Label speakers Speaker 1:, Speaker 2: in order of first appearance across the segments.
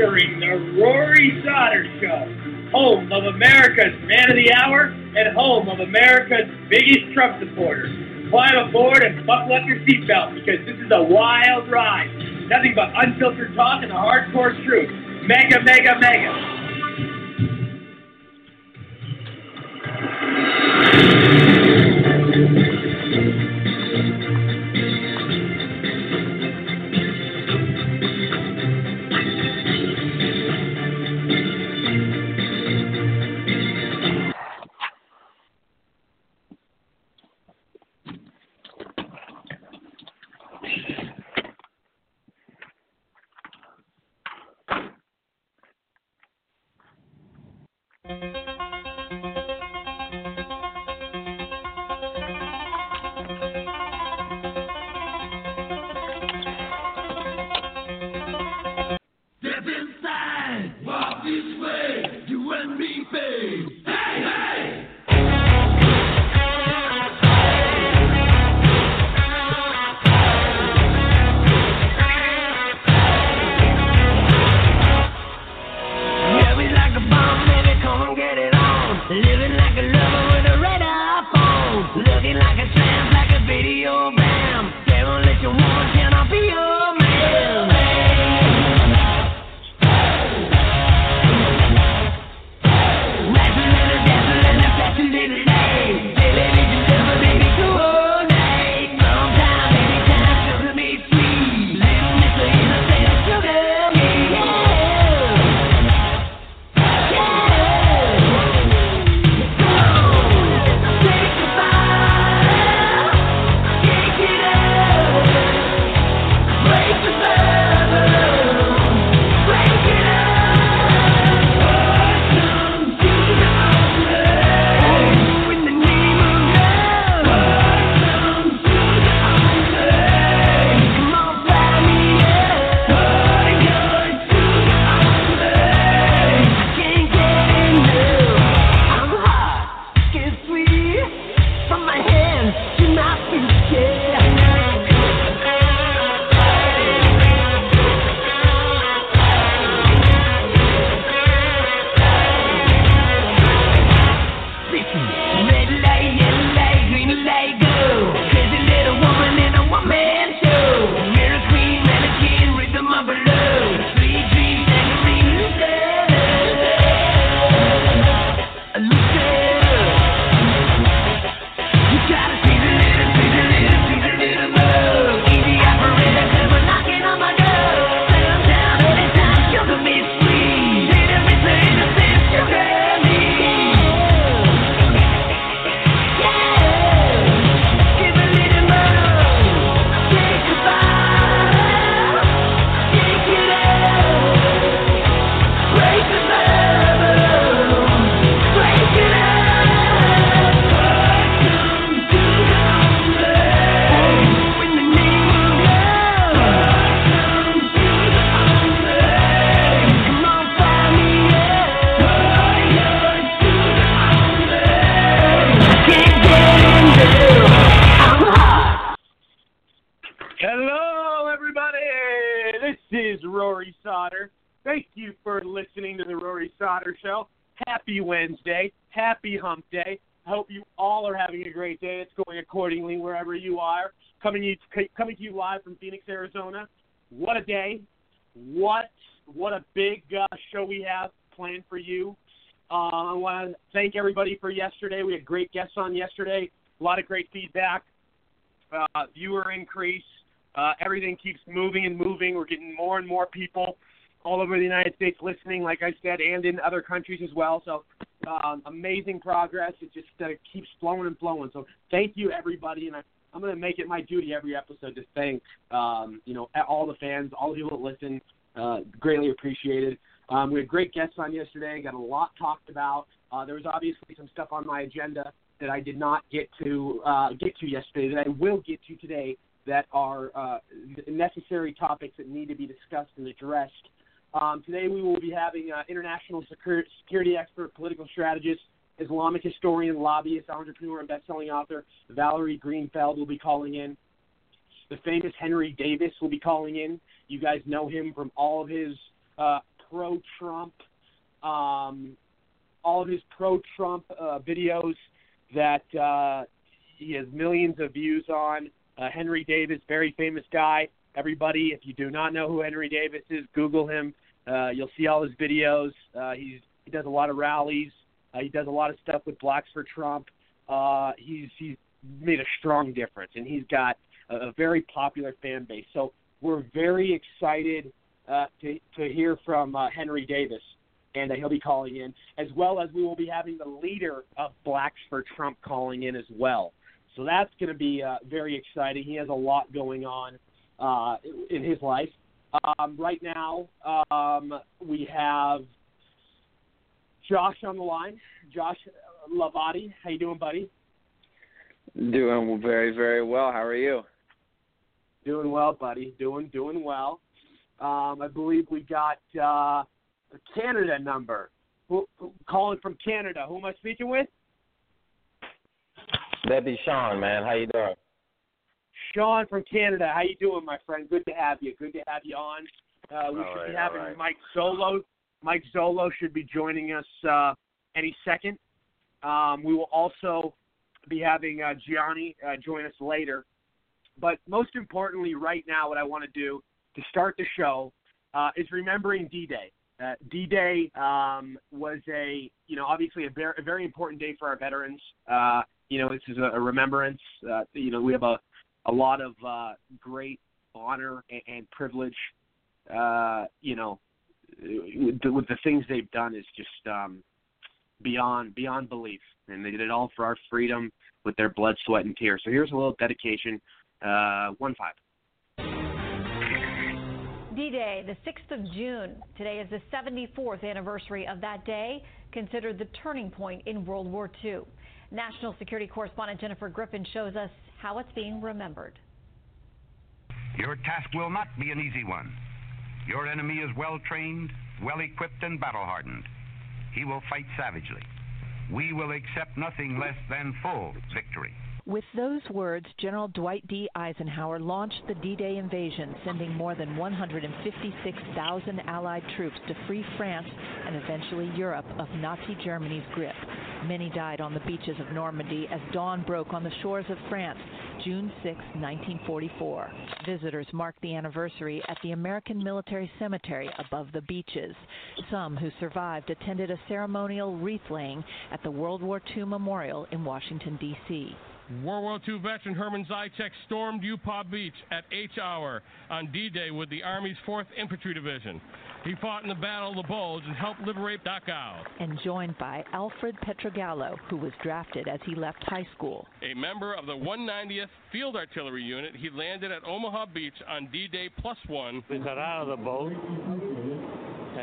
Speaker 1: The Rory Sauter Show, home of America's Man of the Hour and home of America's biggest Trump supporter. Climb aboard and buckle up your seatbelt because this is a wild ride. Nothing but unfiltered talk and the hardcore truth. Mega, mega, mega.
Speaker 2: Coming you coming to you live from Phoenix, Arizona. What a day! What what a big uh, show we have planned for you. Uh, I want to thank everybody for yesterday. We had great guests on yesterday. A lot of great feedback. Uh, viewer increase. Uh, everything keeps moving and moving. We're getting more and more people all over the United States listening, like I said, and in other countries as well. So um, amazing progress. It just uh, keeps flowing and flowing. So thank you, everybody, and I, I'm going to make it my duty every episode to thank um, you know all the fans, all the people that listen. Uh, greatly appreciated. Um, we had great guests on yesterday. Got a lot talked about. Uh, there was obviously some stuff on my agenda that I did not get to uh, get to yesterday that I will get to today that are uh, necessary topics that need to be discussed and addressed. Um, today we will be having uh, international security expert, political strategist, Islamic historian, lobbyist, entrepreneur, and best-selling author Valerie Greenfeld will be calling in. The famous Henry Davis will be calling in. You guys know him from all of his uh, pro-Trump, um, all of his pro-Trump uh, videos that uh, he has millions of views on. Uh, Henry Davis, very famous guy. Everybody, if you do not know who Henry Davis is, Google him. Uh, you'll see all his videos. Uh, he's he does a lot of rallies. Uh, he does a lot of stuff with Blacks for Trump. Uh, he's he's made a strong difference, and he's got a, a very popular fan base. So we're very excited uh, to to hear from uh, Henry Davis, and uh, he'll be calling in, as well as we will be having the leader of Blacks for Trump calling in as well. So that's going to be uh, very exciting. He has a lot going on uh, in his life. Um, right now, um, we have Josh on the line. Josh Hlavaty, how you doing, buddy?
Speaker 3: Doing very, very well. How are you?
Speaker 2: Doing well, buddy. Doing doing well. Um, I believe we got uh, the Canada number. Who, who, calling from Canada. Who am I speaking with?
Speaker 3: That'd be Sean, man. How you doing?
Speaker 2: Sean from Canada. How you doing, my friend? Good to have you. Good to have you on. Uh, we
Speaker 3: All
Speaker 2: should be having
Speaker 3: all right.
Speaker 2: Mike Zollo. Mike Zollo should be joining us uh, any second. Um, we will also be having uh, Gianni uh, join us later. But most importantly, right now, what I want to do to start the show uh, is remembering D-Day. Uh, D-Day um, was a, you know, obviously a very, a very important day for our veterans. Uh, you know, this is a, a remembrance. You know, we have a, a lot of great honor and, and privilege. You know, with the, with the things they've done is just um, beyond beyond belief, and they did it all for our freedom with their blood, sweat, and tears. So here's a little dedication. Uh, one five.
Speaker 4: D-Day, the 6th of June. Today is the 74th anniversary of that day, considered the turning point in World War II. National Security Correspondent Jennifer Griffin shows us how it's being remembered.
Speaker 5: Your task will not be an easy one. Your enemy is well trained, well equipped, and battle hardened. He will fight savagely. We will accept nothing less than full victory.
Speaker 6: With those words, General Dwight D. Eisenhower launched the D Day invasion, sending more than 156,000 Allied troops to free France and eventually Europe of Nazi Germany's grip. Many died on the beaches of Normandy as dawn broke on the shores of France, June 6, 1944. Visitors marked the anniversary at the American Military Cemetery above the beaches. Some who survived attended a ceremonial wreath laying at the World War II Memorial in Washington, D.C.
Speaker 7: World War II veteran Herman Zeitchik stormed Utah Beach at H hour on D-Day with the Army's 4th Infantry Division. He fought in the Battle of the Bulge and helped liberate Dachau.
Speaker 6: And joined by Alfred Petrogallo, who was drafted as he left high school.
Speaker 7: A member of the 190th Field Artillery Unit, he landed at Omaha Beach on D-Day plus one.
Speaker 8: We got out of the boat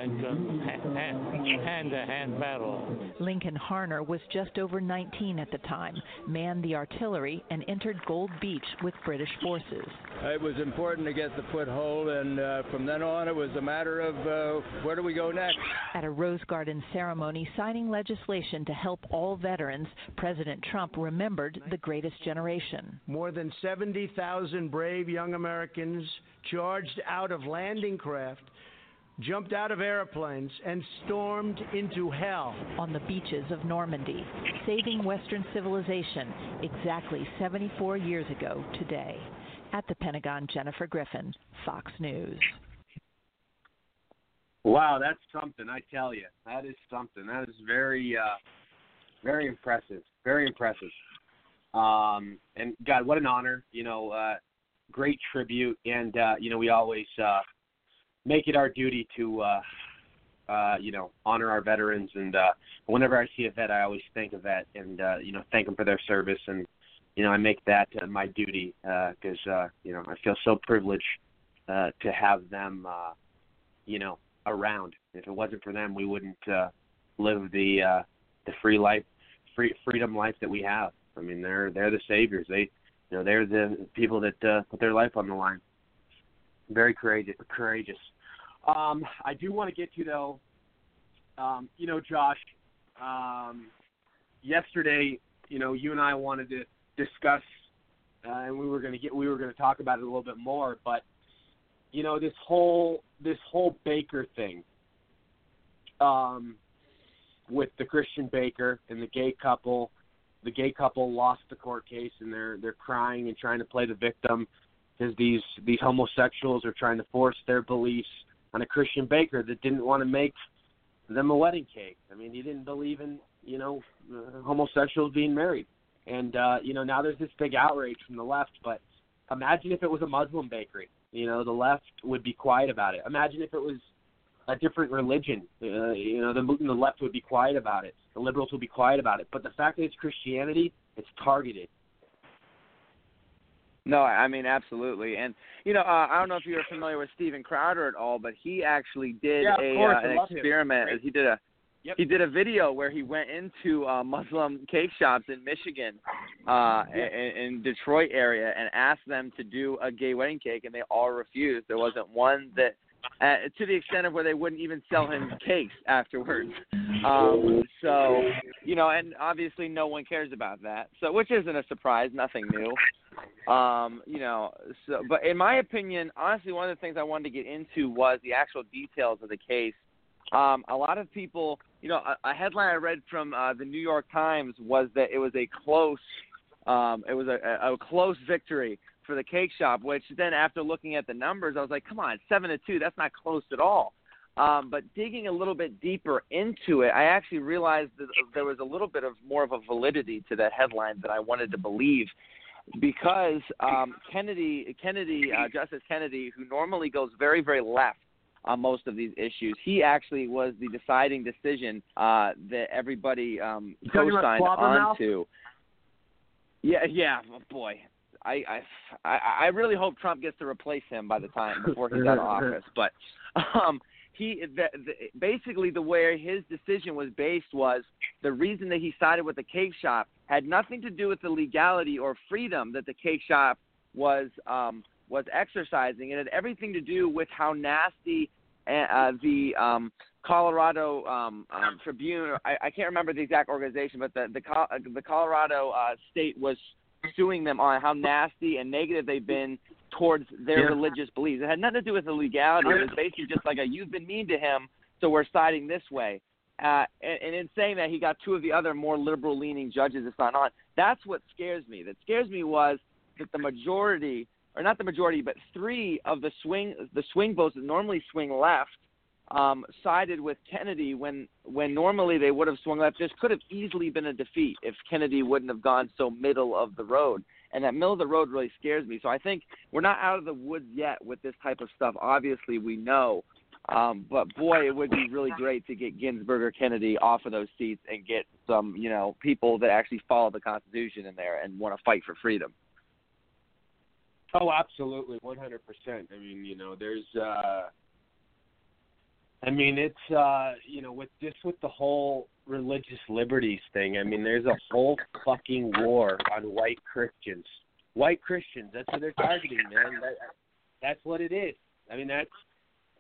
Speaker 8: and hand-to-hand battle.
Speaker 6: Lincoln Harner was just over 19 at the time, manned the artillery, and entered Gold Beach with British forces.
Speaker 9: It was important to get the foothold, and uh, from then on, it was a matter of uh, where do we go next.
Speaker 6: At a Rose Garden ceremony signing legislation to help all veterans, President Trump remembered the greatest generation.
Speaker 10: More than 70,000 brave young Americans charged out of landing craft jumped out of airplanes and stormed into hell
Speaker 6: on the beaches of Normandy, saving Western civilization exactly 74 years ago today. At the Pentagon, Jennifer Griffin, Fox News.
Speaker 2: Wow, that's something, I tell you. That is something. That is very, uh, very impressive. Very impressive. Um, and God, what an honor. You know, uh, great tribute. And, uh, you know, we always, uh, make it our duty to uh uh you know honor our veterans. And uh whenever I see a vet I always think of that and uh you know thank them for their service. And you know I make that uh, my duty uh cuz uh you know I feel so privileged uh to have them uh you know around. If it wasn't for them we wouldn't uh live the uh the free life free freedom life that we have. I mean they're they're the saviors. They you know they're the people that uh put their life on the line. Very courageous courageous um, I do want to get to though, um, you know, Josh. Um, yesterday, you know, you and I wanted to discuss, uh, and we were going to get, we were going to talk about it a little bit more. But you know, this whole this whole Baker thing, um, with the Christian Baker and the gay couple. The gay couple lost the court case, and they're they're crying and trying to play the victim because these these homosexuals are trying to force their beliefs on a Christian baker that didn't want to make them a wedding cake. I mean, he didn't believe in you know uh, homosexuals being married, and uh, you know now there's this big outrage from the left. But imagine if it was a Muslim bakery. You know, the left would be quiet about it. Imagine if it was a different religion. Uh, you know, the the left would be quiet about it. The liberals would be quiet about it. But the fact that it's Christianity, it's targeted.
Speaker 3: No, I mean absolutely, and you know uh, I don't know if you're familiar with Steven Crowder at all, but he actually did
Speaker 2: yeah,
Speaker 3: a
Speaker 2: course,
Speaker 3: uh, an experiment. He did a
Speaker 2: yep.
Speaker 3: he did a video where he went into uh, Muslim cake shops in Michigan, uh,
Speaker 2: yep.
Speaker 3: in, in Detroit area, and asked them to do a gay wedding cake, and they all refused. There wasn't one that uh, to the extent of where they wouldn't even sell him cakes afterwards. Um, so, you know, and obviously no one cares about that. So, which isn't a surprise, nothing new. Um, you know, so but in my opinion, honestly, one of the things I wanted to get into was the actual details of the case. Um, a lot of people, you know, a, a headline I read from uh, the New York Times was that it was a close, um, it was a, a, a close victory for the cake shop. Which then, after looking at the numbers, I was like, come on, seven to two, that's not close at all. Um, but digging a little bit deeper into it, I actually realized that there was a little bit of more of a validity to that headline that I wanted to believe, because um, Kennedy, Kennedy, uh, Justice Kennedy, who normally goes very, very left on most of these issues, he actually was the deciding decision uh, that everybody um,
Speaker 2: You talking about
Speaker 3: co-signed onto. Yeah, yeah, oh boy. I, I I I really hope Trump gets to replace him by the time before he's out of office. But um, he the, the, basically the way his decision was based was the reason that he sided with the cake shop had nothing to do with the legality or freedom that the cake shop was um, was exercising. It had everything to do with how nasty uh, the um, Colorado um, um, Tribune. I, I can't remember the exact organization, but the the, the Colorado uh, state was suing them on how nasty and negative they've been towards their
Speaker 2: Yeah.
Speaker 3: religious beliefs. It had nothing to do with the legality. It was basically just like a you've been mean to him, so we're siding this way. Uh, and, and in saying that, he got two of the other more liberal-leaning judges to sign on. That's what scares me. That scares me was that the majority, or not the majority, but three of the swing the swing votes that normally swing left um, sided with Kennedy when when normally they would have swung left. This could have easily been a defeat if Kennedy wouldn't have gone so middle of the road. And that middle of the road really scares me. So I think we're not out of the woods yet with this type of stuff. Obviously, we know. Um, but boy, it would be really great to get Ginsburg or Kennedy off of those seats and get some, you know, people that actually follow the Constitution in there and want to fight for freedom.
Speaker 2: Oh, absolutely, one hundred percent. I mean, you know, there's uh I mean, it's uh, you know, with just with the whole religious liberties thing. I mean, there's a whole fucking war on white Christians. White Christians. That's what they're targeting, man. That, that's what it is. I mean, that's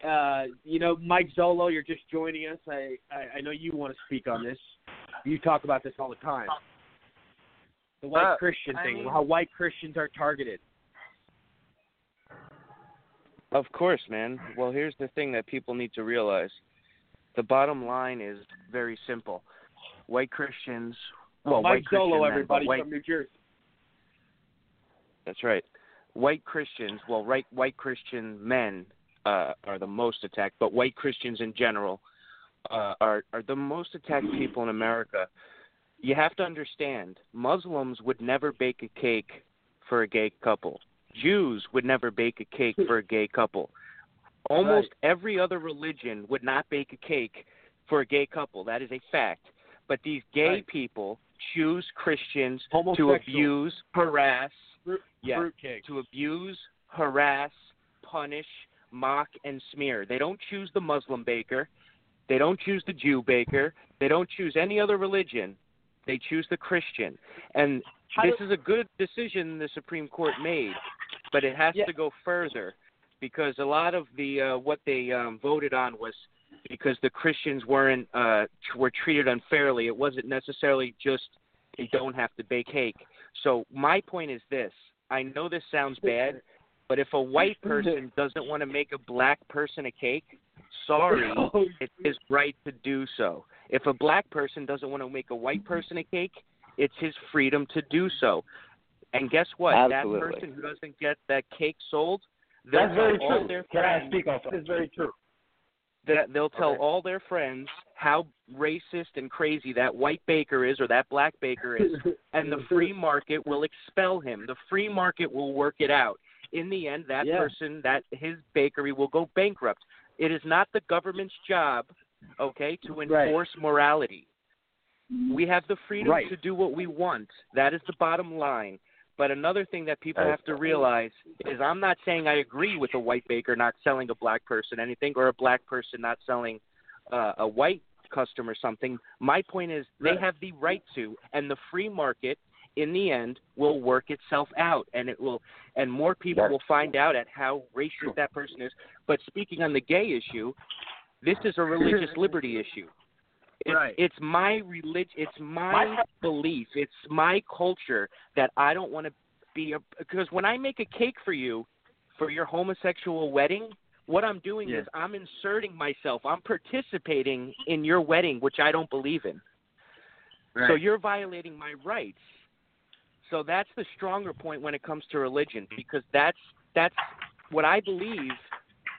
Speaker 2: uh, you know, Mike Zollo, you're just joining us. I, I I know you want to speak on this. You talk about this all the time. The white
Speaker 3: Uh,
Speaker 2: Christian
Speaker 3: I
Speaker 2: thing,
Speaker 3: mean-
Speaker 2: how white Christians are targeted.
Speaker 11: Of course, man. Well, here's the thing that people need to realize. The bottom line is very simple. White Christians, well,
Speaker 2: Mike
Speaker 11: white Christian men,
Speaker 2: everybody
Speaker 11: white,
Speaker 2: from New Jersey.
Speaker 11: That's right. White Christians, well, right, white Christian men uh, are the most attacked, but white Christians in general uh, are are the most attacked people in America. You have to understand, Muslims would never bake a cake for a gay couple. Jews would never bake a cake for a gay couple. Almost every other religion would not bake a cake for a gay couple. That is a fact. But these gay
Speaker 2: Right.
Speaker 11: people choose Christians to abuse, harass,
Speaker 2: Fruit,
Speaker 11: yeah, to abuse, harass, punish, mock, and smear. They don't choose the Muslim baker. They don't choose the Jew baker. They don't choose any other religion. They choose the Christian. And this is a good decision the Supreme Court made, but it has
Speaker 2: Yeah.
Speaker 11: to go further because a lot of the uh, what they um, voted on was because the Christians weren't uh, were treated unfairly. It wasn't necessarily just they don't have to bake cake. So my point is this: I know this sounds bad, but if a white person doesn't want to make a black person a cake, sorry, it's his right to do so. If a black person doesn't want to make a white person a cake, it's his freedom to do so. And guess what?
Speaker 3: Absolutely.
Speaker 11: That person who doesn't get that cake sold, they'll
Speaker 2: That's very true.
Speaker 11: their
Speaker 2: Can I speak on that? It's very true.
Speaker 11: that they'll tell
Speaker 2: Okay.
Speaker 11: all their friends how racist and crazy that white baker is or that black baker is, and the free market will expel him. The free market will work it out. In the end, that
Speaker 2: Yeah.
Speaker 11: person, that his bakery will go bankrupt. It is not the government's job, okay, to
Speaker 2: Right.
Speaker 11: enforce morality. We have the freedom
Speaker 2: Right.
Speaker 11: to do what we want. That is the bottom line. But another thing that people have to realize is I'm not saying I agree with a white baker not selling a black person anything or a black person not selling uh, a white customer something. My point is they have the right to, and the free market in the end will work itself out, and it will, and more people
Speaker 2: Right.
Speaker 11: will find out at how racist that person is. But speaking on the gay issue, this is a religious liberty issue. It's,
Speaker 2: Right.
Speaker 11: it's my religion. It's my belief. It's my culture that I don't want to be a. Because when I make a cake for you, for your homosexual wedding, What I'm doing
Speaker 2: Yeah.
Speaker 11: is I'm inserting myself. I'm participating in your wedding, which I don't believe in. So you're violating my rights. So that's the stronger point when it comes to religion because that's that's what I believe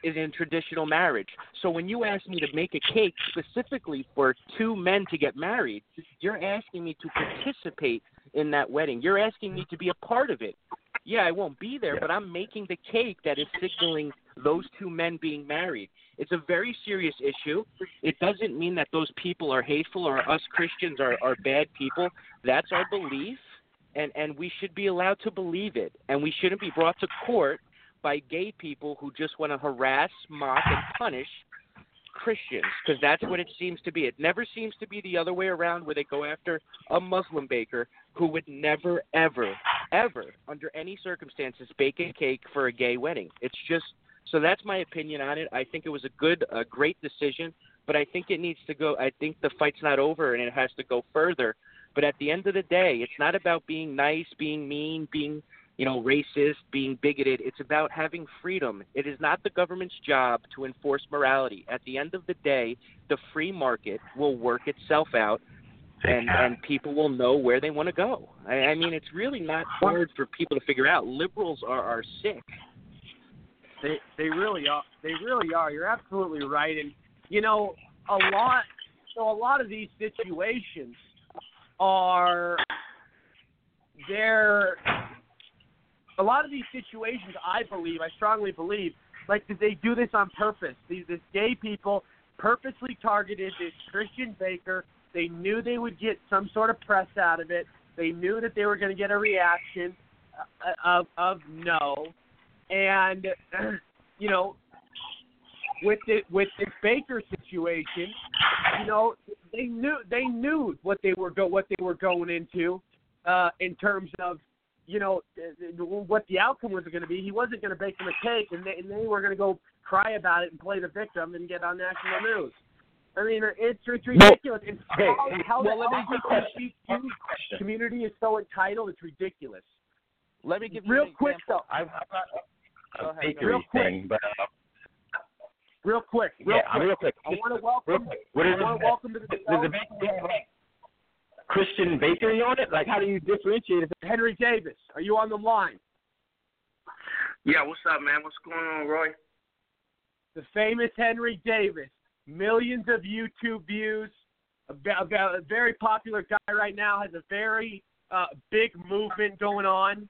Speaker 11: is in traditional marriage. So when you ask me to make a cake specifically for two men to get married, you're asking me to participate in that wedding. You're asking me to be a part of it. Yeah, I won't be there, but I'm making the cake that is signaling those two men being married. It's a very serious issue. It doesn't mean that those people are hateful or us Christians are, are bad people. That's our belief, and, and we should be allowed to believe it. And we shouldn't be brought to court by gay people who just want to harass, mock, and punish Christians, because that's what it seems to be. It never seems to be the other way around where they go after a Muslim baker who would never, ever, ever, under any circumstances, bake a cake for a gay wedding. It's just so that's my opinion on it. I think it was a good, a great decision, but I think it needs to go. I think the fight's not over and it has to go further. But at the end of the day, it's not about being nice, being mean, being you know, racist, being bigoted. It's about having freedom. It is not the government's job to enforce morality. At the end of the day, the free market will work itself out and and people will know where they want to go. I, I mean, it's really not hard for people to figure out. Liberals are are sick.
Speaker 2: They they really are. They really are. You're absolutely right. And you know, a lot. So a lot of these situations are they're a lot of these situations. I believe, I strongly believe, like they do this on purpose. These this gay people purposely targeted this Christian baker. They knew they would get some sort of press out of it. They knew that they were going to get a reaction uh, of of no, and you know, with the with this Baker situation, you know, they knew they knew what they were go what they were going into uh, in terms of you know uh, what the outcome was going to be. He wasn't going to bake them a cake, and they, and they were going to go cry about it and play the victim and get on national news. I mean, it's it's ridiculous. It's
Speaker 12: Hey,
Speaker 2: how, how
Speaker 12: well,
Speaker 2: the
Speaker 12: let me ask you a question.
Speaker 2: LGBTQ community is so entitled. It's ridiculous.
Speaker 11: Let me give you
Speaker 2: real
Speaker 11: an
Speaker 2: quick
Speaker 11: example.
Speaker 2: though.
Speaker 12: I've, I've got
Speaker 11: Go
Speaker 12: a
Speaker 11: ahead,
Speaker 12: bakery
Speaker 2: Real quick.
Speaker 12: thing, but uh,
Speaker 2: Real quick, real
Speaker 12: yeah,
Speaker 2: quick.
Speaker 12: real quick.
Speaker 2: I want to welcome.
Speaker 12: real quick. What
Speaker 2: I want to welcome to the
Speaker 12: Does
Speaker 2: show
Speaker 12: the bakery have like Christian bakery on it? Like, how do you differentiate it?
Speaker 2: Henry Davis. Are you on the line?
Speaker 13: Yeah, what's up, man? What's going on, Roy?
Speaker 2: The famous Henry Davis. Millions of YouTube views. A, a, a very popular guy right now. Has a very uh, big movement going on.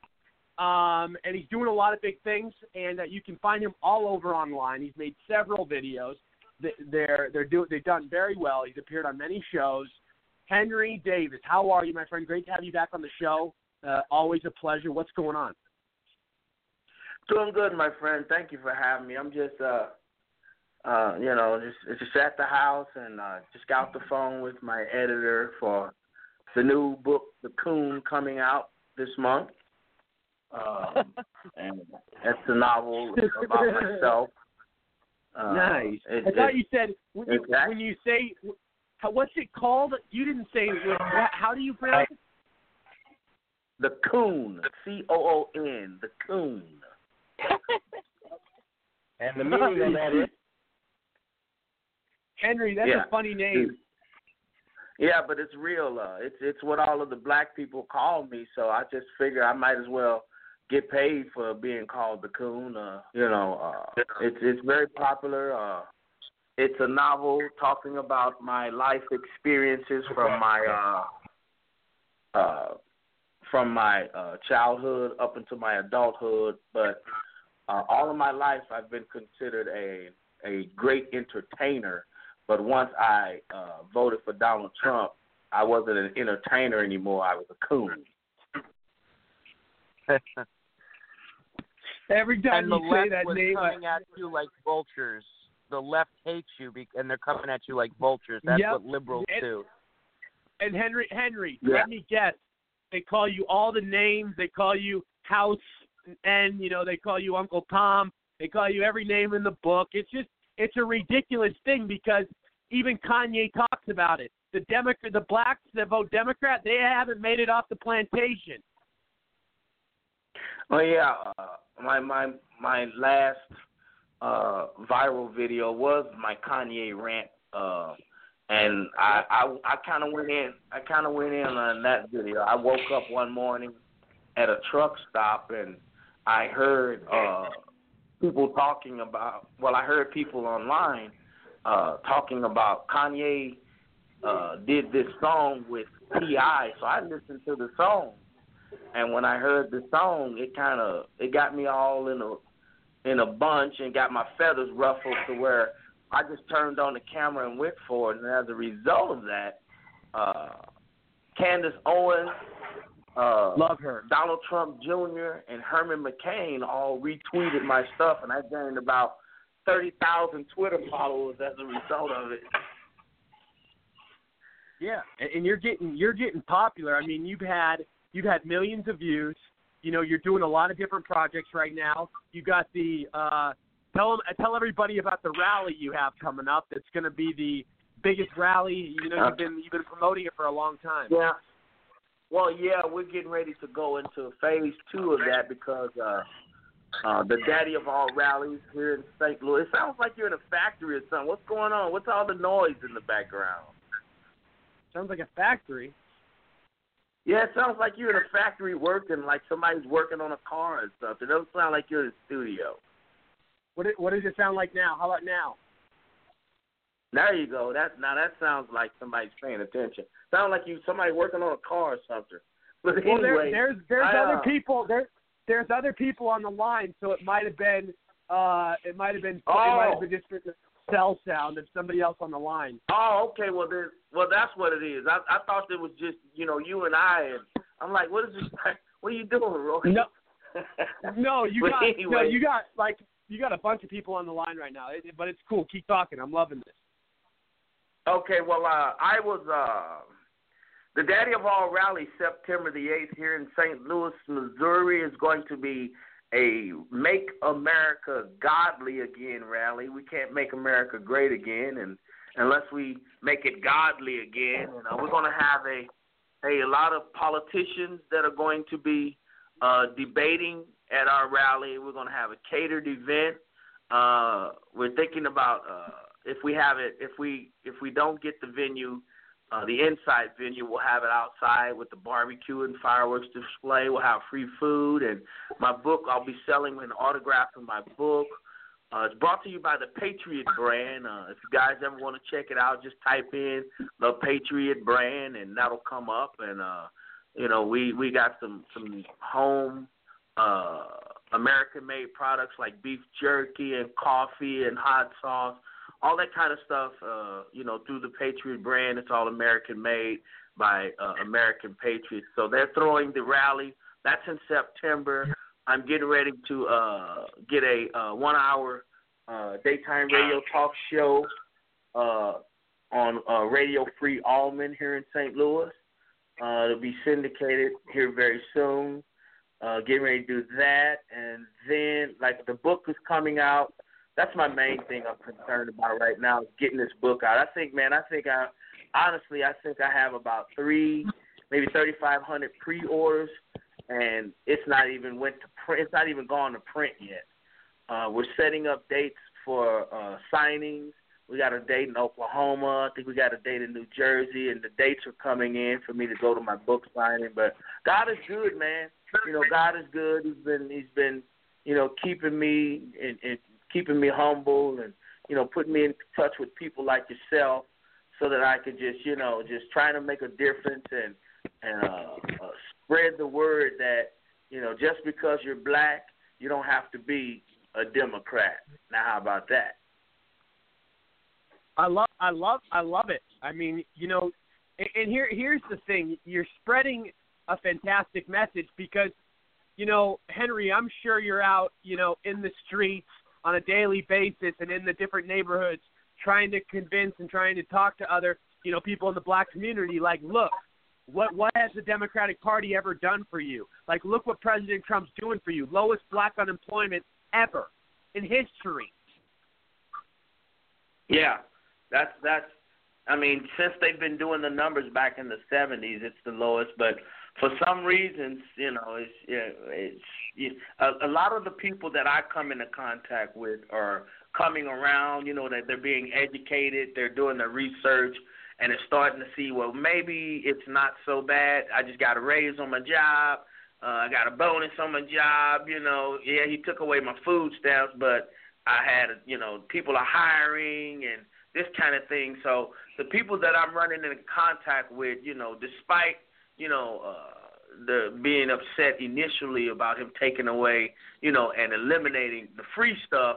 Speaker 2: Um, and he's doing a lot of big things, and uh, you can find him all over online. He's made several videos. They're they're do they've done very well. He's appeared on many shows. Henry Davis, how are you, my friend? Great to have you back on the show. Uh, always a pleasure. What's going on?
Speaker 13: Doing good, my friend. Thank you for having me. I'm just, uh, uh, you know, just just at the house and uh, just got the phone with my editor for the new book, The Coon, coming out this month. Um, and it's a novel about myself. Uh,
Speaker 2: nice.
Speaker 13: It,
Speaker 2: I thought
Speaker 13: it-
Speaker 2: you said when you,
Speaker 13: Exact-
Speaker 2: when you say how- what's it called? You didn't say what- how do you pronounce it?
Speaker 13: The Coon, C O O N, The Coon.
Speaker 12: And the meaning of that is
Speaker 2: Henry. That's
Speaker 13: Yeah.
Speaker 2: a funny name.
Speaker 13: Yeah, but it's real. Uh, it's it's what all of the black people call me, so I just figure I might as well get paid for being called the coon. Uh, you know, uh, it's it's very popular. Uh, it's a novel talking about my life experiences from my uh, uh, from my uh, childhood up into my adulthood, but uh, all of my life I've been considered a a great entertainer. But once I uh, voted for Donald Trump, I wasn't an entertainer anymore. I was a coon.
Speaker 2: Every time
Speaker 11: and the
Speaker 2: you say
Speaker 11: left
Speaker 2: that
Speaker 11: was
Speaker 2: name, I-
Speaker 11: coming at you like vultures. The left hates you, be- and they're coming at you like vultures. That's
Speaker 2: Yep.
Speaker 11: what liberals
Speaker 2: And-
Speaker 11: do.
Speaker 2: and Henry, Henry,
Speaker 11: Yeah.
Speaker 2: let me guess. They call you all the names. They call you House, and you know they call you Uncle Tom. They call you every name in the book. It's just it's a ridiculous thing because even Kanye talks about it. The Democrat, the blacks that vote Democrat, they haven't made it off the plantation.
Speaker 13: Oh yeah, uh, my my my last uh, viral video was my Kanye rant, uh, and I I, I kind of went in. I kind of went in on that video. I woke up one morning at a truck stop and I heard uh, people talking about. Well, I heard people online uh, talking about Kanye uh, did this song with T.I., so I listened to the song, and when I heard the song, it kind of it got me all in a in a bunch and got my feathers ruffled to where I just turned on the camera and went for it. And as a result of that, uh, Candace Owens, uh,
Speaker 2: love her,
Speaker 13: Donald Trump Jr. and Herman McCain all retweeted my stuff, and I gained about thirty thousand Twitter followers as a result of it.
Speaker 2: Yeah, and, and you're getting you're getting popular. I mean, you've had you've had millions of views. You know, you're doing a lot of different projects right now. You got the uh, tell them tell everybody about the rally you have coming up. It's going to be the biggest rally. You know, you've been you've been promoting it for a long time.
Speaker 13: Yeah. Well, yeah, we're getting ready to go into phase two of that because uh, uh, the daddy of all rallies here in St. Louis. It sounds like you're in a factory or something. What's going on? What's all the noise in the background?
Speaker 2: Sounds like a factory.
Speaker 13: Yeah, it sounds like you're in a factory working, like somebody's working on a car or something. It doesn't sound like you're in a studio.
Speaker 2: What it, what does it sound like now? How about now?
Speaker 13: There you go. That now that sounds like somebody's paying attention. Sounds like you somebody working on a car or something. But
Speaker 2: well, there, there's there's
Speaker 13: I, uh,
Speaker 2: other people there. There's other people on the line, so it might have been uh it might have been it might have been just cell sound of somebody else on the line.
Speaker 13: Oh, okay. Well, then, well, that's what it is. I I thought it was just you know you and I, and I'm like, what is this? What are you doing, Roy?
Speaker 2: No, no, you got no, you got like you got a bunch of people on the line right now, It- but it's cool. Keep talking. I'm loving this.
Speaker 13: Okay, well, uh, I was uh, the daddy of all rallies, September the 8th, here in St. Louis, Missouri, is going to be a Make America Godly Again rally. We can't make America great again, and unless we make it godly again, and uh, we're going to have a a lot of politicians that are going to be uh, debating at our rally. We're going to have a catered event. Uh, we're thinking about uh, if we have it, if we if we don't get the venue, uh, the inside venue, we'll have it outside with the barbecue and fireworks display. We'll have free food and my book. I'll be selling an autograph of my book. Uh, it's brought to you by the Patriot brand. Uh, if you guys ever want to check it out, just type in the Patriot brand and that'll come up. And uh, you know, we we got some some home uh, American made products like beef jerky and coffee and hot sauce, all that kind of stuff. Uh, you know, through the Patriot brand, it's all American made by uh, American Patriots. So they're throwing the rally. That's in September. I'm getting ready to uh, get a uh, one hour uh, daytime radio talk show uh, on uh, Radio Free Allman here in St. Louis. Uh, it'll be syndicated here very soon. Uh, getting ready to do that, and then like the book is coming out. That's my main thing I'm concerned about right now is getting this book out. I think, man, I think I honestly, I think I have about three, maybe 3,500 pre-orders, and it's not even went to print. It's not even gone to print yet. Uh, we're setting up dates for uh, signings. We got a date in Oklahoma. I think we got a date in New Jersey, and the dates are coming in for me to go to my book signing. But God is good, man. You know, God is good. He's been He's been you know keeping me and, and keeping me humble, and you know putting me in touch with people like yourself, so that I could just you know just trying to make a difference and and uh, uh, spread the word that you know just because you're black, you don't have to be a Democrat. Now, how about that?
Speaker 2: I love, I love, I love it. I mean, you know, and, and here, here's the thing: you're spreading a fantastic message because, you know, Henry, I'm sure you're out, you know, in the streets on a daily basis and in the different neighborhoods trying to convince and trying to talk to other, you know, people in the black community. Like, look, what what has the Democratic Party ever done for you? Like, look what President Trump's doing for you. Lowest black unemployment ever in history.
Speaker 13: Yeah, that's that's I mean, since they've been doing the numbers back in the 70s, it's the lowest. But for some reasons, you know, it's it's you, a, a lot of the people that I come into contact with are coming around. You know, that they're being educated, they're doing their research, and they're starting to see, well, maybe it's not so bad. I just got a raise on my job. Uh, I got a bonus on my job. You know, yeah, he took away my food stamps, but I had, you know, people are hiring and this kind of thing. So the people that I'm running into contact with, you know, despite, you know, uh, the being upset initially about him taking away, you know, and eliminating the free stuff,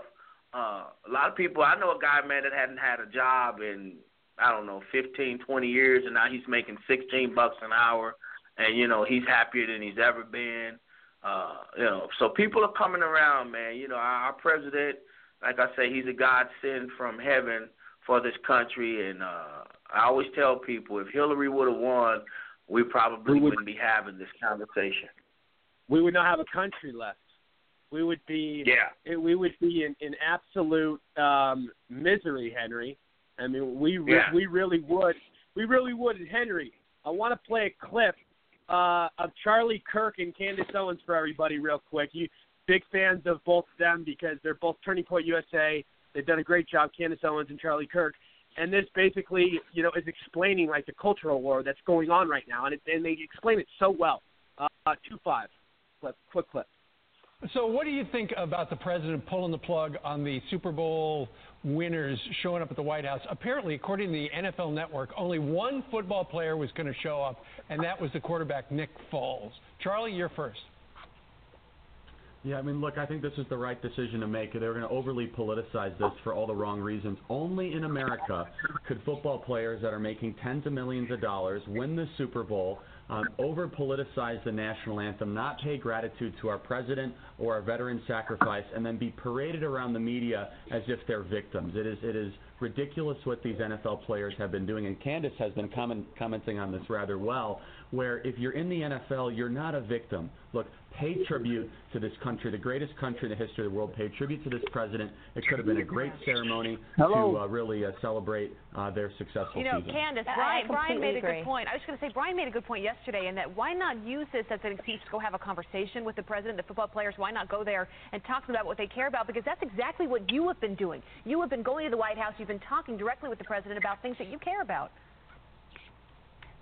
Speaker 13: uh, a lot of people. I know a guy, man, that hadn't had a job in I don't know, 15, 20 years, and now he's making 16 bucks an hour, and you know he's happier than he's ever been. Uh, you know, so people are coming around, man. You know, our, our president, like I say, he's a God sent from heaven for this country, and uh, I always tell people if Hillary would have won, we probably
Speaker 2: We would-
Speaker 13: wouldn't be having this conversation.
Speaker 2: we would not have a country left. We would be
Speaker 13: Yeah.
Speaker 2: it, we would be in, in absolute um, misery, Henry. I mean, we re-
Speaker 13: Yeah.
Speaker 2: we really would. We really would. And Henry, I want to play a clip uh, of Charlie Kirk and Candace Owens for everybody, real quick. You big fans of both of them because they're both Turning Point USA. They've done a great job, Candace Owens and Charlie Kirk. And this basically, you know, is explaining like the cultural war that's going on right now, and it, and they explain it so well. Uh, two five, clip, quick clip.
Speaker 14: So, what do you think about the president pulling the plug on the Super Bowl winners showing up at the White House? Apparently, according to the NFL Network, only one football player was going to show up, and that was the quarterback Nick Foles. Charlie, you're first.
Speaker 15: Yeah, I mean, look, I think this is the right decision to make. They're going to overly politicize this for all the wrong reasons. Only in America could football players that are making tens of millions of dollars win the Super Bowl, um, over politicize the national anthem, not pay gratitude to our president or our veteran sacrifice, and then be paraded around the media as if they're victims. It is, it is ridiculous what these NFL players have been doing, and Candace has been comment, commenting on this rather well. Where if you're in the NFL, you're not a victim. Look, pay tribute to this country, the greatest country in the history of the world. Pay tribute to this president. It could have been a great ceremony
Speaker 16: Hello.
Speaker 15: to uh, really uh, celebrate uh, their successful
Speaker 16: You know,
Speaker 15: season.
Speaker 16: Candace, Brian, Brian
Speaker 17: completely
Speaker 16: made a good point. I was going to say, Brian made a good point yesterday in that why not use this as an excuse to go have a conversation with the president, the football players? Why not go there and talk to them about what they care about? Because that's exactly what you have been doing. You have been going to the White House. You've been talking directly with the president about things that you care about.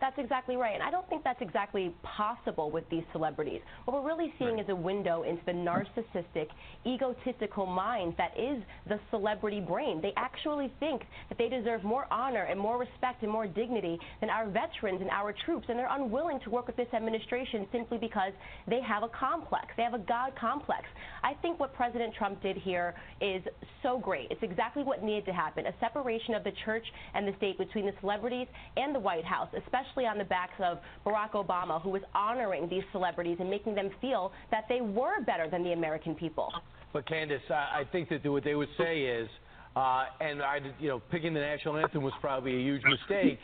Speaker 17: That's exactly right. And I don't think that's exactly possible with these celebrities. What we're really seeing is a window into the narcissistic, egotistical mind that is the celebrity brain. They actually think that they deserve more honor and more respect and more dignity than our veterans and our troops. And they're unwilling to work with this administration simply because they have a complex. They have a God complex. I think what President Trump did here is so great. It's exactly what needed to happen a separation of the church and the state between the celebrities and the White House, especially on the backs of Barack Obama, who was honoring these celebrities and making them feel that they were better than the American people.
Speaker 18: But Candace, I, I think that what they would say is, uh, and I, you know, picking the national anthem was probably a huge mistake.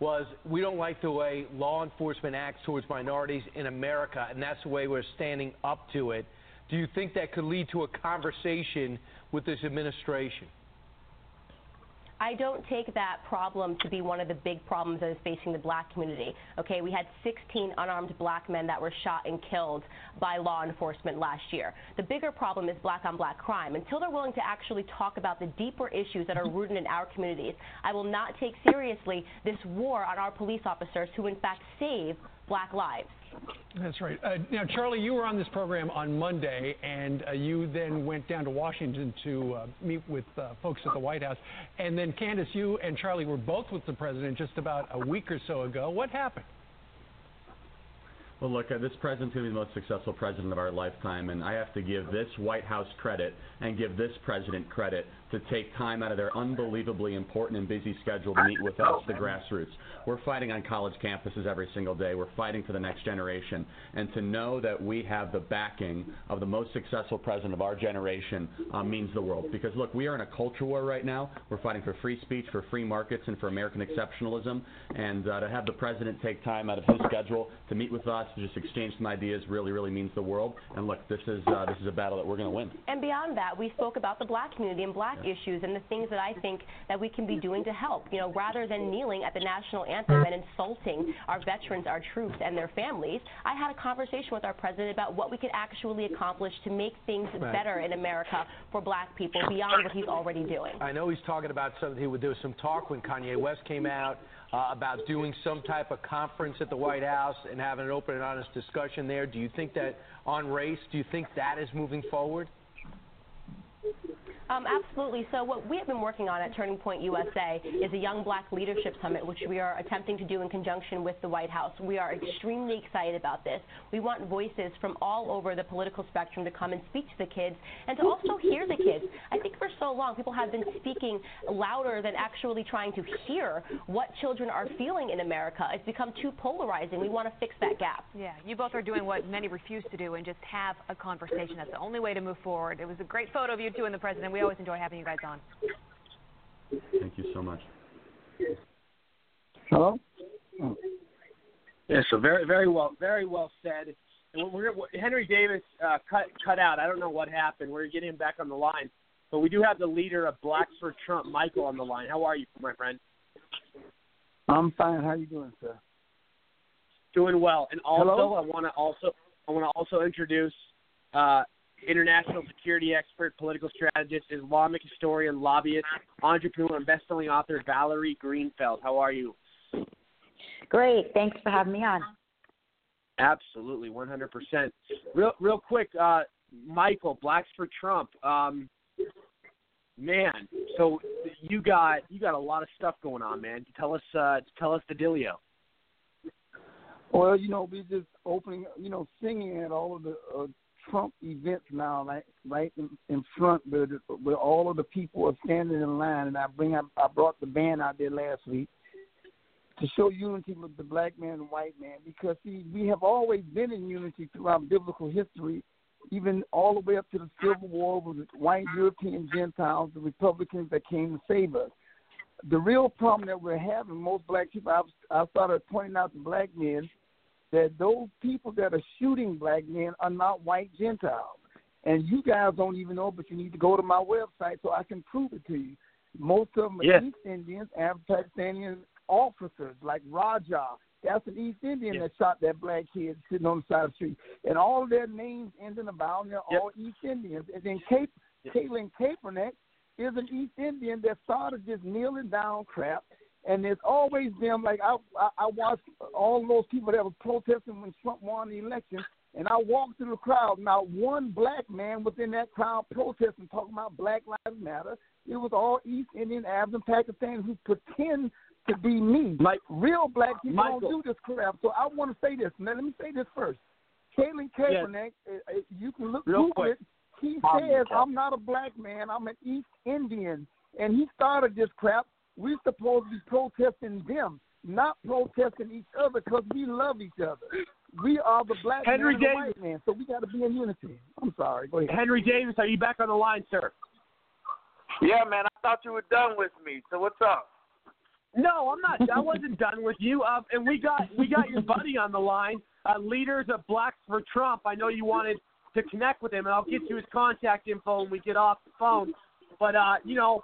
Speaker 18: Was we don't like the way law enforcement acts towards minorities in America, and that's the way we're standing up to it. Do you think that could lead to a conversation with this administration?
Speaker 17: I don't take that problem to be one of the big problems that is facing the black community. Okay, we had 16 unarmed black men that were shot and killed by law enforcement last year. The bigger problem is black on black crime. Until they're willing to actually talk about the deeper issues that are mm-hmm. rooted in our communities, I will not take seriously this war on our police officers who, in fact, save black lives.
Speaker 14: That's right. Uh, now, Charlie, you were on this program on Monday, and uh, you then went down to Washington to uh, meet with uh, folks at the White House. And then, Candace, you and Charlie were both with the president just about a week or so ago. What happened?
Speaker 15: Well, look, uh, this president's going to be the most successful president of our lifetime, and I have to give this White House credit and give this president credit to take time out of their unbelievably important and busy schedule to meet with us, the grassroots. We're fighting on college campuses every single day. We're fighting for the next generation. And to know that we have the backing of the most successful president of our generation uh, means the world. Because, look, we are in a culture war right now. We're fighting for free speech, for free markets, and for American exceptionalism. And uh, to have the president take time out of his schedule to meet with us, to just exchange some ideas, really, really means the world. And look, this is, uh, this is a battle that we're going to win.
Speaker 17: And beyond that, we spoke about the black community and black black issues and the things that I think that we can be doing to help. You know, rather than kneeling at the national anthem and insulting our veterans, our troops, and their families, I had a conversation with our president about what we could actually accomplish to make things
Speaker 18: Right.
Speaker 17: better in America for black people beyond what he's already doing.
Speaker 18: I know he's talking about something. There was some talk when Kanye West came out uh, about doing some type of conference at the White House and having an open and honest discussion there. Do you think that on race? Do you think that is moving forward?
Speaker 17: Um, absolutely. So what we have been working on at Turning Point USA is a Young Black Leadership Summit, which we are attempting to do in conjunction with the White House. We are extremely excited about this. We want voices from all over the political spectrum to come and speak to the kids and to also hear the kids. I think for so long people have been speaking louder than actually trying to hear what children are feeling in America. It's become too polarizing. We want to fix that gap.
Speaker 16: Yeah, you both are doing what many refuse to do and just have a conversation. That's the only way to move forward. It was a great photo of you two and the president. We always enjoy having you guys on.
Speaker 15: Thank you so much.
Speaker 19: Hello.
Speaker 2: Yeah, so very, very well, very well said. And we're, we're, Henry Davis uh, cut cut out. I don't know what happened. We're getting him back on the line, but we do have the leader of Blacks for Trump, Michael, on the line. How are you, my friend?
Speaker 19: I'm fine. How are you doing, sir?
Speaker 2: Doing well. And also,
Speaker 19: Hello?
Speaker 2: I want to also I want to also introduce uh, international security expert, political strategist, Islamic historian, lobbyist, entrepreneur, and best-selling author Valerie Greenfeld. How are you?
Speaker 20: Great. Thanks for having me on.
Speaker 2: Absolutely, 100%. Real, real quick, uh, Michael, Blacks for Trump. Um, man, so you got you got a lot of stuff going on, man. Tell us, uh, tell us the dealio.
Speaker 19: Well, you know, we're just opening, you know, singing at all of the uh, Trump events now, like right in, in front where, where all of the people are standing in line. And I bring, I, I brought the band out there last week to show unity with the black man and white man because see, we have always been in unity throughout biblical history, even all the way up to the Civil War with white European Gentiles, the Republicans that came to save us. The real problem that we're having, most black people, I've, I started pointing out to black men that those people that are shooting black men are not white Gentiles. And you guys don't even know, but you need to go to my website so I can prove it to you. Most of them are
Speaker 2: Yeah.
Speaker 19: East Indians, Arab Pakistani officers like Raja. That's an East Indian that shot that black kid sitting on the side of the street. And all their names end in a vowel, and they're all East Indians. And then Cape, Caitlin Kaepernick is an East Indian that started this kneeling down crap. And there's always been like I, I I watched all those people that were protesting when Trump won the election, and I walked through the crowd. Not one black man was in that crowd protesting, talking about Black Lives Matter. It was all East Indian, Arabs, and Pakistanis who pretend to be me. Like real black people
Speaker 2: Michael.
Speaker 19: don't do this crap. So I want to say this. Now let me say this first. Caitlin Kaepernick, uh, uh, you can look
Speaker 2: Real
Speaker 19: Google it. He says. "I'm not a black man. I'm an East Indian," and he started this crap. We're supposed to be protesting them, not protesting each other, because we love each other. We are the black
Speaker 2: Henry
Speaker 19: man and the white man, so we got to be in unity. I'm sorry. Go ahead.
Speaker 2: Henry Davis, are you back on the line, sir?
Speaker 13: Yeah, man, I thought you were done with me. So what's up?
Speaker 2: No, I'm not. I wasn't done with you. Uh, and we got we got your buddy on the line, uh, leaders of Blacks for Trump. I know you wanted to connect with him, and I'll get you his contact info when we get off the phone. But uh, you know,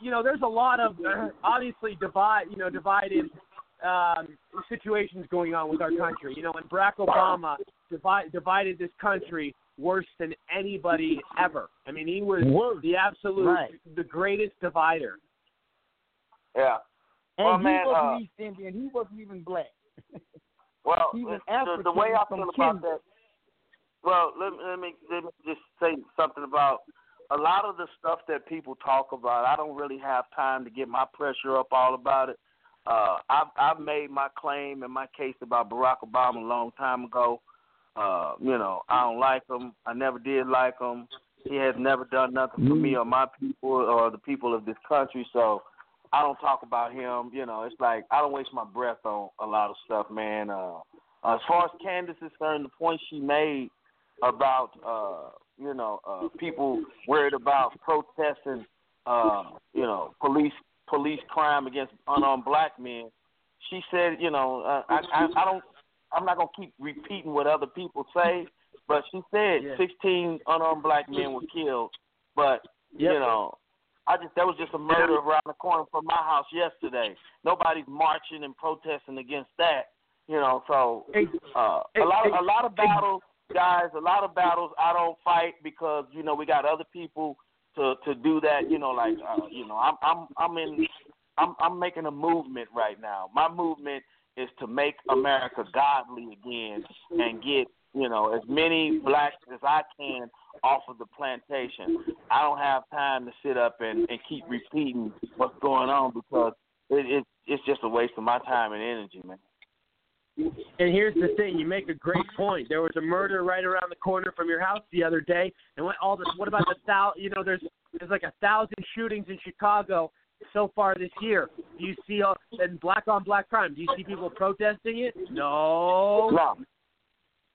Speaker 2: you know, there's a lot of uh, obviously divide, you know, divided um, situations going on with our country. You know, and Barack Obama divide, divided this country worse than anybody ever. I mean, he was the absolute,
Speaker 19: Right.
Speaker 2: the greatest divider.
Speaker 13: Yeah.
Speaker 19: And
Speaker 13: well,
Speaker 19: he
Speaker 13: man,
Speaker 19: wasn't
Speaker 13: uh,
Speaker 19: East Indian. He wasn't even black.
Speaker 13: well,
Speaker 19: He was
Speaker 13: the, the, the way I feel
Speaker 19: from
Speaker 13: about that. Well, let, me- let me let me just say something about a lot of the stuff that people talk about. I don't really have time to get my pressure up all about it. Uh, I've I've made my claim and my case about Barack Obama a long time ago. Uh, you know, I don't like him. I never did like him. He has never done nothing for me or my people or the people of this country. So I don't talk about him. You know, it's like I don't waste my breath on a lot of stuff, man. Uh, as far as Candace is concerned, the point she made about uh, you know uh, people worried about protesting, uh, you know, police police crime against unarmed black men. She said, you know, uh, I, I I don't. I'm not gonna keep repeating what other people say, but she said
Speaker 2: Yeah.
Speaker 13: 16 unarmed black men were killed. But you know, I just there was just a murder around the corner from my house yesterday. Nobody's marching and protesting against that. You know, so uh, a lot of, a lot of battles, guys. A lot of battles I don't fight because you know we got other people to to do that. You know, like uh, you know I'm I'm I'm in I'm I'm making a movement right now. My movement is to make America godly again and get you know as many blacks as I can off of the plantation. I don't have time to sit up and, and keep repeating what's going on because it, it it's just a waste of my time and energy, man.
Speaker 2: And here's the thing: you make a great point. There was a murder right around the corner from your house the other day, and what all this? What about the thou? You know, there's there's like a thousand shootings in Chicago so far this year. Do you see all and black on black crime? Do you see people protesting it? No.
Speaker 13: No.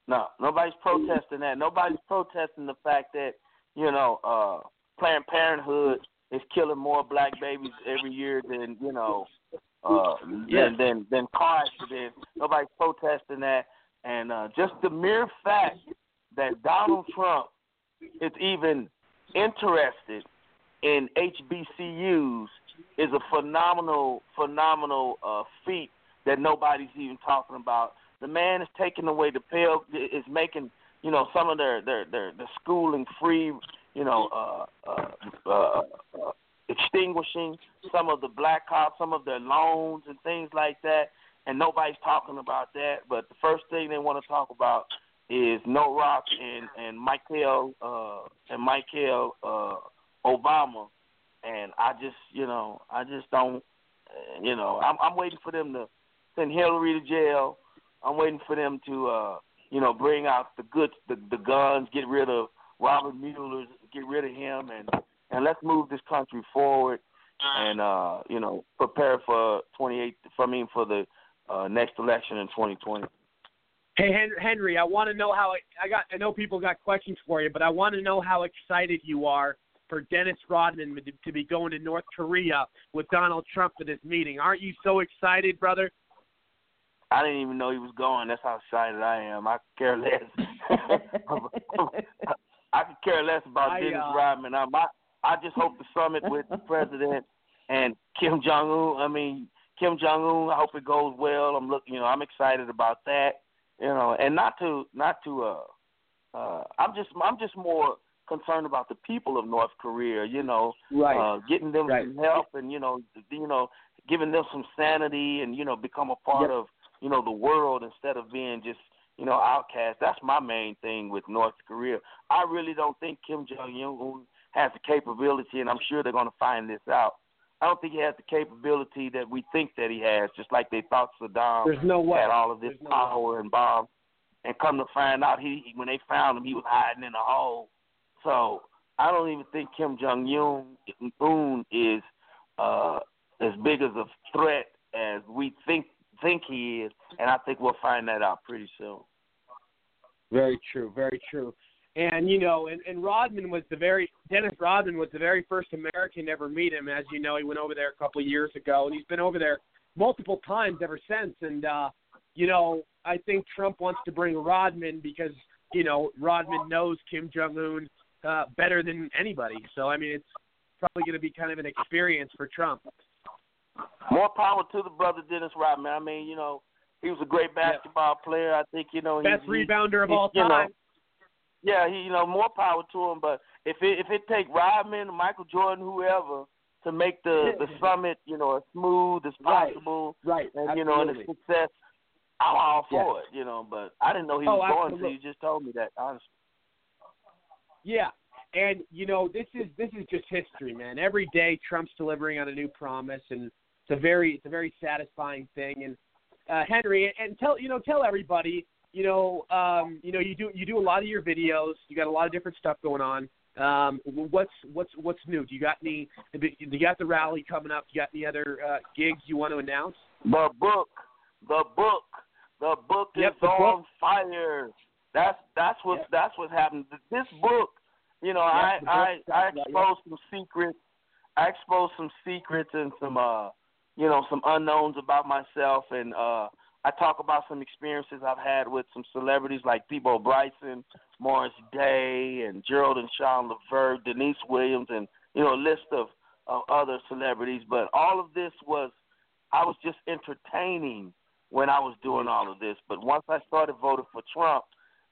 Speaker 13: No, nobody's protesting that. Nobody's protesting the fact that you know uh Planned Parenthood is killing more black babies every year than you know uh
Speaker 2: Yeah.
Speaker 13: than than than car accidents. Nobody's protesting that, and uh just the mere fact that Donald Trump is even interested in HBCUs is a phenomenal, phenomenal uh, feat that nobody's even talking about. The man is taking away the Pell, is making you know some of their their their, their schooling free. You know, uh, uh, uh, uh, extinguishing some of the black cops, some of their loans and things like that, and nobody's talking about that. But the first thing they want to talk about is No Rock and and Michael uh, and Michael uh, Obama, and I just you know I just don't you know I'm I'm waiting for them to send Hillary to jail. I'm waiting for them to uh, you know bring out the good the, the guns, get rid of Robert Mueller, get rid of him, and and let's move this country forward and uh, you know prepare for 28 for me for the uh, next election in 2020.
Speaker 2: Hey Henry, I want to know how I got. I know people got questions for you, but I want to know how excited you are for Dennis Rodman to- to be going to North Korea with Donald Trump for this meeting. Aren't you so excited, brother?
Speaker 13: I didn't even know he was going. That's how excited I am. I care less. I could care less about
Speaker 2: I,
Speaker 13: Dennis
Speaker 2: uh,
Speaker 13: Rodman. I I just hope the summit with the president and Kim Jong Un. I mean Kim Jong Un. I hope it goes well. I'm looking. You know, I'm excited about that. You know, and not to not to. uh uh I'm just I'm just more concerned about the people of North Korea. You know,
Speaker 2: Right.
Speaker 13: uh, getting them
Speaker 2: Right.
Speaker 13: some help and you know you know giving them some sanity and you know become a part
Speaker 2: Yep.
Speaker 13: of you know the world instead of being just you know outcast. That's my main thing with North Korea. I really don't think Kim Jong Un has the capability, and I'm sure they're going to find this out. I don't think he has the capability that we think that he has. Just like they thought Saddam
Speaker 2: There's no way.
Speaker 13: had all of this
Speaker 2: There's no
Speaker 13: power and bombs, and come to find out, he he- when they found him, he was hiding in a hole. So I don't even think Kim Jong Un Un is uh, as big as a threat as we think think he is, and I think we'll find that out pretty soon.
Speaker 2: Very true. Very true. And you know, and, and Rodman was the very Dennis Rodman was the very first American to ever meet him. As you know, he went over there a couple of years ago, and he's been over there multiple times ever since. And uh, you know, I think Trump wants to bring Rodman because you know Rodman knows Kim Jong Un uh, better than anybody. So I mean, it's probably going to be kind of an experience for Trump.
Speaker 13: More power to the brother Dennis Rodman. I mean, you know, he was a great basketball player. I think you know he's
Speaker 2: Best
Speaker 13: he's,
Speaker 2: rebounder of all
Speaker 13: you know,
Speaker 2: time.
Speaker 13: Yeah, he you know more power to him. But if it if it take Rodman, Michael Jordan, whoever to make the the summit, you know, as smooth as possible,
Speaker 2: Right.
Speaker 13: and you know, and a success, I'm all for
Speaker 2: Yeah.
Speaker 13: it. You know, but I didn't know he
Speaker 2: Oh,
Speaker 13: was going
Speaker 2: absolutely.
Speaker 13: to. You just told me that honestly.
Speaker 2: Yeah. And you know, this is this is just history, man. Every day Trump's delivering on a new promise and it's a very it's a very satisfying thing and uh Henry and tell you know tell everybody, you know, um you know you do you do a lot of your videos, you got a lot of different stuff going on. Um what's what's what's new? Do you got any do you got the rally coming up? Do you got any other uh gigs you want to announce?
Speaker 13: The book, the book, the book
Speaker 2: Yep,
Speaker 13: is
Speaker 2: the
Speaker 13: on
Speaker 2: book.
Speaker 13: fire. That's that's what
Speaker 2: Yep.
Speaker 13: that's what happened. This book, you know,
Speaker 2: Yep,
Speaker 13: I I I exposed some secrets. I exposed some secrets and some uh, you know, some unknowns about myself, and uh, I talk about some experiences I've had with some celebrities like Peabo Bryson, Morris Day, and Gerald and Sean Levert, Deniece Williams, and you know, a list of of other celebrities, but all of this was I was just entertaining when I was doing all of this. But once I started voting for Trump,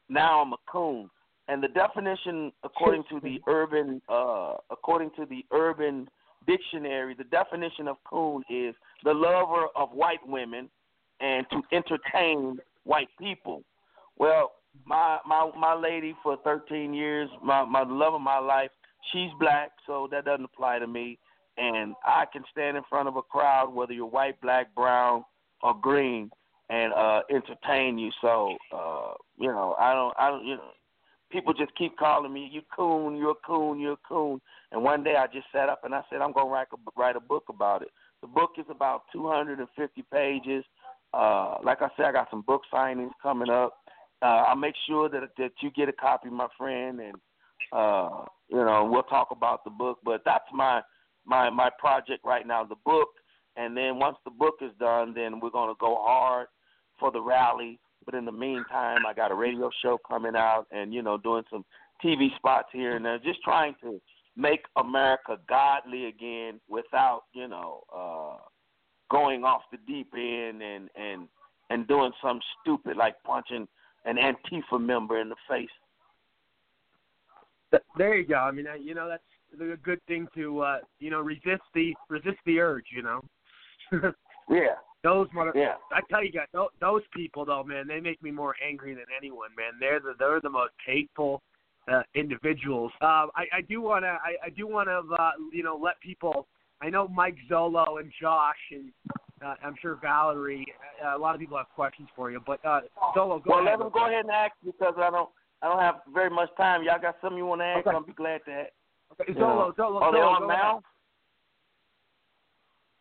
Speaker 13: now I'm a coon. And the definition, according to the urban, uh, according to the urban dictionary, the definition of coon is the lover of white women and to entertain white people. Well, my my my lady for 13 years, my my love of my life, she's black, so that doesn't apply to me. And I can stand in front of a crowd, whether you're white, black, brown, or green, and uh entertain you. So uh, you know, I don't I don't you know people just keep calling me, You coon, you're a coon, you're a coon. And one day I just sat up and I said, I'm gonna write a write a book about it. The book is about two hundred and fifty pages. Uh like I said, I got some book signings coming up. Uh I'll make sure that that you get a copy, my friend, and uh, you know, we'll talk about the book. But that's my my my project right now, the book. And then once the book is done, then we're gonna go hard for the rally. But in the meantime, I got a radio show coming out, and you know, doing some TV spots here and there, just trying to make America godly again without you know uh, going off the deep end and and and doing something stupid like punching an Antifa member in the face.
Speaker 2: There you go. I mean, you know, that's a good thing to uh, you know resist the resist the urge. You know.
Speaker 13: yeah.
Speaker 2: Those mother.
Speaker 13: Yeah.
Speaker 2: I tell you guys, those, those people though, man, they make me more angry than anyone, man. They're the they're the most hateful uh, individuals. Uh, I, I do want to I, I do want to uh, you know let people. I know Mike Zollo and Josh and uh, I'm sure Valerie. Uh, a lot of people have questions for you, but uh, Zollo, go
Speaker 13: well,
Speaker 2: ahead.
Speaker 13: let them go ahead and ask because I don't I don't have very much time. Y'all got something you want to ask?
Speaker 2: Okay.
Speaker 13: I'll be glad to. Have.
Speaker 2: Okay,
Speaker 13: You know.
Speaker 2: Zollo, Zollo,
Speaker 13: Are they
Speaker 2: Zollo,
Speaker 13: on
Speaker 2: go
Speaker 13: now?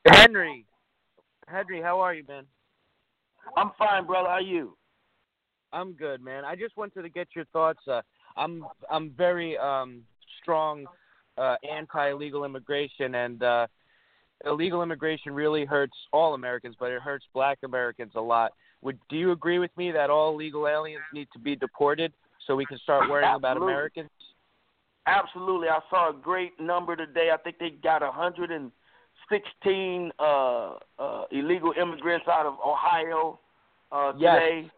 Speaker 3: Henry, Henry, how are you, man?
Speaker 13: I'm fine, brother. How are you?
Speaker 3: I'm good, man. I just wanted to get your thoughts. Uh, I'm I'm very um, strong uh, anti-illegal immigration, and uh, illegal immigration really hurts all Americans, but it hurts Black Americans a lot. Would do you agree with me that all illegal aliens need to be deported so we can start worrying about Americans?
Speaker 13: Absolutely. I saw a great number today. I think they got 116 uh, uh, illegal immigrants out of Ohio uh,
Speaker 3: Yes.
Speaker 13: today.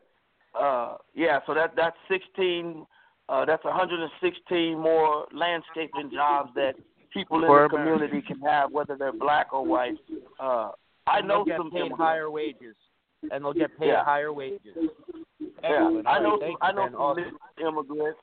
Speaker 13: Uh, yeah, so that that's 16. Uh, that's 116 more landscaping jobs that people in the community can have, whether they're black or white. Uh, I know
Speaker 3: they'll get
Speaker 13: some
Speaker 3: paid
Speaker 13: immigrants.
Speaker 3: higher wages, and they'll get paid
Speaker 13: Yeah.
Speaker 3: higher wages.
Speaker 13: Yeah, I know some, I know some
Speaker 3: Awesome.
Speaker 13: immigrants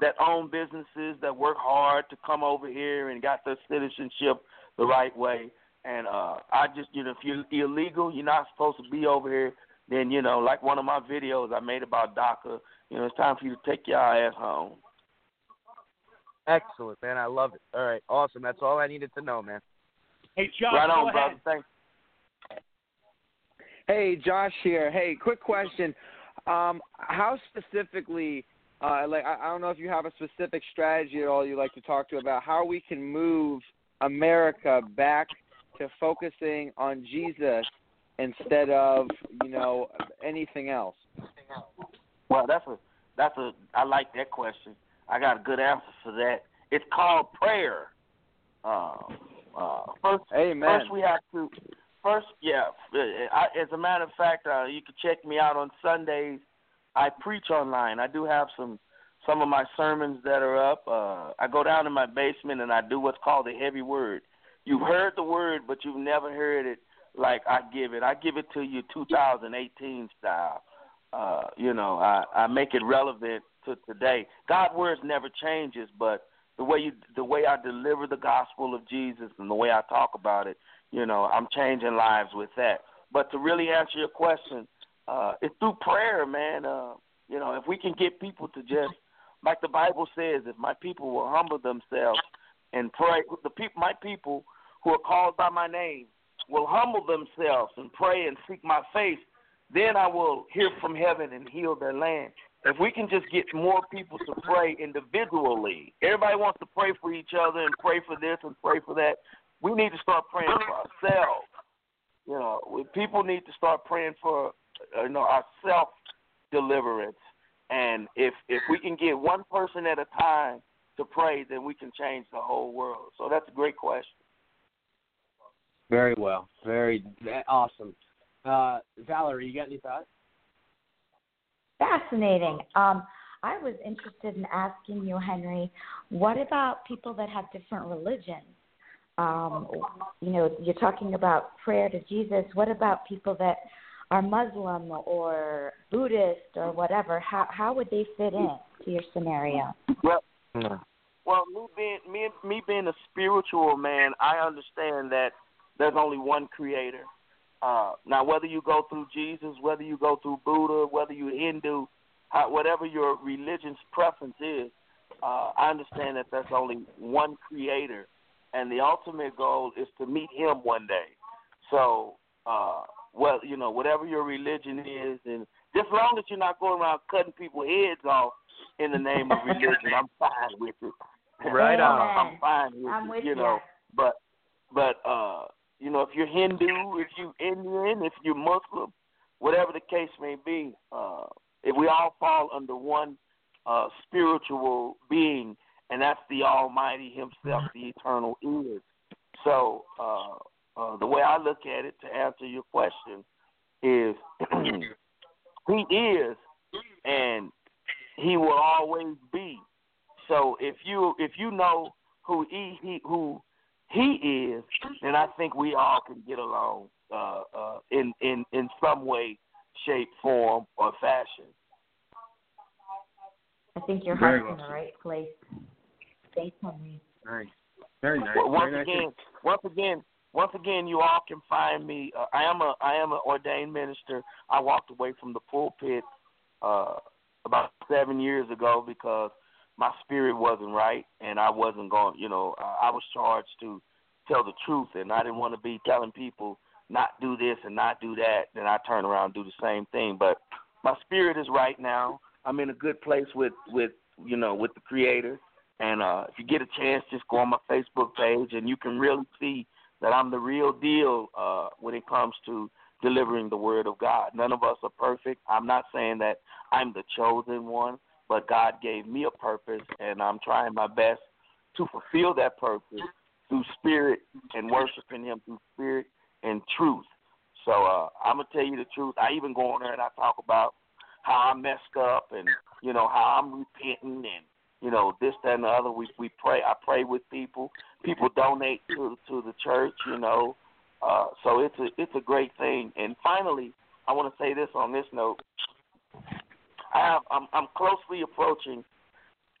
Speaker 13: that own businesses that work hard to come over here and got their citizenship the right way. And uh I just you know if you're illegal, you're not supposed to be over here. Then you know, like one of my videos I made about DACA, you know, it's time for you to take your ass home.
Speaker 3: Excellent, man. I love it. All right, awesome. That's all I needed to know, man.
Speaker 2: Hey, Josh,
Speaker 13: right
Speaker 2: go
Speaker 13: on,
Speaker 2: ahead.
Speaker 13: brother. Thanks.
Speaker 21: Hey, Josh here. Hey, quick question. Um, how specifically, uh, like, I, I don't know if you have a specific strategy at all you'd like to talk to about how we can move America back to focusing on Jesus instead of, you know, anything else.
Speaker 13: Well, that's a that's a I like that question. I got a good answer for that. It's called prayer. Uh, uh, first,
Speaker 21: Amen.
Speaker 13: first we have to. First, yeah. I, as a matter of fact, uh, you can check me out on Sundays. I preach online. I do have some some of my sermons that are up. Uh, I go down in my basement and I do what's called the heavy word. You've heard the word, but you've never heard it like I give it. I give it to you 2018 style. Uh, you know, I, I make it relevant to today. God's words never changes, but the way you the way I deliver the gospel of Jesus and the way I talk about it, you know, I'm changing lives with that. But to really answer your question, uh, it's through prayer, man. Uh, you know, if we can get people to just like the Bible says, if my people will humble themselves and pray, the people, my people who are called by my name, will humble themselves and pray and seek my face, then I will hear from heaven and heal their land. If we can just get more people to pray individually, everybody wants to pray for each other and pray for this and pray for that. We need to start praying for ourselves. You know, people need to start praying for you know our self deliverance. And if if we can get one person at a time to pray, then we can change the whole world. So that's a great question.
Speaker 2: Very well. Very awesome. Uh, Valerie, you got any thoughts?
Speaker 20: Fascinating. Um, I was interested in asking you, Henry, what about people that have different religions? Um, you know, you're talking about prayer to Jesus. What about people that are Muslim or Buddhist or whatever? How how would they fit in to your scenario?
Speaker 13: Well, well, me being me me being a spiritual man, I understand that there's only one Creator. Uh, now, whether you go through Jesus, whether you go through Buddha, whether you're Hindu, how, whatever your religion's preference is, uh, I understand that there's only one Creator, and the ultimate goal is to meet Him one day. So, uh, well, you know, whatever your religion is, and just as long as you're not going around cutting people's heads off in the name of religion, I'm fine with it.
Speaker 20: Right
Speaker 13: I'm,
Speaker 20: on.
Speaker 13: I'm fine with
Speaker 20: I'm
Speaker 13: it.
Speaker 20: with
Speaker 13: you
Speaker 20: ya.
Speaker 13: know, but but uh, you know, if you're Hindu, if you Indian, if you're Muslim, whatever the case may be, uh, if we all fall under one uh, spiritual being, and that's the Almighty Himself, the Eternal is. So uh, uh, the way I look at it, to answer your question, is He is, and He will always be. So if you if you know who he, he who he is, then I think we all can get along uh, uh, in in in some way, shape, form, or fashion.
Speaker 20: I think your
Speaker 2: Very
Speaker 20: heart's in
Speaker 2: well
Speaker 20: the right place. Thanks, Henry.
Speaker 2: Nice. Very nice.
Speaker 13: Well, once
Speaker 2: Very nice.
Speaker 13: again, once again, once again, you all can find me. Uh, I am a I am an ordained minister. I walked away from the pulpit uh, about seven years ago because my spirit wasn't right, and I wasn't going. You know, I I was charged to tell the truth, and I didn't want to be telling people not do this and not do that. Then I turn around and do the same thing. But my spirit is right now. I'm in a good place with with you know with the Creator. And uh, if you get a chance, just go on my Facebook page, and you can really see that I'm the real deal uh, when it comes to delivering the word of God. None of us are perfect. I'm not saying that I'm the chosen one, but God gave me a purpose, and I'm trying my best to fulfill that purpose through spirit and worshiping Him through spirit and truth. So uh, I'm gonna tell you the truth. I even go on there and I talk about how I messed up and you know how I'm repenting and you know this that and the other. We we pray. I pray with people. People donate to to the church. You know, uh, so it's a it's a great thing. And finally, I want to say this on this note. I have I'm I'm closely approaching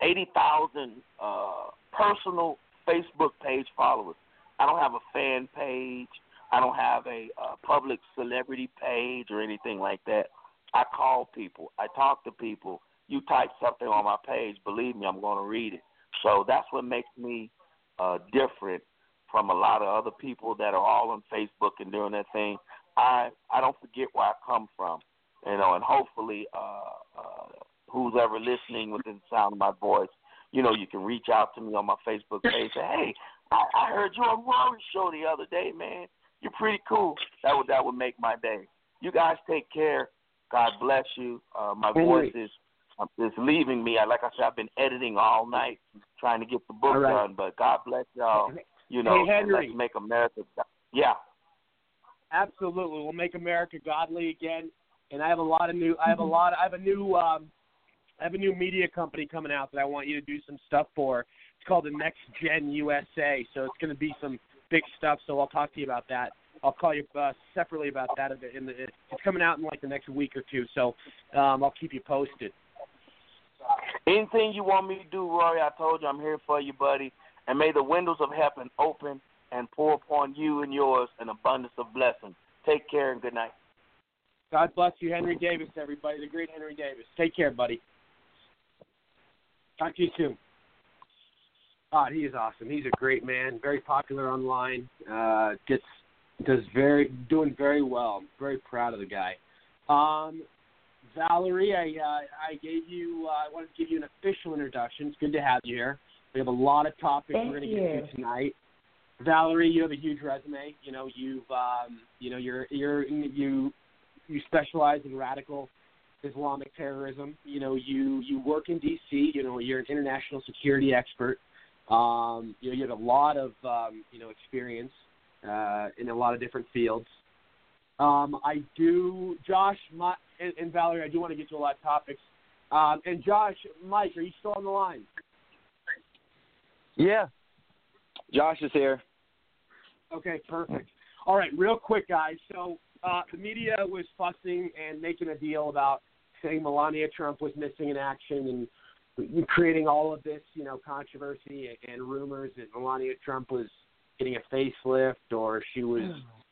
Speaker 13: eighty thousand uh, personal Facebook page followers. I don't have a fan page. I don't have a, uh public celebrity page or anything like that. I call people. I talk to people. You type something on my page, believe me, I'm going to read it. So that's what makes me uh, different from a lot of other people that are all on Facebook and doing their thing. I I don't forget where I come from, you know, and hopefully, uh, uh, who's ever listening within the sound of my voice, you know, you can reach out to me on my Facebook page. Say, hey, I, I heard you on Rory's show the other day, man. You're pretty cool. That would that would make my day. You guys take care. God bless you. Uh, my voice is is leaving me. I Like I said, I've been editing all night trying to get the book
Speaker 2: right.
Speaker 13: done. But God bless y'all. You know,
Speaker 2: Hey,
Speaker 13: let's make America. Yeah.
Speaker 2: Absolutely, we'll make America godly again. And I have a lot of new. I have a lot. I have a new. Um, I have a new media company coming out that I want you to do some stuff for. It's called the Next Gen USA. So it's going to be some big stuff. So I'll talk to you about that. I'll call you uh, separately about that. In the, in the, it's coming out in like the next week or two. So um, I'll keep you posted.
Speaker 13: Anything you want me to do, Rory, I told you I'm here for you, buddy. And may the windows of heaven open and pour upon you and yours an abundance of blessings. Take care and good night.
Speaker 2: God bless you, Henry Davis, everybody. The great Henry Davis. Take care, buddy. Talk to you soon. God, he is awesome. He's a great man. Very popular online. Uh, gets does very doing very well. I'm very proud of the guy. Um, Valerie, I uh, I gave you uh, I wanted to give you an official introduction. It's good to have you here. We have a lot of topics
Speaker 20: Thank
Speaker 2: we're going to get to tonight. Valerie, you have a huge resume. You know, you've um, you know, you're you're you you specialize in radical Islamic terrorism. You know, you you work in D.C. You know, you're an international security expert. Um, you know, you have a lot of um, you know experience uh, in a lot of different fields. Um, I do, Josh, my, and, and Valerie. I do want to get to a lot of topics. Um, and Josh, Mike, are you still on the line?
Speaker 21: Yeah. Josh is here.
Speaker 2: Okay, perfect. All right, real quick, guys. So uh, the media was fussing and making a deal about saying Melania Trump was missing in action and creating all of this, you know, controversy and rumors that Melania Trump was getting a facelift or she was,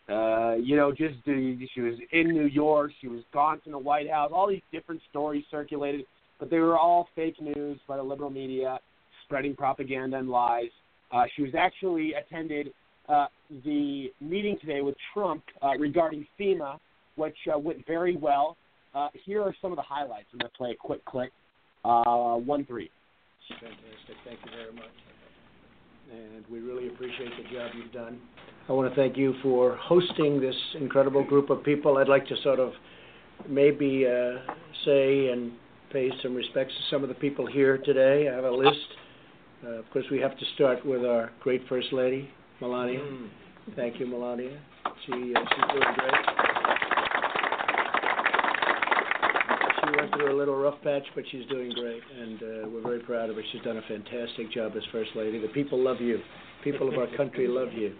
Speaker 2: uh, you know, just she was in New York, she was gone from the White House. All these different stories circulated, but they were all fake news by the liberal media, spreading propaganda and lies. Uh, she was actually attended uh, the meeting today with Trump uh, regarding FEMA, which uh, went very well. Uh, here are some of the highlights. I'm going to play a quick clip. Uh, one three.
Speaker 10: Fantastic. Thank you very much. And we really appreciate the job you've done. I want to thank you for hosting this incredible group of people. I'd like to sort of maybe uh, say and pay some respects to some of the people here today. I have a list. Uh, of course, we have to start with our great First Lady, Melania.
Speaker 2: Mm.
Speaker 10: Thank you, Melania. She, uh, she's doing great. She went through a little rough patch, but she's doing great, and uh, we're very proud of her. She's done a fantastic job as First Lady. The people love you. People of our country love you.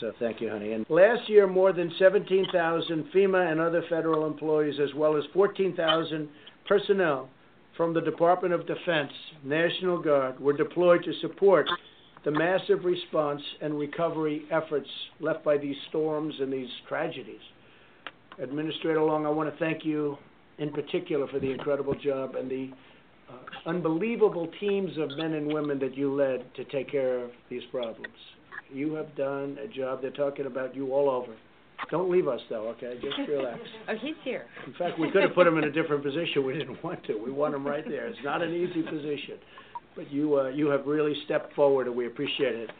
Speaker 10: So thank you, honey. And last year, more than 17,000 FEMA and other federal employees, as well as 14,000 personnel from the Department of Defense, National Guard, were deployed to support the massive response and recovery efforts left by these storms and these tragedies. Administrator Long, I want to thank you in particular for the incredible job and the uh, unbelievable teams of men and women that you led to take care of these problems. You have done a job. They're talking about you all over. Don't leave us, though, okay? Just relax.
Speaker 22: oh, he's here.
Speaker 10: In fact, we could have put him in a different position. We didn't want to. We want him right there. It's not an easy position. But you, uh, you have really stepped forward, and we appreciate it.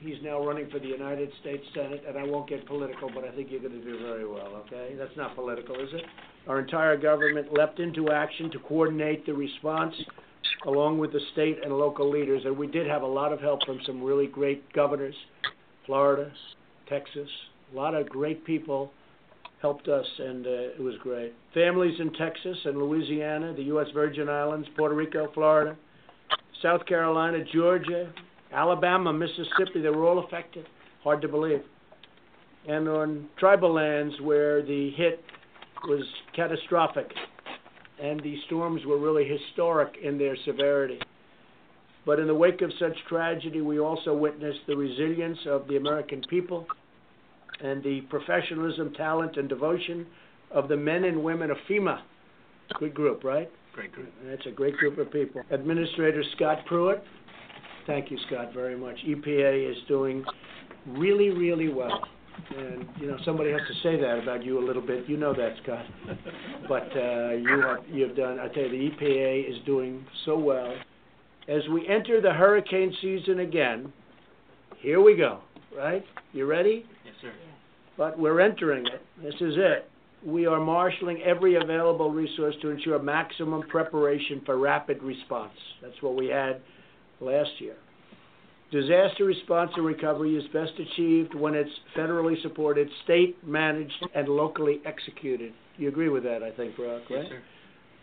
Speaker 10: He's now running for the United States Senate, and I won't get political, but I think you're going to do very well, okay? That's not political, is it? Our entire government leapt into action to coordinate the response along with the state and local leaders, and we did have a lot of help from some really great governors, Florida, Texas, a lot of great people helped us, and uh, it was great. Families in Texas and Louisiana, the U.S. Virgin Islands, Puerto Rico, Florida, South Carolina, Georgia, Alabama, Mississippi, they were all affected. Hard to believe. And on tribal lands where the hit was catastrophic and the storms were really historic in their severity. But in the wake of such tragedy, we also witnessed the resilience of the American people and the professionalism, talent, and devotion of the men and women of FEMA. Good group, right?
Speaker 23: Great group.
Speaker 10: That's a great group of people. Administrator Scott Pruitt, thank you, Scott, very much. EPA is doing really, really well. And you know somebody has to say that about you a little bit. You know that, Scott. But uh, you have you've done. I tell you, the EPA is doing so well. As we enter the hurricane season again, here we go. Right? You ready?
Speaker 23: Yes, sir.
Speaker 10: But we're entering it. This is it. We are marshaling every available resource to ensure maximum preparation for rapid response. That's what we had last year. Disaster response and recovery is best achieved when it's federally supported, state managed, and locally executed. You agree with that, I think, Brock, right?
Speaker 23: Yes, sir.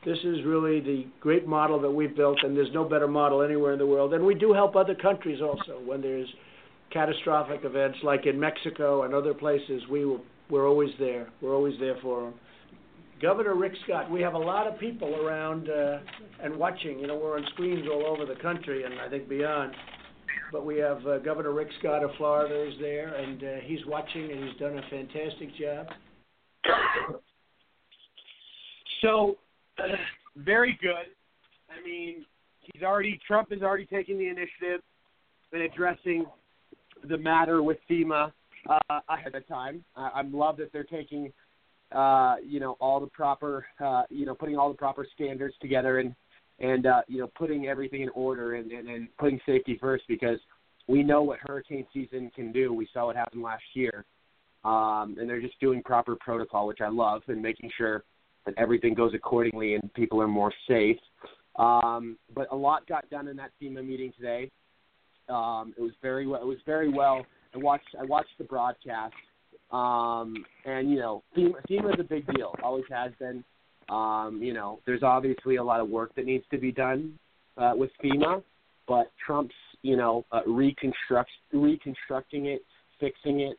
Speaker 10: This is really the great model that we've built, and there's no better model anywhere in the world. And we do help other countries also when there's catastrophic events, like in Mexico and other places. We will, we're always there. We're always there for them. Governor Rick Scott, we have a lot of people around uh, and watching. You know, we're on screens all over the country and I think beyond. But we have uh, Governor Rick Scott of Florida is there, and uh, he's watching, and he's done a fantastic job.
Speaker 2: So, very good. I mean, he's already Trump is already taking the initiative in addressing the matter with FEMA uh, ahead of time. I, I'm love that they're taking, uh, you know, all the proper, uh, you know, putting all the proper standards together and and uh, you know putting everything in order and, and, and putting safety first because we know what hurricane season can do. We saw what happened last year, um, and they're just doing proper protocol, which I love, and making sure that everything goes accordingly and people are more safe. Um, but a lot got done in that FEMA meeting today. Um, it was very well. It was very well I watched I watched the broadcast, um, and you know, FEMA, FEMA is a big deal. Always has been. Um, you know, there's obviously a lot of work that needs to be done uh, with FEMA, but Trump's you know uh, reconstruct reconstructing it, fixing it,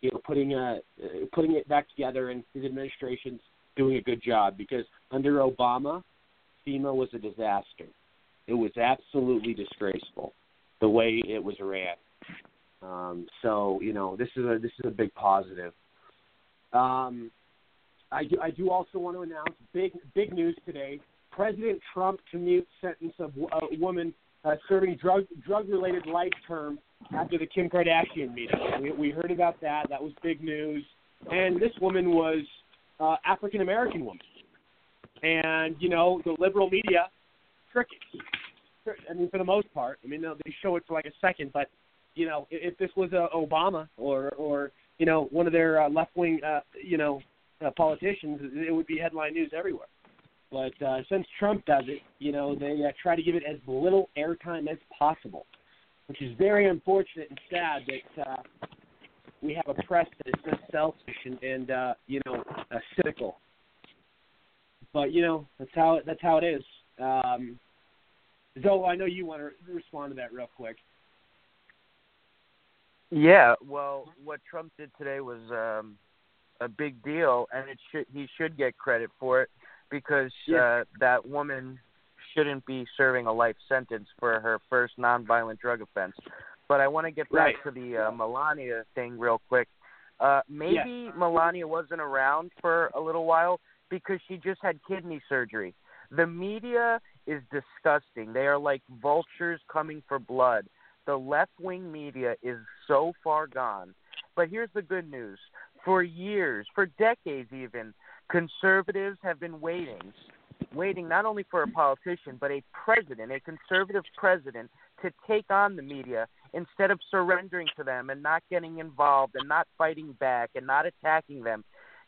Speaker 2: you know, putting a uh, putting it back together, and his administration's doing a good job because under Obama, FEMA was a disaster. It was absolutely disgraceful the way it was ran. Um, so you know this is a this is a big positive. Um, I do I do also want to announce big big news today. President Trump commutes sentence of a woman uh, serving drug drug related life term after the Kim Kardashian meeting. We, we heard about that. That was big news. And this woman was uh, African American woman. And you know the liberal media crickets. I mean, for the most part. I mean, they show it for like a second, but you know, if this was uh, Obama or or you know one of their uh, left wing uh, you know uh, politicians, it would be headline news everywhere. But uh, since Trump does it, you know, they uh, try to give it as little airtime as possible, which is very unfortunate and sad that uh, we have a press that is so selfish and, and uh, you know uh, cynical. But you know that's how that's how it is. Um, Zoe, I know you want to respond to that real quick.
Speaker 11: Yeah, well, what Trump did today was um, a big deal, and it should he should get credit for it because
Speaker 2: Yeah.
Speaker 11: uh, that woman shouldn't be serving a life sentence for her first nonviolent drug offense. But I want to get back
Speaker 2: Right.
Speaker 11: to the uh, Melania thing real quick. Uh, maybe Melania wasn't around for a little while because she just had kidney surgery. The media is disgusting. They are like vultures coming for blood. The left wing media is so far gone. But here's the good news. For years, for decades even, conservatives have been waiting, waiting not only for a politician, but a president, a conservative president, to take on the media instead of surrendering to them and not getting involved and not fighting back and not attacking them.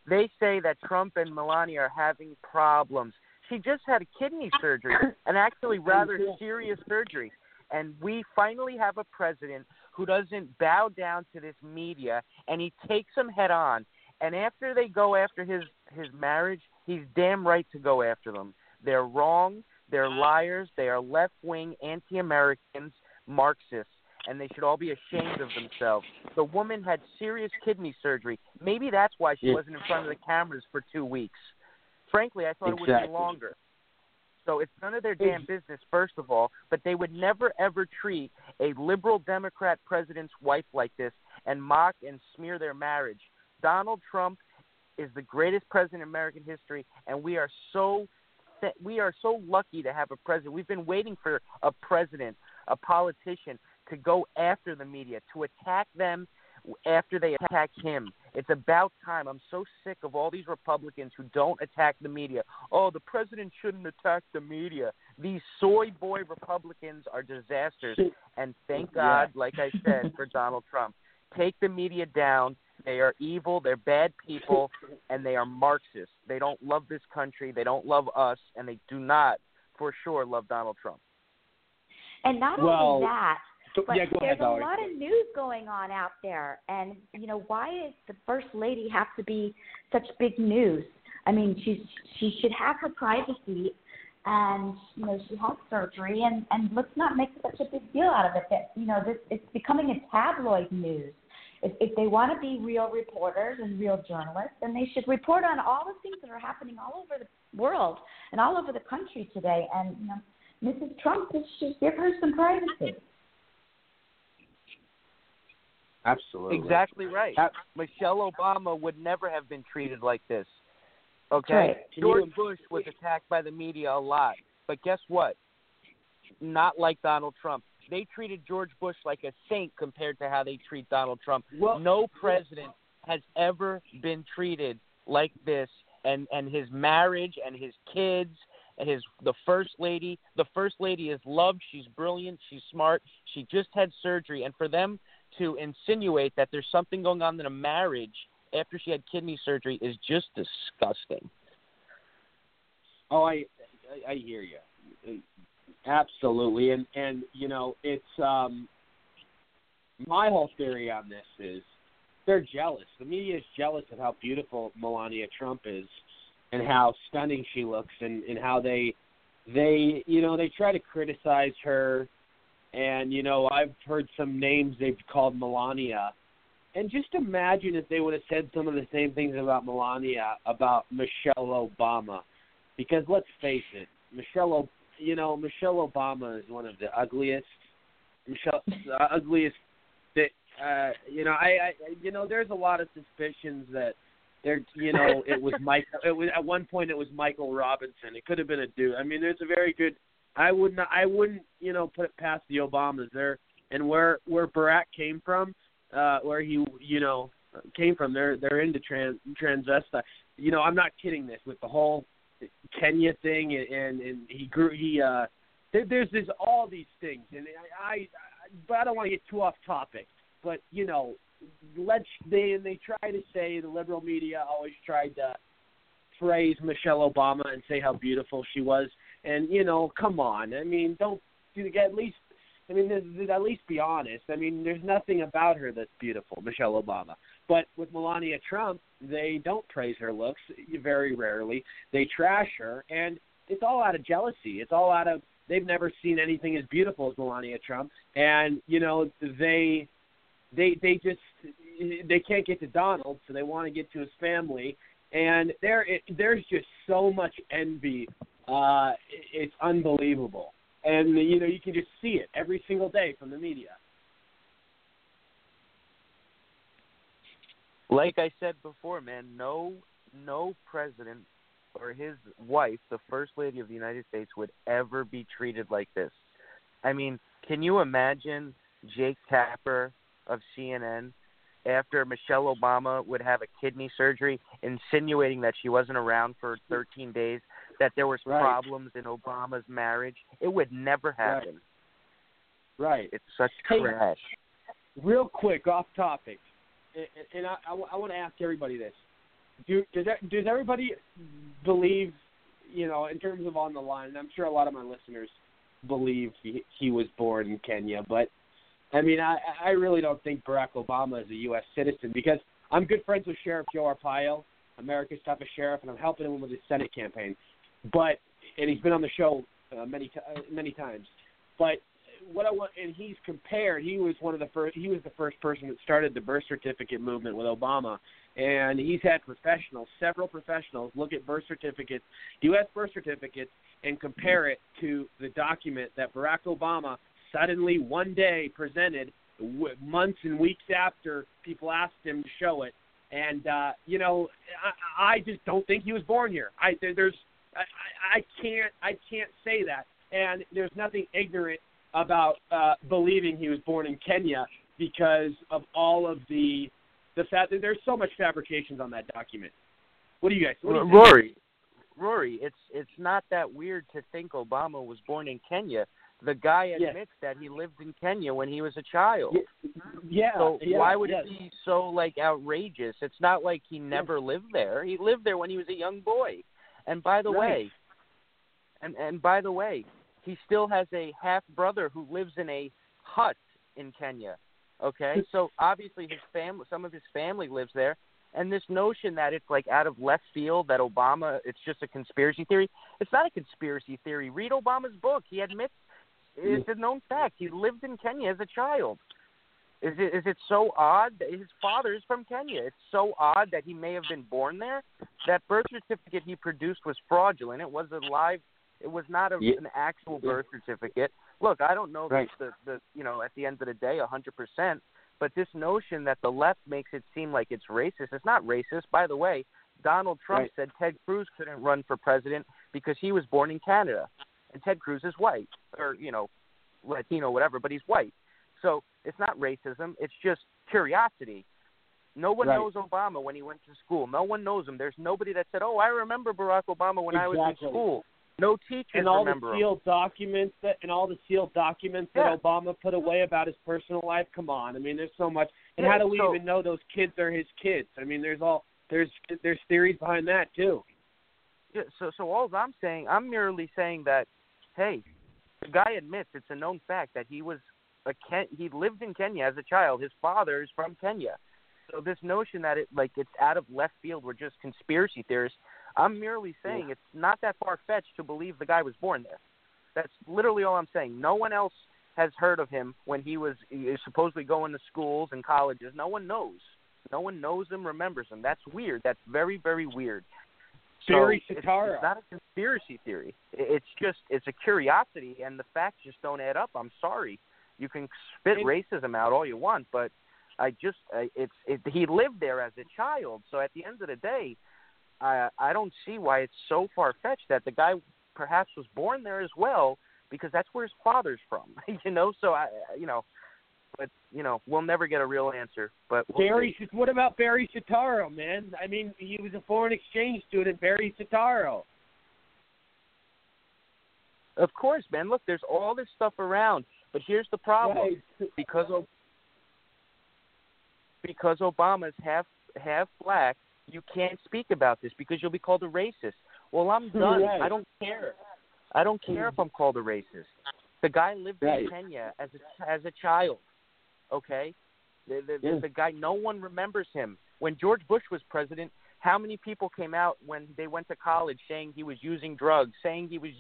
Speaker 11: They say that Trump and Melania are having problems. She just had a kidney surgery, and actually rather serious surgery. And we finally have a president who doesn't bow down to this media, and he takes them head on. And after they go after his his marriage, he's damn right to go after them. They're wrong. They're liars. They are left wing, anti Americans, Marxists, and they should all be ashamed of themselves. The woman had serious kidney surgery. Maybe that's why she
Speaker 2: Yeah.
Speaker 11: wasn't in front of the cameras for two weeks. Frankly, I thought it would be longer. So it's none of their damn business, first of all, but they would never ever treat a liberal Democrat president's wife like this and mock and smear their marriage. Donald Trump is the greatest president in American history, and we are so we are so lucky to have a president. We've been waiting for a president, a politician, to go after the media, to attack them after they attack him. It's about time. I'm so sick of all these Republicans who don't attack the media. Oh, the president shouldn't attack the media. These soy boy Republicans are disasters. And thank God, like I said, for Donald Trump. Take the media down. They are evil, they're bad people, and they are Marxists. They don't love this country, they don't love us, and they do not, for sure, love Donald Trump.
Speaker 20: And not
Speaker 11: Well,
Speaker 20: only that,
Speaker 11: so-
Speaker 20: but
Speaker 11: yeah,
Speaker 20: there's
Speaker 11: ahead, Valerie.
Speaker 20: a lot of news going on out there. And, you know, why does the First Lady have to be such big news? I mean, she's, she should have her privacy and, you know, she had surgery and, and let's not make such a big deal out of it that, you know, this it's becoming a tabloid news. If, if they want to be real reporters and real journalists, then they should report on all the things that are happening all over the world and all over the country today. And you know, Mrs. Trump should give her some privacy.
Speaker 2: Absolutely.
Speaker 11: Exactly right. Michelle Obama would never have been treated like this. Okay?
Speaker 2: Right.
Speaker 11: George Bush was attacked by the media a lot. But guess what? Not like Donald Trump. They treated George Bush like a saint compared to how they treat Donald Trump. no president has ever been treated like this and and his marriage and his kids and his the first lady the first lady is loved she's brilliant she's smart she just had surgery and for them to insinuate that there's something going on in a marriage after she had kidney surgery is just disgusting
Speaker 2: Oh, I I, I hear you. Absolutely, and and you know it's um my whole theory on this is they're jealous. The media is jealous of how beautiful Melania Trump is and how stunning she looks and, and how they they you know they try to criticize her and you know I've heard some names they've called Melania. And just imagine if they would have said some of the same things about Melania about Michelle Obama. Because let's face it Michelle you know Michelle Obama is one of the ugliest Michelle the ugliest that uh you know I, I you know there's a lot of suspicions that there you know it was Mike it was at one point it was Michael Robinson. It could have been a dude. I mean there's a very good I would not I wouldn't you know put it past the Obamas there. And where where Barack came from uh where he you know came from they're they're into trans transvestite. You know I'm not kidding this. With the whole Kenya thing and and, and he grew he uh there, there's there's all these things. And I, I but I don't want to get too off topic. But you know let's they and they try to say the liberal media always tried to praise Michelle Obama and say how beautiful she was and you know come on. I mean don't do at least I mean at least be honest. I mean there's nothing about her that's beautiful Michelle Obama. But with Melania Trump they don't praise her looks very rarely. They trash her and it's all out of jealousy. It's all out of they've never seen anything as beautiful as Melania Trump. And you know they they they just they can't get to Donald, so they want to get to his family, and there it, there's just so much envy. Uh, it's unbelievable, and you know you can just see it every single day from the media.
Speaker 11: like I said before, man, no no president or his wife, the first lady of the United States, would ever be treated like this. I mean, can you imagine Jake Tapper of CNN after Michelle Obama would have a kidney surgery, insinuating that she wasn't around for 13 days, that there was
Speaker 2: Right.
Speaker 11: problems in Obama's marriage? It would never happen.
Speaker 2: Right.
Speaker 11: It's such
Speaker 2: Hey,
Speaker 11: trash.
Speaker 2: Real quick, off topic, and, and I, I, want to ask everybody this: Do does that, does everybody believe, you know, in terms of on the line? And I'm sure a lot of my listeners believe he, he was born in Kenya, but I mean, I I really don't think Barack Obama is a U.S. citizen because I'm good friends with Sheriff Joe Arpaio, America's toughest sheriff, and I'm helping him with his Senate campaign. But and he's been on the show uh, many ti uh, many times. But what I want, and he's compared. He was one of the first. He was the first person that started the birth certificate movement with Obama, and he's had professionals, several professionals, look at birth certificates, U.S. birth certificates, and compare it to the document that Barack Obama suddenly one day presented, months and weeks after people asked him to show it. And uh, you know, I, I just don't think he was born here. I there's I, I can't I can't say that. And there's nothing ignorant about uh, believing he was born in Kenya because of all of the the fact that there's so much fabrications on that document. What do you guys? What do you think?
Speaker 11: Rory, Rory, it's it's not that weird to think Obama was born in Kenya. The guy
Speaker 2: Yes.
Speaker 11: admits that he lived in Kenya when he was a child.
Speaker 2: Yeah.
Speaker 11: So
Speaker 2: yeah,
Speaker 11: why would
Speaker 2: yes.
Speaker 11: it be so like outrageous? It's not like he never lived there. He lived there when he was a young boy. And by the way, and and by the way, he still has a half brother who lives in a hut in Kenya. Okay? Hmm. So obviously his family some of his family lives there. And this notion that it's like out of left field that Obama it's just a conspiracy theory. It's not a conspiracy theory. Read Obama's book. He admits it's a known fact. He lived in Kenya as a child. Is it is it so odd that his father is from Kenya? It's so odd that he may have been born there. That birth certificate he produced was fraudulent. It was a live. It was not a,
Speaker 2: Yeah.
Speaker 11: an actual birth certificate. Look, I don't know
Speaker 2: Right.
Speaker 11: the, the you know at the end of the day a hundred percent. But this notion that the left makes it seem like it's racist, it's not racist. By the way, Donald Trump
Speaker 2: Right.
Speaker 11: said Ted Cruz couldn't run for president because he was born in Canada, and Ted Cruz is white or you know Latino, whatever, but he's white. So it's not racism. It's just curiosity. No one
Speaker 2: Right.
Speaker 11: knows Obama when he went to school. No one knows him. There's nobody that said, "Oh, I remember Barack Obama when I was in school." No teachers
Speaker 2: and all the
Speaker 11: remember him.
Speaker 2: sealed documents that and all the sealed documents
Speaker 11: Yeah.
Speaker 2: that Obama put away about his personal life. Come on, I mean, there's so much. And
Speaker 11: Yeah,
Speaker 2: how do we
Speaker 11: so-
Speaker 2: even know those kids are his kids? I mean, there's all there's there's theories behind that too.
Speaker 11: Yeah, so so all I'm saying, I'm merely saying that, hey, the guy admits it's a known fact that he was a Ken. He lived in Kenya as a child. His father is from Kenya. So this notion that it like it's out of left field, we're just conspiracy theorists. I'm merely saying it's not that far fetched to believe the guy was born there. That's literally all I'm saying. No one else has heard of him when he was he supposedly going to schools and colleges. No one knows. No one knows him, remembers him. That's weird. That's very, very weird. So it's, it's not a conspiracy theory. It's just it's a curiosity, and the facts just don't add up. I'm sorry. You can spit racism out all you want, but I just I, it's it, he lived there as a child. So at the end of the day, I I don't see why it's so far fetched that the guy perhaps was born there as well because that's where his father's from. you know, so I you know, but you know we'll never get a real answer. But we'll
Speaker 2: Barry,
Speaker 11: see.
Speaker 2: what about Barry Soetoro, man? I mean, he was a foreign exchange student, Barry Soetoro.
Speaker 11: Of course, man. Look, there's all this stuff around, but here's the problem:
Speaker 2: Right.
Speaker 11: because of because Obama's half half black, you can't speak about this because you'll be called a racist. Well, I'm done.
Speaker 2: Right.
Speaker 11: I don't care. I don't care if I'm called a racist. The guy lived
Speaker 2: Right.
Speaker 11: in Kenya as a as a child. Okay, the the,
Speaker 2: Yeah.
Speaker 11: the guy. No one remembers him. When George Bush was president, how many people came out when they went to college saying he was using drugs, saying he was,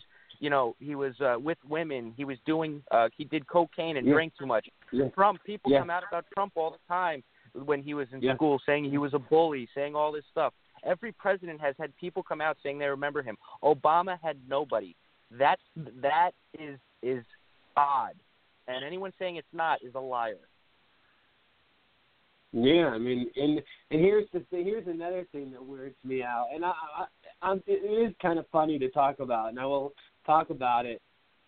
Speaker 11: you know, he was uh, with women, he was doing, uh, he did cocaine and
Speaker 2: Yeah.
Speaker 11: drank too much.
Speaker 2: Yeah.
Speaker 11: Trump, people
Speaker 2: Yeah.
Speaker 11: come out about Trump all the time when he was in
Speaker 2: Yeah.
Speaker 11: school, saying he was a bully, saying all this stuff. Every president has had people come out saying they remember him. Obama had nobody. That's that is is odd, and anyone saying it's not is a liar.
Speaker 2: Yeah, I mean, and and here's the thing. Here's another thing that weirds me out, and I, I I'm, it is kind of funny to talk about, and I will talk about it.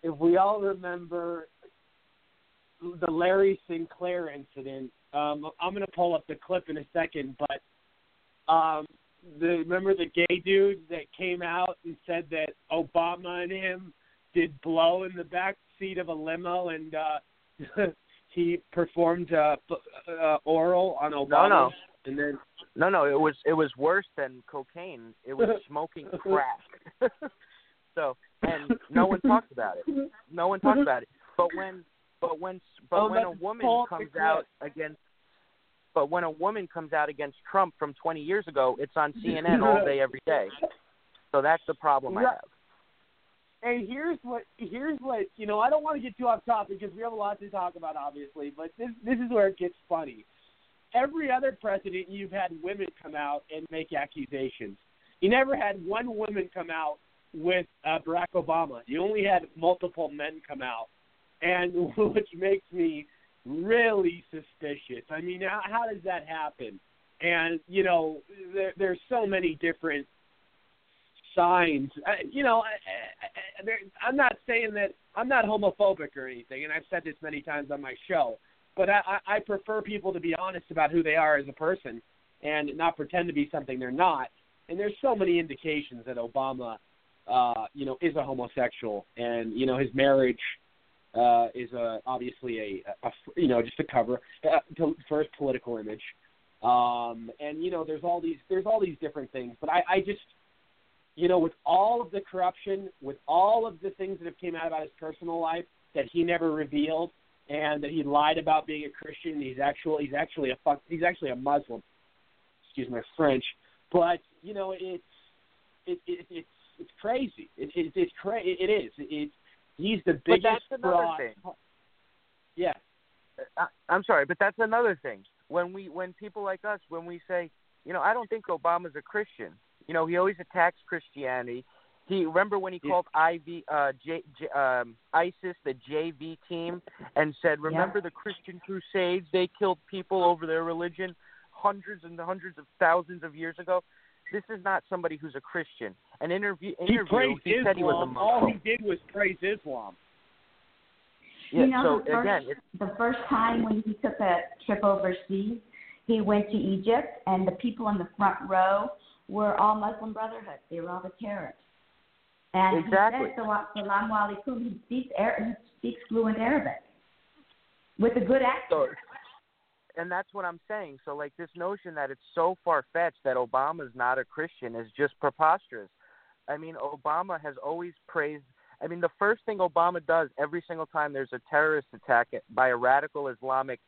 Speaker 2: If we all remember the Larry Sinclair incident, um, I'm going to pull up the clip in a second, but um, the remember the gay dude that came out and said that Obama and him did blow in the back seat of a limo, and uh, he performed uh, uh, oral on Obama.
Speaker 11: No, no.
Speaker 2: And then
Speaker 11: No, no, it was it was worse than cocaine. It was smoking crack. so, and no one talks about it. No one talks about it. But mm-hmm. when, but when, but
Speaker 2: Oh,
Speaker 11: when a woman comes out against, but when a woman comes out against Trump from 20 years ago, it's on CNN all day, every day. So that's the problem I have.
Speaker 2: And here's what here's what you know. I don't want to get too off topic because we have a lot to talk about, obviously. But this this is where it gets funny. Every other president, you've had women come out and make accusations. You never had one woman come out with uh, Barack Obama. You only had multiple men come out, and which makes me really suspicious. I mean, how, how does that happen? And you know, there, there's so many different signs. I, you know, I, I, I'm not saying that I'm not homophobic or anything, and I've said this many times on my show. But I I prefer people to be honest about who they are as a person and not pretend to be something they're not. And there's so many indications that Obama, uh, you know, is a homosexual, and you know his marriage uh, is a, obviously a, a, you know just a cover uh, for his political image. Um, and you know there's all these there's all these different things, but I, I just you know, with all of the corruption, with all of the things that have came out about his personal life that he never revealed, and that he lied about being a Christian, he's actually he's actually a fuck, he's actually a Muslim. Excuse my French, but you know, it's it, it it's it's crazy. It, it it's cra- it is. It, he's the biggest.
Speaker 11: But that's another
Speaker 2: fraud.
Speaker 11: thing.
Speaker 2: Yeah.
Speaker 11: I, I'm sorry, but that's another thing. When we, when people like us, when we say, you know, I don't think Obama's a Christian. You know, he always attacks Christianity. He remember when he called IV, uh, J, J, um, ISIS the JV team and said, "Remember the Christian Crusades? They killed people over their religion hundreds and hundreds of thousands of years ago." This is not somebody who's a Christian. An interview,
Speaker 2: He
Speaker 11: interview,
Speaker 2: praised
Speaker 11: he said he was a
Speaker 2: Islam. All he did was praise Islam.
Speaker 11: Yeah,
Speaker 20: you know,
Speaker 11: so
Speaker 20: the first,
Speaker 11: again,
Speaker 20: the first time when he took a trip overseas, he went to Egypt, and the people in the front row were all Muslim Brotherhood. They were all the terrorists. And
Speaker 11: Exactly.
Speaker 20: he said, "Salam salam alaikum." He speaks, he speaks fluent Arabic with a good accent.
Speaker 11: So, and that's what I'm saying. So, like this notion that it's so far fetched that Obama's not a Christian is just preposterous. I mean, Obama has always praised I mean, the first thing Obama does every single time there's a terrorist attack by a radical Islamic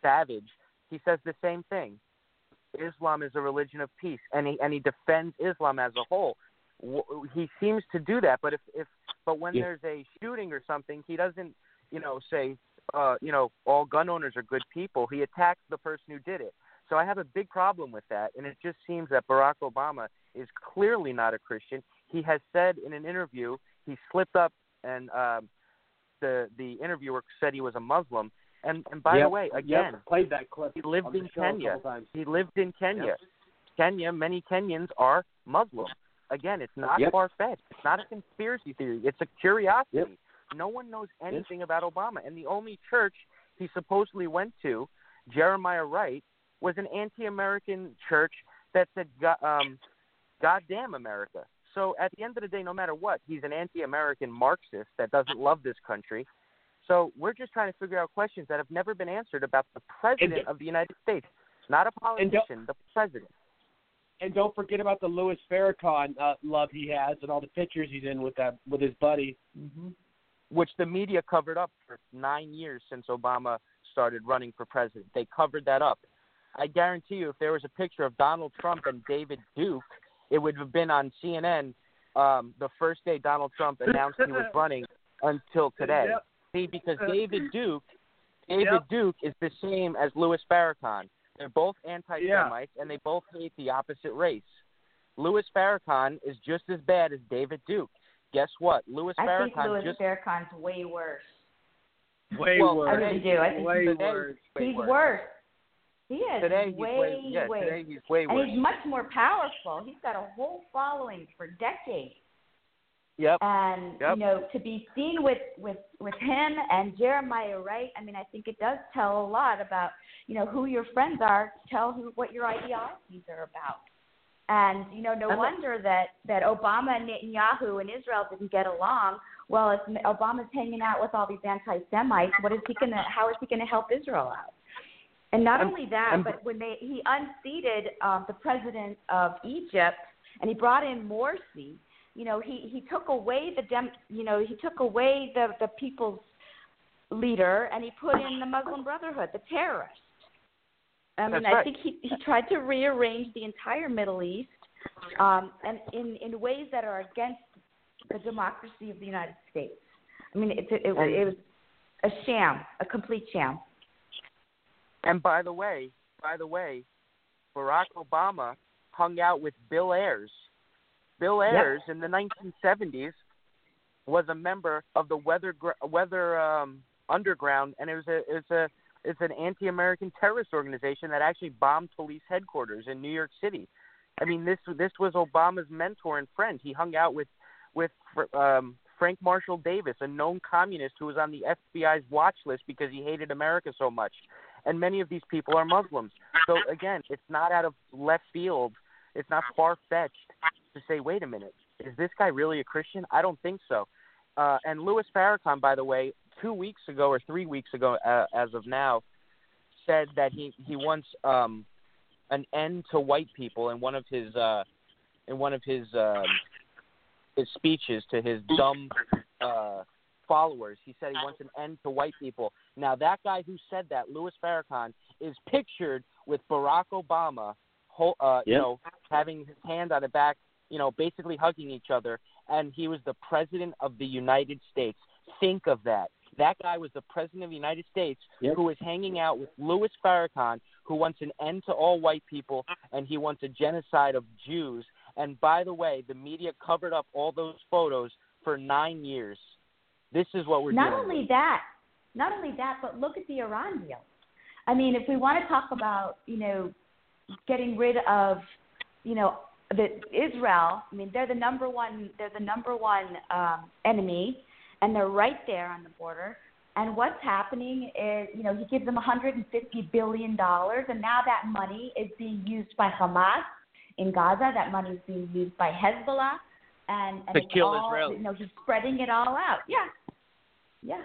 Speaker 11: savage, he says the same thing. Islam is a religion of peace, and he and he defends Islam as a whole. He seems to do that, but if if but when
Speaker 2: Yeah.
Speaker 11: there's a shooting or something, he doesn't, you know, say, uh, you know, all gun owners are good people. He attacks the person who did it. So I have a big problem with that, and it just seems that Barack Obama is clearly not a Christian. He has said in an interview he slipped up, and um, the the interviewer said he was a Muslim. And and by the
Speaker 2: Yep,
Speaker 11: way,
Speaker 2: yep,
Speaker 11: again,
Speaker 2: played that clip.
Speaker 11: he lived in Kenya. He lived in Kenya.
Speaker 2: Yep.
Speaker 11: Kenya, many Kenyans are Muslim. Again, it's not
Speaker 2: Yep.
Speaker 11: far fetched. It's not a conspiracy theory. It's a curiosity. No one knows anything about Obama, and the only church he supposedly went to, Jeremiah Wright, was an anti-American church that said, "God- um, "God damn America." So at the end of the day, no matter what, he's an anti-American Marxist that doesn't love this country. So we're just trying to figure out questions that have never been answered about the president of the United States, not a politician, the president.
Speaker 2: And don't forget about the Louis Farrakhan uh, love he has and all the pictures he's in with that with his buddy.
Speaker 11: Mm-hmm. Which the media covered up for nine years since Obama started running for president. They covered that up. I guarantee you, if there was a picture of Donald Trump and David Duke, it would have been on CNN um, the first day Donald Trump announced he was running until today.
Speaker 2: Yep.
Speaker 11: See, because David Duke, David
Speaker 2: Yep.
Speaker 11: Duke is the same as Louis Farrakhan. They're both anti-Semites, and they both hate the opposite race. Louis Farrakhan is just as bad as David Duke. Guess what? Louis
Speaker 20: I
Speaker 11: Farrakhan
Speaker 20: think Louis
Speaker 11: just
Speaker 20: Farrakhan's way worse.
Speaker 2: Way
Speaker 11: well,
Speaker 20: I really do. I think
Speaker 2: Way
Speaker 20: he's,
Speaker 2: worse.
Speaker 20: he's worse. He is
Speaker 11: Today he's
Speaker 20: way,
Speaker 11: way, yeah,
Speaker 20: way.
Speaker 11: today he's way
Speaker 20: and he's much more powerful. He's got a whole following for decades.
Speaker 11: Yep.
Speaker 20: And
Speaker 11: Yep.
Speaker 20: you know, to be seen with with with him and Jeremiah Wright, I mean, I think it does tell a lot about you know who your friends are. Tell who what your ideologies are about. And you know, no wonder that that Obama and Netanyahu and Israel didn't get along. Well, if Obama's hanging out with all these anti-Semites, what is he gonna? How is he gonna help Israel out? And not
Speaker 11: And-
Speaker 20: only that,
Speaker 11: and-
Speaker 20: but when they he unseated um, the president of Egypt and he brought in Morsi, you know, he he took away the dem, you know, he took away the the people's leader and he put in the Muslim Brotherhood, the terrorists. I mean,
Speaker 11: That's
Speaker 20: I
Speaker 11: right.
Speaker 20: think he he tried to rearrange the entire Middle East, um, and in in ways that are against the democracy of the United States. I mean, it it, it, it was a sham, a complete sham.
Speaker 11: And by the way, by the way, Barack Obama hung out with Bill Ayers. Bill
Speaker 20: Yep.
Speaker 11: Ayers in the 1970s was a member of the Weather Weather um, Underground, and it was a it's a it's an anti-American terrorist organization that actually bombed police headquarters in New York City. I mean, this this was Obama's mentor and friend. He hung out with with um, Frank Marshall Davis, a known communist who was on the FBI's watch list because he hated America so much. And many of these people are Muslims. So again, it's not out of left field. It's not far fetched to say, wait a minute, is this guy really a Christian? I don't think so. Uh, and Louis Farrakhan, by the way, two weeks ago or three weeks ago, uh, as of now, said that he he wants um, an end to white people in one of his uh, in one of his um, his speeches to his dumb uh, followers. He said he wants an end to white people. Now that guy who said that, Louis Farrakhan, is pictured with Barack Obama, uh, you know, having his hand on the back, you know, basically hugging each other, and he was the president of the United States. Think of that. That guy was the president of the United States
Speaker 2: Yep.
Speaker 11: who was hanging out with Louis Farrakhan, who wants an end to all white people, and he wants a genocide of Jews. And by the way, the media covered up all those photos for nine years. This is what we're
Speaker 20: Not
Speaker 11: doing.
Speaker 20: only that, not only that, but look at the Iran deal. I mean, if we want to talk about, you know, getting rid of, you know, the Israel. I mean, they're the number one. They're the number one um, enemy, and they're right there on the border. And what's happening is, you know, he gives them 150 billion dollars, and now that money is being used by Hamas in Gaza. That money is being used by Hezbollah, and, and
Speaker 11: To
Speaker 20: it's
Speaker 11: kill
Speaker 20: all,
Speaker 11: Israelis.
Speaker 20: You know, he's spreading it all out. Yeah, yeah.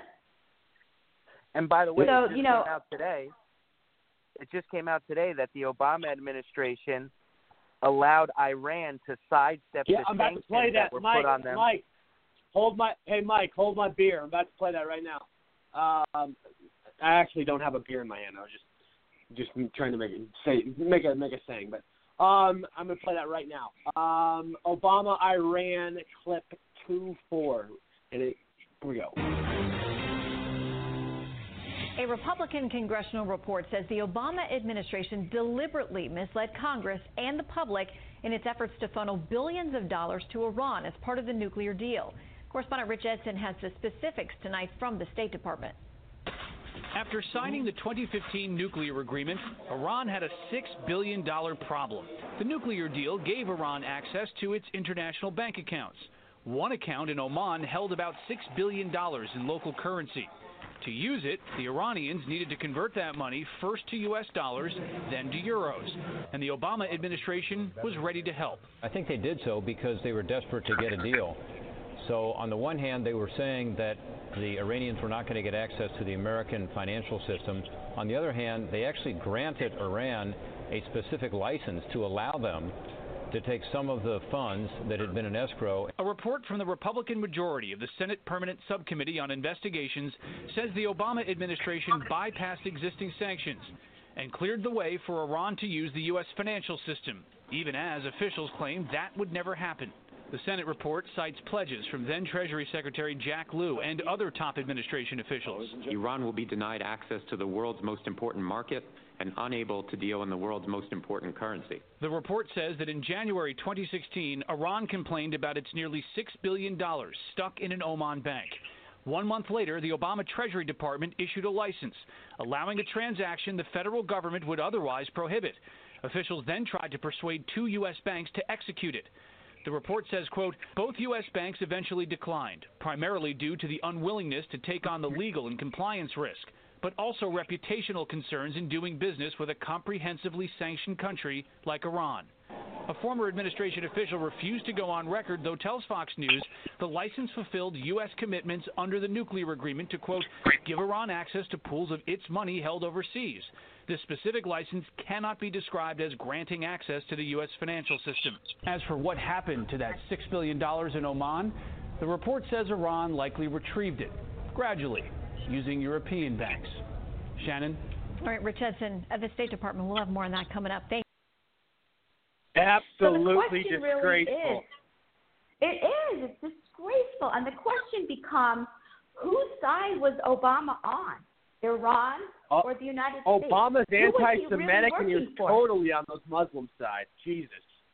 Speaker 11: And by the way,
Speaker 20: So,
Speaker 11: it just
Speaker 20: you know-
Speaker 11: came out today. It just came out today that the Obama administration allowed Iran to sidestep
Speaker 2: Yeah,
Speaker 11: the
Speaker 2: I'm about to
Speaker 11: sanctions
Speaker 2: play that,
Speaker 11: were
Speaker 2: Mike.
Speaker 11: put on them.
Speaker 2: Mike, hold my hey Mike, hold my beer. I'm about to play that right now. Um, I actually don't have a beer in my hand. I was just just trying to make it say make a make a saying, but um, I'm gonna play that right now. Um, Obama Iran clip two four, and it here we go.
Speaker 24: A Republican congressional report says the Obama administration deliberately misled Congress and the public in its efforts to funnel billions of dollars to Iran as part of the nuclear deal. Correspondent Rich Edson has the specifics tonight from the State Department.
Speaker 22: After signing the 2015 nuclear agreement, Iran had a $6 billion problem. The nuclear deal gave Iran access to its international bank accounts. One account in Oman held about $6 billion in local currency. To use it, the Iranians needed to convert that money first to U.S. dollars, then to euros. And the Obama administration was ready to help.
Speaker 23: I think they did so because they were desperate to get a deal. So, on the one hand, they were saying that the Iranians were not going to get access to the American financial system. On the other hand, they actually granted Iran a specific license to allow them to take some of the funds that had been in escrow.
Speaker 22: A report from the Republican majority of the Senate Permanent Subcommittee on Investigations says the Obama administration bypassed existing sanctions and cleared the way for Iran to use the U.S. financial system, even as officials claimed that would never happen. The Senate report cites pledges from then Treasury Secretary Jack Lew and other top administration officials.
Speaker 25: Iran will be denied access to the world's most important market and unable to deal in the world's most important currency.
Speaker 22: The report says that in January 2016, Iran complained about its nearly $6 billion stuck in an Oman bank. One month later, the Obama Treasury Department issued a license, allowing a transaction the federal government would otherwise prohibit. Officials then tried to persuade two U.S. banks to execute it. The report says, quote, both U.S. banks eventually declined, primarily due to the unwillingness to take on the legal and compliance risk but also reputational concerns in doing business with a comprehensively sanctioned country like Iran. A former administration official refused to go on record, though tells Fox News the license fulfilled U.S. commitments under the nuclear agreement to, quote, give Iran access to pools of its money held overseas. This specific license cannot be described as granting access to the U.S. financial system. As for what happened to that $6 billion in Oman, the report says Iran likely retrieved it, gradually, using European banks. Shannon?
Speaker 24: All right, Rich Edson at uh, the State Department. We'll have more on that coming up. Thank
Speaker 2: Absolutely
Speaker 20: so
Speaker 2: disgraceful.
Speaker 20: Really is, it is. It's disgraceful. And the question becomes whose side was Obama on? Iran oh, or the United States?
Speaker 2: Obama's
Speaker 20: he
Speaker 2: anti-Semitic,
Speaker 20: really
Speaker 2: and he was totally on those Muslim side. Jesus.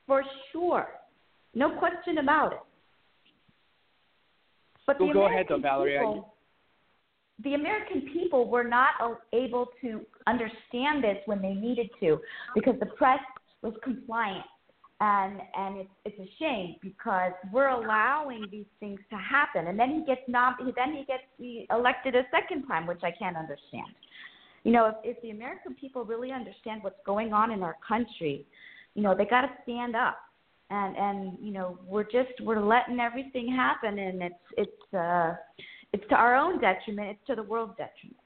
Speaker 20: For sure. No question about it. But
Speaker 2: Go-
Speaker 20: the
Speaker 2: go
Speaker 20: American
Speaker 2: ahead, though, Valerie.
Speaker 20: People, the American people were not able to understand this when they needed to because the press was compliant. And and it's it's a shame because we're allowing these things to happen. And then he gets nom- then he gets elected a second time, which I can't understand. You know, if, if the American people really understand what's going on in our country, you know, they got to stand up. And and you know, we're just we're letting everything happen, and it's it's uh, it's to our own detriment. It's to the world's detriment.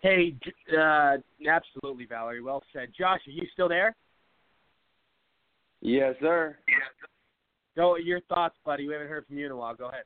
Speaker 2: Hey, uh, absolutely, Valerie. Well said. Josh, are you still there?
Speaker 21: Yes, sir.
Speaker 2: Go. Your thoughts, buddy. We haven't heard from you in a while. Go ahead.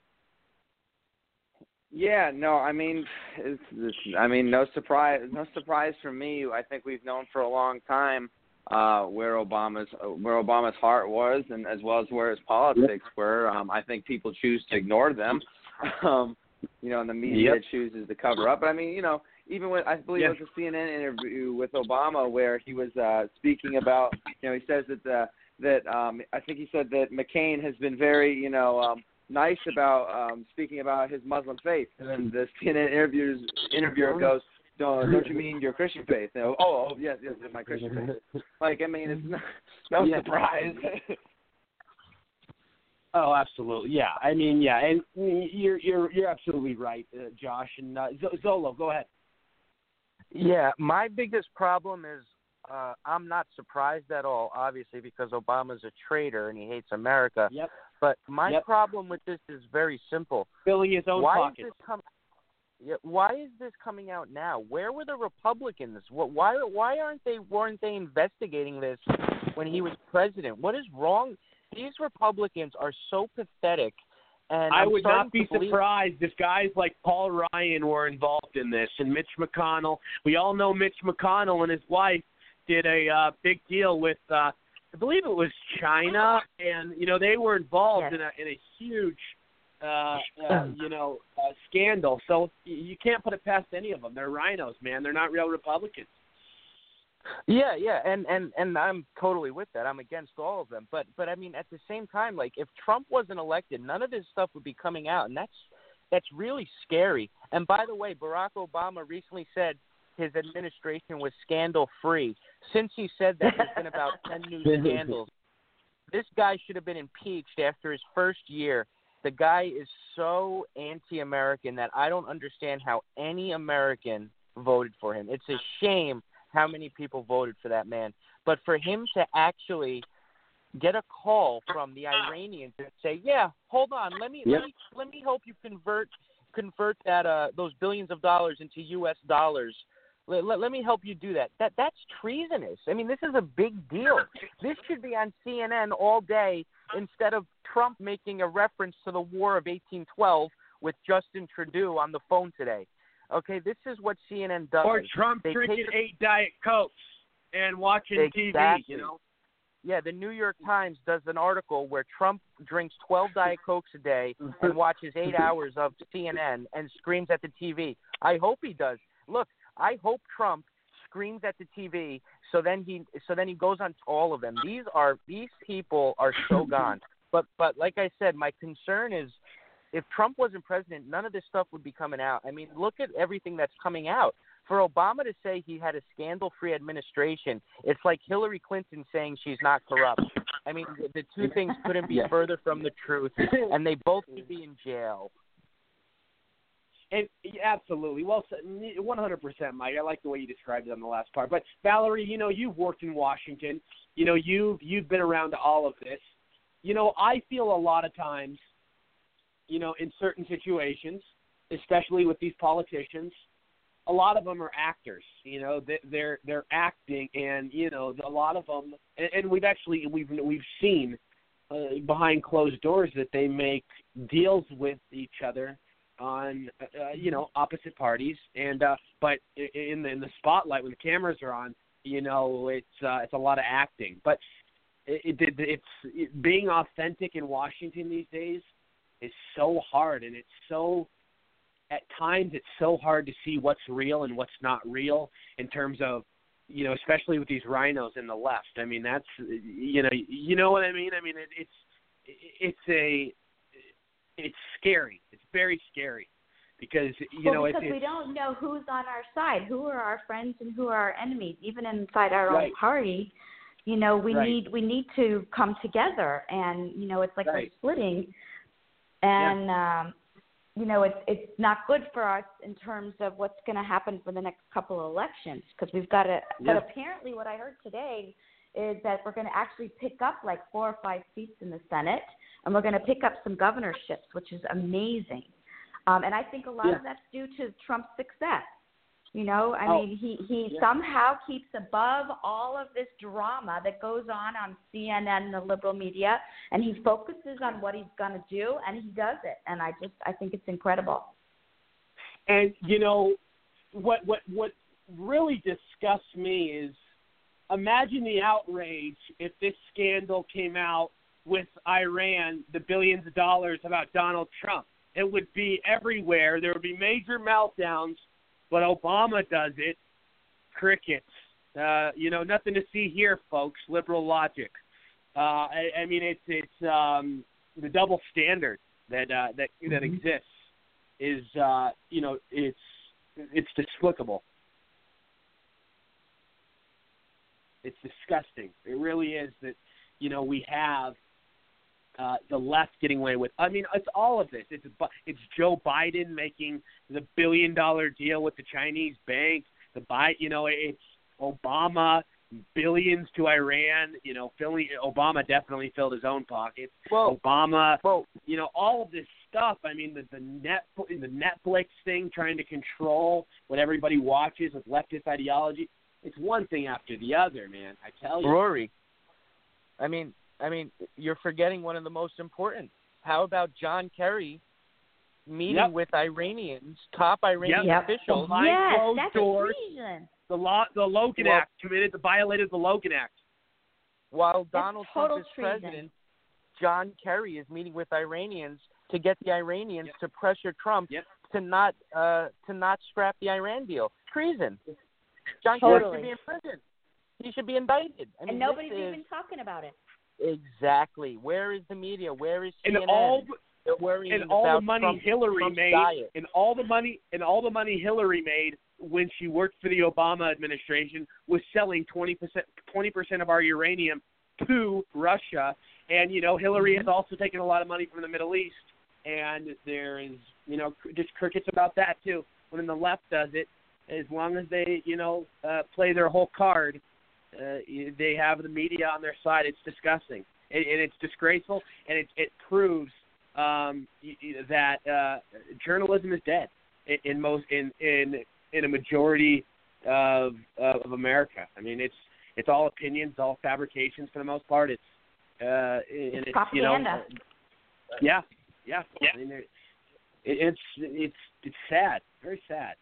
Speaker 21: Yeah, no, I mean, it's, it's, I mean, no surprise, no surprise for me. I think we've known for a long time uh, where Obama's where Obama's heart was, and as well as where his politics were. Um, I think people choose to ignore them, um, you know, and the media
Speaker 2: Yep.
Speaker 21: chooses to cover up. But I mean, you know, even when I believe it was a CNN interview with Obama where he was uh, speaking about, you know, he says that the that um, I think he said that McCain has been very, you know. Um, nice about um speaking about his Muslim faith and then the CNN interviews interviewer goes, Don't don't you mean your Christian faith? And, oh, oh yes, yes, my Christian faith. Like I mean it's not, no
Speaker 2: Yeah.
Speaker 21: surprise.
Speaker 2: Oh, absolutely. Yeah. I mean, yeah, and you're you're you're absolutely right, uh, Josh. And uh, Zollo, go ahead.
Speaker 11: Yeah, my biggest problem is uh, I'm not surprised at all, obviously, because Obama's a traitor and he hates America.
Speaker 2: Yep.
Speaker 11: But my
Speaker 2: Yep.
Speaker 11: problem with this is very simple.
Speaker 2: Filling his own
Speaker 11: why
Speaker 2: pockets.
Speaker 11: Is this com- yeah, why is this coming out now? Where were the Republicans? What, why why aren't they weren't they investigating this when he was president? What is wrong? These Republicans are so pathetic And
Speaker 2: I
Speaker 11: I'm
Speaker 2: would not be
Speaker 11: believe-
Speaker 2: surprised if guys like Paul Ryan were involved in this, and Mitch McConnell. We all know Mitch McConnell and his wife did a uh, big deal with, uh, I believe it was China, and you know they were involved in a in a huge, uh, uh, you know, uh, scandal. So you can't put it past any of them. They're rhinos, man. They're not real Republicans.
Speaker 11: Yeah, yeah, and and and I'm totally with that. I'm against all of them, but but I mean at the same time, like if Trump wasn't elected, none of this stuff would be coming out, and that's that's really scary. And by the way, Barack Obama recently said his administration was scandal free. Since he said that, there's been about ten new scandals. This guy should have been impeached after his first year. The guy is so anti-American that I don't understand how any American voted for him. It's a shame how many people voted for that man. But for him to actually get a call from the Iranians and say, "Yeah, hold on, let me
Speaker 12: Yep.
Speaker 11: let me let me help you convert convert that uh those billions of dollars into U.S. dollars." Let, let, let me help you do that. That that's treasonous. I mean, this is a big deal. This should be on CNN all day instead of Trump making a reference to the War of 1812 with Justin Trudeau on the phone today. Okay, this is what CNN does.
Speaker 2: Or Trump
Speaker 11: They
Speaker 2: drinking
Speaker 11: take-
Speaker 2: eight Diet Cokes and watching TV. You know.
Speaker 11: Yeah, the New York Times does an article where Trump drinks 12 Diet Cokes a day and watches eight hours of CNN and screams at the TV. I hope he does. Look, I hope Trump screams at the TV so then he so then he goes on to all of them. These are these people are so gone. But but like I said, my concern is if Trump wasn't president, none of this stuff would be coming out. I mean, look at everything that's coming out. For Obama to say he had a scandal-free administration, it's like Hillary Clinton saying she's not corrupt. I mean, the, the two things couldn't be further from the truth, and they both should be in jail.
Speaker 2: And absolutely, well, one hundred percent, Mike. I like the way you described it on the last part. But Valerie, you know, you've worked in Washington. You know, you've you've been around all of this. You know, I feel a lot of times, you know, in certain situations, especially with these politicians, a lot of them are actors. You know, they- they're they're acting, and you know, a lot of them, and, and we've actually we've we've seen uh, behind closed doors that they make deals with each other on uh, you know opposite parties and uh but in the in the spotlight when the cameras are on you know it's uh it's a lot of acting but it, it it's it, being authentic in Washington these days is so hard and it's so at times it's so hard to see what's real and what's not real in terms of you know especially with these rhinos in the left i mean that's you know you know what i mean i mean it, it's it's a it's scary it's very scary because you
Speaker 20: well,
Speaker 2: know
Speaker 20: because
Speaker 2: it's,
Speaker 20: we don't know who's on our side, who are our friends and who are our enemies, even inside our
Speaker 2: Right.
Speaker 20: own party. You know, we
Speaker 2: Right.
Speaker 20: need we need to come together, and you know, it's like
Speaker 2: Right.
Speaker 20: we're splitting, and um, you know, it's it's not good for us in terms of what's going to happen for the next couple of elections because we've got to.
Speaker 2: Yeah.
Speaker 20: But apparently, what I heard today is that we're going to actually pick up like four or five seats in the Senate, and we're going to pick up some governorships, which is amazing. Um, and I think a lot
Speaker 26: Yeah.
Speaker 20: of that's due to Trump's success. You know, I
Speaker 26: Oh,
Speaker 20: mean, he he
Speaker 26: yeah.
Speaker 20: somehow keeps above all of this drama that goes on on CNN and the liberal media, and he focuses on what he's going to do, and he does it. And I just I think it's incredible.
Speaker 2: And you know what what what really disgusts me is imagine the outrage if this scandal came out with Iran, the billions of dollars about Donald Trump. It would be everywhere. There would be major meltdowns, but Obama does it. Crickets. Uh, you know, nothing to see here, folks. Liberal logic. Uh, I, I mean, it's it's um, the double standard that uh, that that exists is uh, you know it's it's despicable. It's disgusting. It really is that you know we have uh, the left getting away with. I mean, it's all of this. It's it's Joe Biden making the billion dollar deal with the Chinese bank. The buy, you know, it's Obama billions to Iran. You know, filling Obama definitely filled his own pockets. Obama, you know, all of this stuff. I mean, the the net the Netflix thing, trying to control what everybody watches with leftist ideology. It's one thing after the other, man. I tell you.
Speaker 11: Rory, I mean, I mean, you're forgetting one of the most important how about John Kerry meeting
Speaker 2: Yep.
Speaker 11: with Iranians, top Iranian
Speaker 2: Yep.
Speaker 11: officials?
Speaker 2: Behind
Speaker 20: yes,
Speaker 2: closed
Speaker 20: that's
Speaker 2: doors. The law, the Logan
Speaker 11: Well-
Speaker 2: Act committed, the violated the Logan Act.
Speaker 11: While Donald Trump is
Speaker 20: treason.
Speaker 11: president, John Kerry is meeting with Iranians to get the Iranians to pressure Trump to not uh, to not scrap the Iran deal. Treason. John Kerry should be in prison. He should be indicted. I mean,
Speaker 20: and nobody's
Speaker 11: this is-
Speaker 20: even talking about it.
Speaker 11: Exactly. Where is the media? Where is
Speaker 2: And
Speaker 11: CNN?
Speaker 2: all
Speaker 11: They're worrying
Speaker 2: and all the money
Speaker 11: Trump,
Speaker 2: Hillary
Speaker 11: Trump's
Speaker 2: made,
Speaker 11: diet.
Speaker 2: and all the money and all the money Hillary made when she worked for the Obama administration was selling twenty percent twenty percent of our uranium to Russia. And you know, Hillary has also taken a lot of money from the Middle East, and there is you know just crickets about that too. When the left does it, as long as they you know uh, play their whole card, uh, they have the media on their side. It's disgusting, and, and it's disgraceful, and it it proves um, that uh, journalism is dead in, in most in in in a majority of of America. I mean, it's it's all opinions, all fabrications for the most part. It's uh, and it's, you know,
Speaker 20: propaganda.
Speaker 2: yeah, yeah. I mean, it, it's it's it's sad, very sad.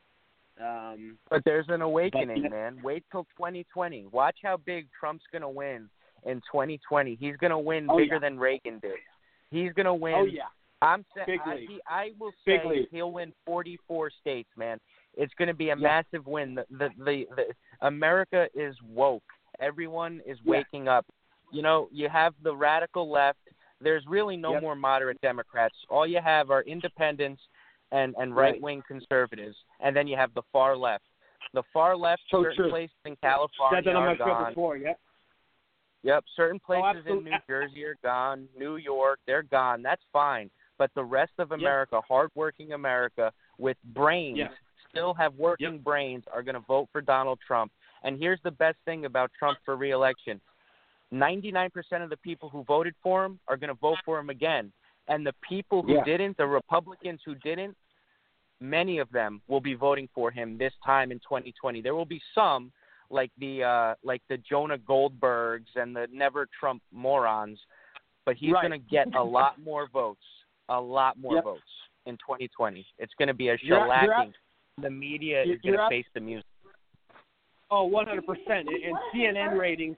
Speaker 2: Um,
Speaker 11: But there's an awakening,
Speaker 2: But-
Speaker 11: man. Wait till 2020. Watch how big Trump's going to win in 2020. He's going to win
Speaker 2: Oh,
Speaker 11: bigger
Speaker 2: yeah.
Speaker 11: than Reagan did. He's going to win.
Speaker 2: oh yeah,
Speaker 11: I'm sa-
Speaker 2: Big
Speaker 11: I, he, I will say he'll win 44 states, man. It's going to be a
Speaker 2: Yeah.
Speaker 11: massive win. The, the the the America is woke. Everyone is
Speaker 2: Yeah.
Speaker 11: waking up. You know, you have the radical left. There's really no
Speaker 2: Yep.
Speaker 11: more moderate Democrats. All you have are independents and and
Speaker 2: Right.
Speaker 11: wing conservatives, and then you have the far left. The far left,
Speaker 2: So
Speaker 11: certain
Speaker 2: true.
Speaker 11: places in California
Speaker 2: that on
Speaker 11: are gone.
Speaker 2: before. Yep.
Speaker 11: Yep, certain oh, places in. New Jersey are gone, New York, they're gone. That's fine. But the rest of America, hardworking America with brains,
Speaker 2: Yeah.
Speaker 11: still have working brains, are going to vote for Donald Trump. And here's the best thing about Trump for reelection 99% of the people who voted for him are going to vote for him again. And the people who
Speaker 2: Yeah.
Speaker 11: didn't, the Republicans who didn't, many of them will be voting for him this time in 2020. There will be some like the uh like the Jonah Goldbergs and the never Trump morons, but he's
Speaker 2: Right.
Speaker 11: going to get a lot more votes, a lot more
Speaker 2: Yep.
Speaker 11: votes in 2020. It's going to be a
Speaker 2: You're- you're
Speaker 11: shellacking. the media
Speaker 2: you're-
Speaker 11: is going to face the music.
Speaker 2: Oh, Oh, one hundred percent. And CNN ratings,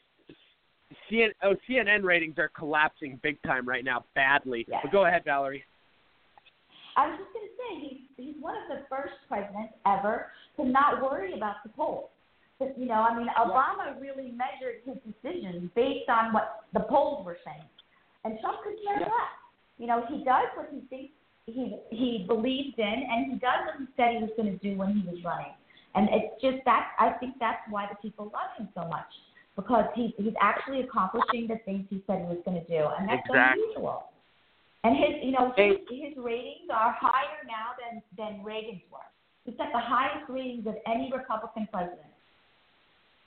Speaker 2: CNN, oh, CNN ratings are collapsing big time right now, badly.
Speaker 20: Yes.
Speaker 2: But go ahead, Valerie.
Speaker 20: I was just going to say he's one of the first presidents ever to not worry about the polls. But, you know, I mean, Obama really measured his decisions based on what the polls were saying, and Trump could care
Speaker 2: Yeah.
Speaker 20: less. You know, he does what he thinks he he believes in, and he does what he said he was going to do when he was running. And it's just that I think that's why the people love him so much because he's he's actually accomplishing the things he said he was going to do, and that's
Speaker 11: Exactly.
Speaker 20: unusual. And his, you know, his, his ratings are higher now than than Reagan's were. He's got the highest ratings of any Republican president.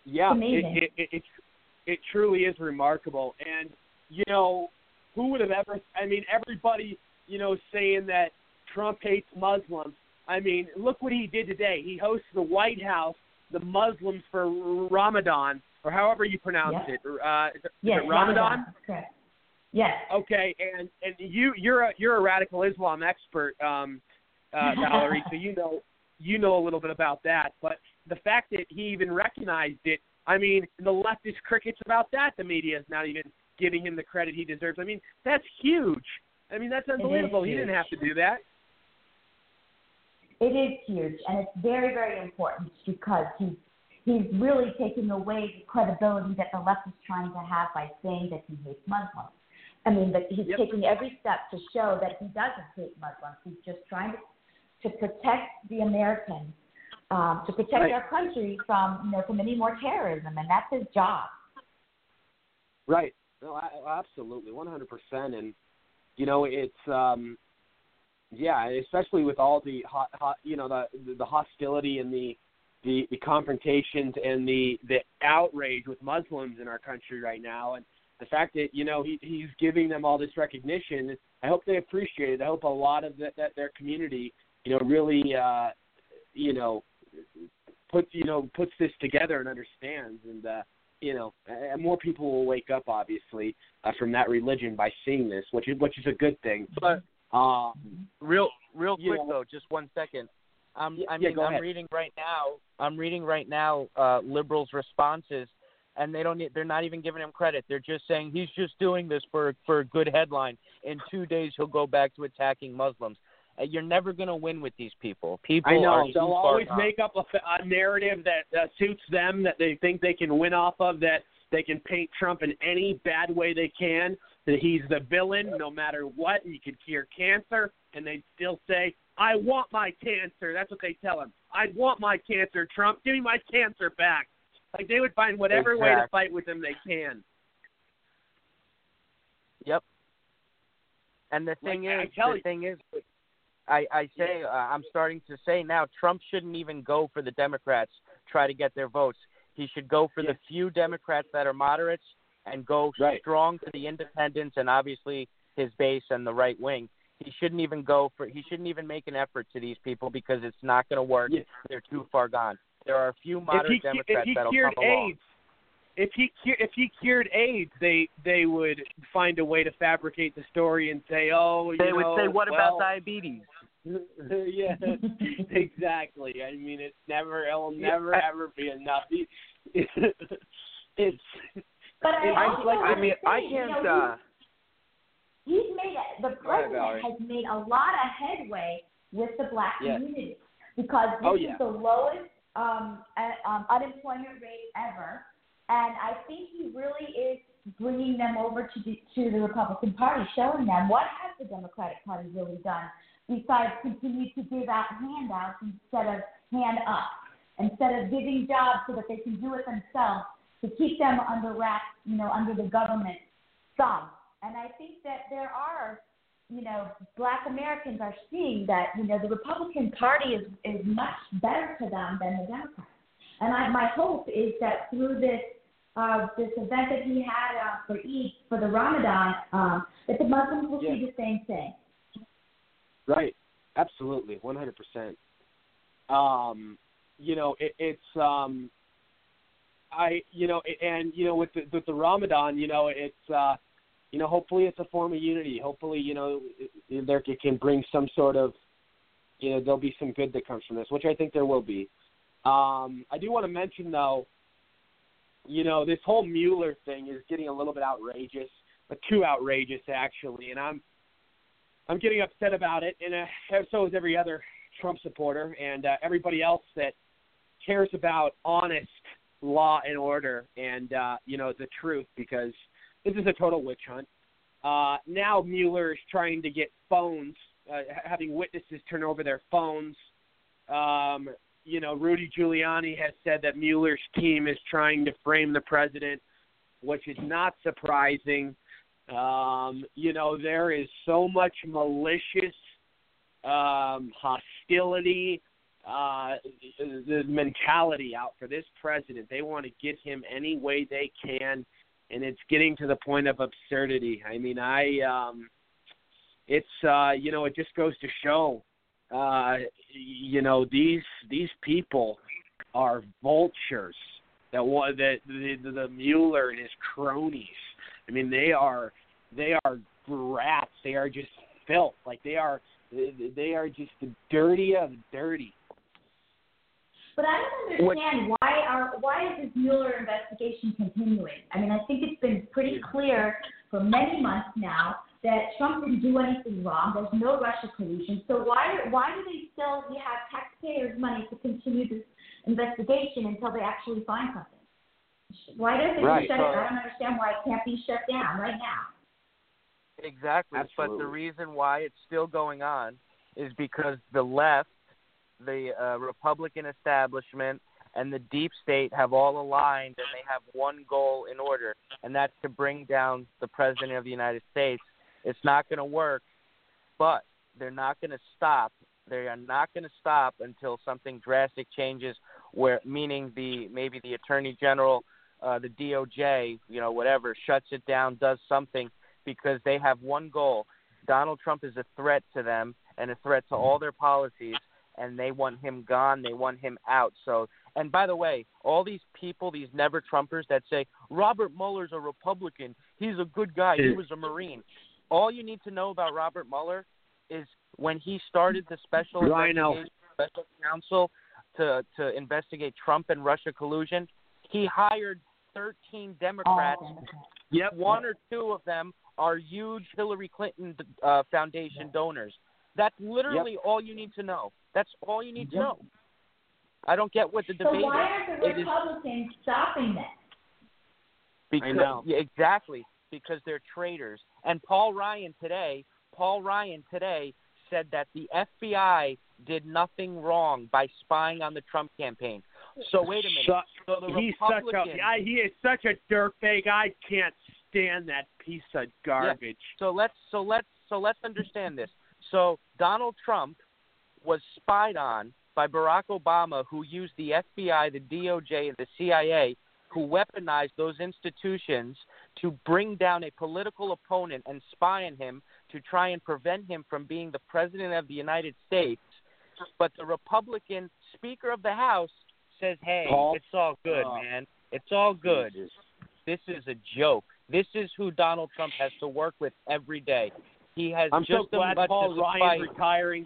Speaker 2: Yeah, It, it, it, it truly is remarkable. And you know, who would have ever? I mean, everybody, you know, saying that Trump hates Muslims. I mean, look what he did today. He hosts the White House, the Muslims for Ramadan, or however you pronounce it. Uh, is it, is
Speaker 20: Yes,
Speaker 2: Ramadan?
Speaker 20: Ramadan. Correct. Yes.
Speaker 2: Okay, and and you you're a you're a radical Islam expert, um, uh, Valerie. so you know you know a little bit about that. But the fact that he even recognized it, I mean, the left is crickets about that. The media is not even giving him the credit he deserves. I mean, that's huge. I mean, that's unbelievable. He didn't have to do that.
Speaker 20: It is huge, and it's very, very important because he's he's really taking away the credibility that the left is trying to have by saying that he hates Muslims. I mean, that he's
Speaker 2: Yep.
Speaker 20: taking every step to show that he doesn't hate Muslims. He's just trying to to protect the Americans, um, to protect
Speaker 2: Right.
Speaker 20: our country from you know from any more terrorism, and that's his job.
Speaker 2: Right. No, I, absolutely, one hundred percent. And you know, it's um, yeah, especially with all the hot, hot you know, the the hostility and the the, the confrontations and the the outrage with Muslims in our country right now, and the fact that you know he he's giving them all this recognition. I hope they appreciate it. I hope a lot of that, that their community, you know, really, uh, you know, puts you know puts this together and understands. And uh, you know, uh, more people will wake up, obviously, uh, from that religion by seeing this, which is which is a good thing.
Speaker 11: But
Speaker 2: uh,
Speaker 11: real, real quick
Speaker 2: know-
Speaker 11: though, just one second. I'm, I
Speaker 2: yeah,
Speaker 11: mean,
Speaker 2: go
Speaker 11: I'm
Speaker 2: ahead.
Speaker 11: reading right now. I'm reading right now. Uh, liberals' responses, and they don't. They're not even giving him credit. They're just saying he's just doing this for for a good headline. In two days, he'll go back to attacking Muslims. Uh, you're never going to win with these people. People
Speaker 2: I know they'll always
Speaker 11: gone.
Speaker 2: make up a, f- a narrative that uh, suits them, that they think they can win off of, that they can paint Trump in any bad way they can, that he's the villain no matter what. He could cure cancer, and they still say, "I want my cancer." That's what they tell him. I want my cancer, Trump. Give me my cancer back. Like they would find whatever way to fight with him they can.
Speaker 11: Yep. And the
Speaker 2: Like,
Speaker 11: thing
Speaker 2: I
Speaker 11: is, the
Speaker 2: you-
Speaker 11: thing is, I I say uh, I'm starting to say now Trump shouldn't even go for the Democrats try to get their votes. He should go for the few Democrats that are moderates and go strong for the independents and obviously his base and the right wing. He shouldn't even go for he shouldn't even make an effort to these people because it's not going to work. They're too far gone. There are a few moderate
Speaker 2: if he,
Speaker 11: Democrats
Speaker 2: if he
Speaker 11: that'll
Speaker 2: cured
Speaker 11: come along.
Speaker 2: AIDS, if he if he cured AIDS, they they would find a way to fabricate the story and say, oh, you
Speaker 11: They would
Speaker 2: know,
Speaker 11: say, "What
Speaker 2: well,
Speaker 11: about diabetes?"
Speaker 2: yeah, exactly. I mean, it's never, it'll never
Speaker 11: I-
Speaker 2: ever be enough. it's.
Speaker 20: But I
Speaker 2: it's
Speaker 20: also
Speaker 2: like, I mean,
Speaker 20: to
Speaker 2: I can't.
Speaker 20: You know,
Speaker 2: uh,
Speaker 20: he's, he's made a, the
Speaker 2: Go ahead,
Speaker 20: president
Speaker 2: Valerie.
Speaker 20: has made a lot of headway with the black
Speaker 2: Yes.
Speaker 20: community because this
Speaker 2: Oh,
Speaker 20: is the lowest um, um, unemployment rate ever, and I think he really is bringing them over to the to the Republican Party, showing them what has the Democratic Party really done besides continue to give out handouts instead of hand up, instead of giving jobs so that they can do it themselves to keep them under wraps, you know, under the government thumb. And I think that there are, you know, black Americans are seeing that, you know, the Republican Party is, is much better to them than the Democrats. And I, my hope is that through this uh, this event that he had uh, for Eid, for the Ramadan, um, that the Muslims will see the same thing.
Speaker 2: Right. Absolutely. One hundred percent. Um, you know, it, it's um, I you know, and you know, with the with the Ramadan, you know, it's uh, you know, hopefully it's a form of unity. Hopefully, you know, there it can bring some sort of, you know, there'll be some good that comes from this, which I think there will be. Um, I do want to mention though, you know, this whole Mueller thing is getting a little bit outrageous, but too outrageous actually, and I'm I'm getting upset about it, and uh, so is every other Trump supporter and uh, everybody else that cares about honest law and order and uh, you know the truth, because this is a total witch hunt. Uh, now Mueller is trying to get phones, uh, having witnesses turn over their phones. Um, you know, Rudy Giuliani has said that Mueller's team is trying to frame the president, which is not surprising. Um, you know, there is so much malicious um, hostility, uh, the mentality out for this president. They want to get him any way they can, and it's getting to the point of absurdity. I mean, I, um, it's, uh, you know, it just goes to show, uh, you know, these these people are vultures that that the, the, the Mueller and his cronies. I mean, they are they are rats. They are just filth. Like they are they are just the dirty of dirty.
Speaker 20: But I don't understand why are why is this Mueller investigation continuing? I mean, I think it's been pretty clear for many months now that Trump didn't do anything wrong. There's no Russia collusion. So why why do they still have taxpayers' money to continue this investigation until they actually find something? Why doesn't
Speaker 11: Right.
Speaker 20: he shut
Speaker 11: So-
Speaker 20: it? I don't understand why it can't be shut down right now.
Speaker 11: Exactly. But the reason why it's still going on is because the left, the uh, Republican establishment, and the deep state have all aligned and they have one goal in order, and that's to bring down the President of the United States. It's not going to work, but they're not going to stop. They are not going to stop until something drastic changes, where meaning the maybe the Attorney General, uh, the DOJ, you know, whatever, shuts it down, does something because they have one goal. Donald Trump is a threat to them and a threat to all their policies, and they want him gone. They want him out. So, and by the way, all these people, these never Trumpers that say Robert Mueller's a Republican, he's a good guy, he was a Marine. All you need to know about Robert Mueller is when he started the special investigation- special counsel to to investigate Trump and Russia collusion, he hired 13 Democrats.
Speaker 2: Yep.
Speaker 11: One or two of them are huge Hillary Clinton uh, Foundation donors. That's literally all you need to know. That's all you need to know. I don't get what the debate
Speaker 20: So
Speaker 11: debate
Speaker 20: why
Speaker 11: is.
Speaker 20: are the
Speaker 11: It is
Speaker 20: Republicans stopping this?
Speaker 11: because
Speaker 2: know.
Speaker 11: yeah, exactly because they're traitors. And Paul Ryan today, Paul Ryan today said that the FBI did nothing wrong by spying on the Trump campaign. So wait a minute.
Speaker 2: Su-
Speaker 11: so the
Speaker 2: he's such a
Speaker 11: Republicans,
Speaker 2: he is such a dirtbag. I can't stand that piece of garbage.
Speaker 11: So let's so let's so let's understand this. So Donald Trump was spied on by Barack Obama, who used the FBI, the DOJ, and the CIA, who weaponized those institutions to bring down a political opponent and spy on him to try and prevent him from being the president of the United States. But the Republican Speaker of the House says, "Hey,
Speaker 2: Paul?
Speaker 11: it's all good,
Speaker 2: Oh.
Speaker 11: man. It's all good. This is a joke. This is who Donald Trump has to work with every day. He has
Speaker 2: I'm
Speaker 11: just
Speaker 2: so
Speaker 11: as
Speaker 2: glad
Speaker 11: much
Speaker 2: Paul
Speaker 11: as a
Speaker 2: Ryan's
Speaker 11: fight.
Speaker 2: retiring.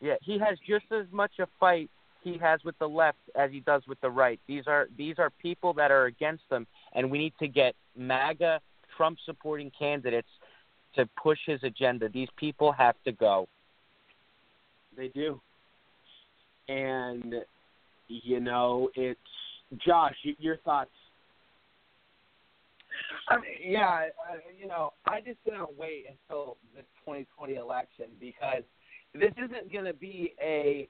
Speaker 11: Yeah, he has just as much a fight he has with the left as he does with the right. These are these are people that are against them, and we need to get MAGA Trump supporting candidates to push his agenda. These people have to go.
Speaker 2: They do. And you know, it's Josh. Your thoughts?
Speaker 3: Yeah, you know, I just gonna wait until the 2020 election because this isn't gonna be a,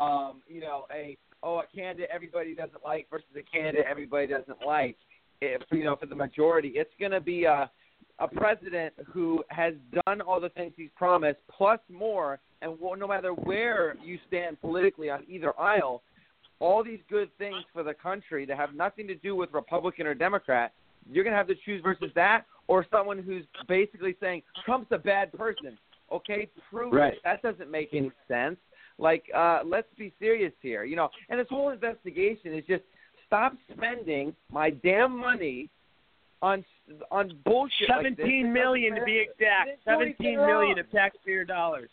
Speaker 3: um, you know, a oh a candidate everybody doesn't like versus a candidate everybody doesn't like. If you know, for the majority, it's gonna be a a president who has done all the things he's promised plus more, and no matter where you stand politically on either aisle, all these good things for the country that have nothing to do with Republican or Democrat, you're going to have to choose versus that or someone who's basically saying Trump's a bad person. Okay, prove
Speaker 2: Right.
Speaker 3: it. That doesn't make any sense. Like, uh, let's be serious here, you know. And this whole investigation is just stop spending my damn money on on bullshit. like this.
Speaker 2: Seventeen million to be exact.
Speaker 3: They didn't do anything
Speaker 2: Seventeen million of taxpayer dollars.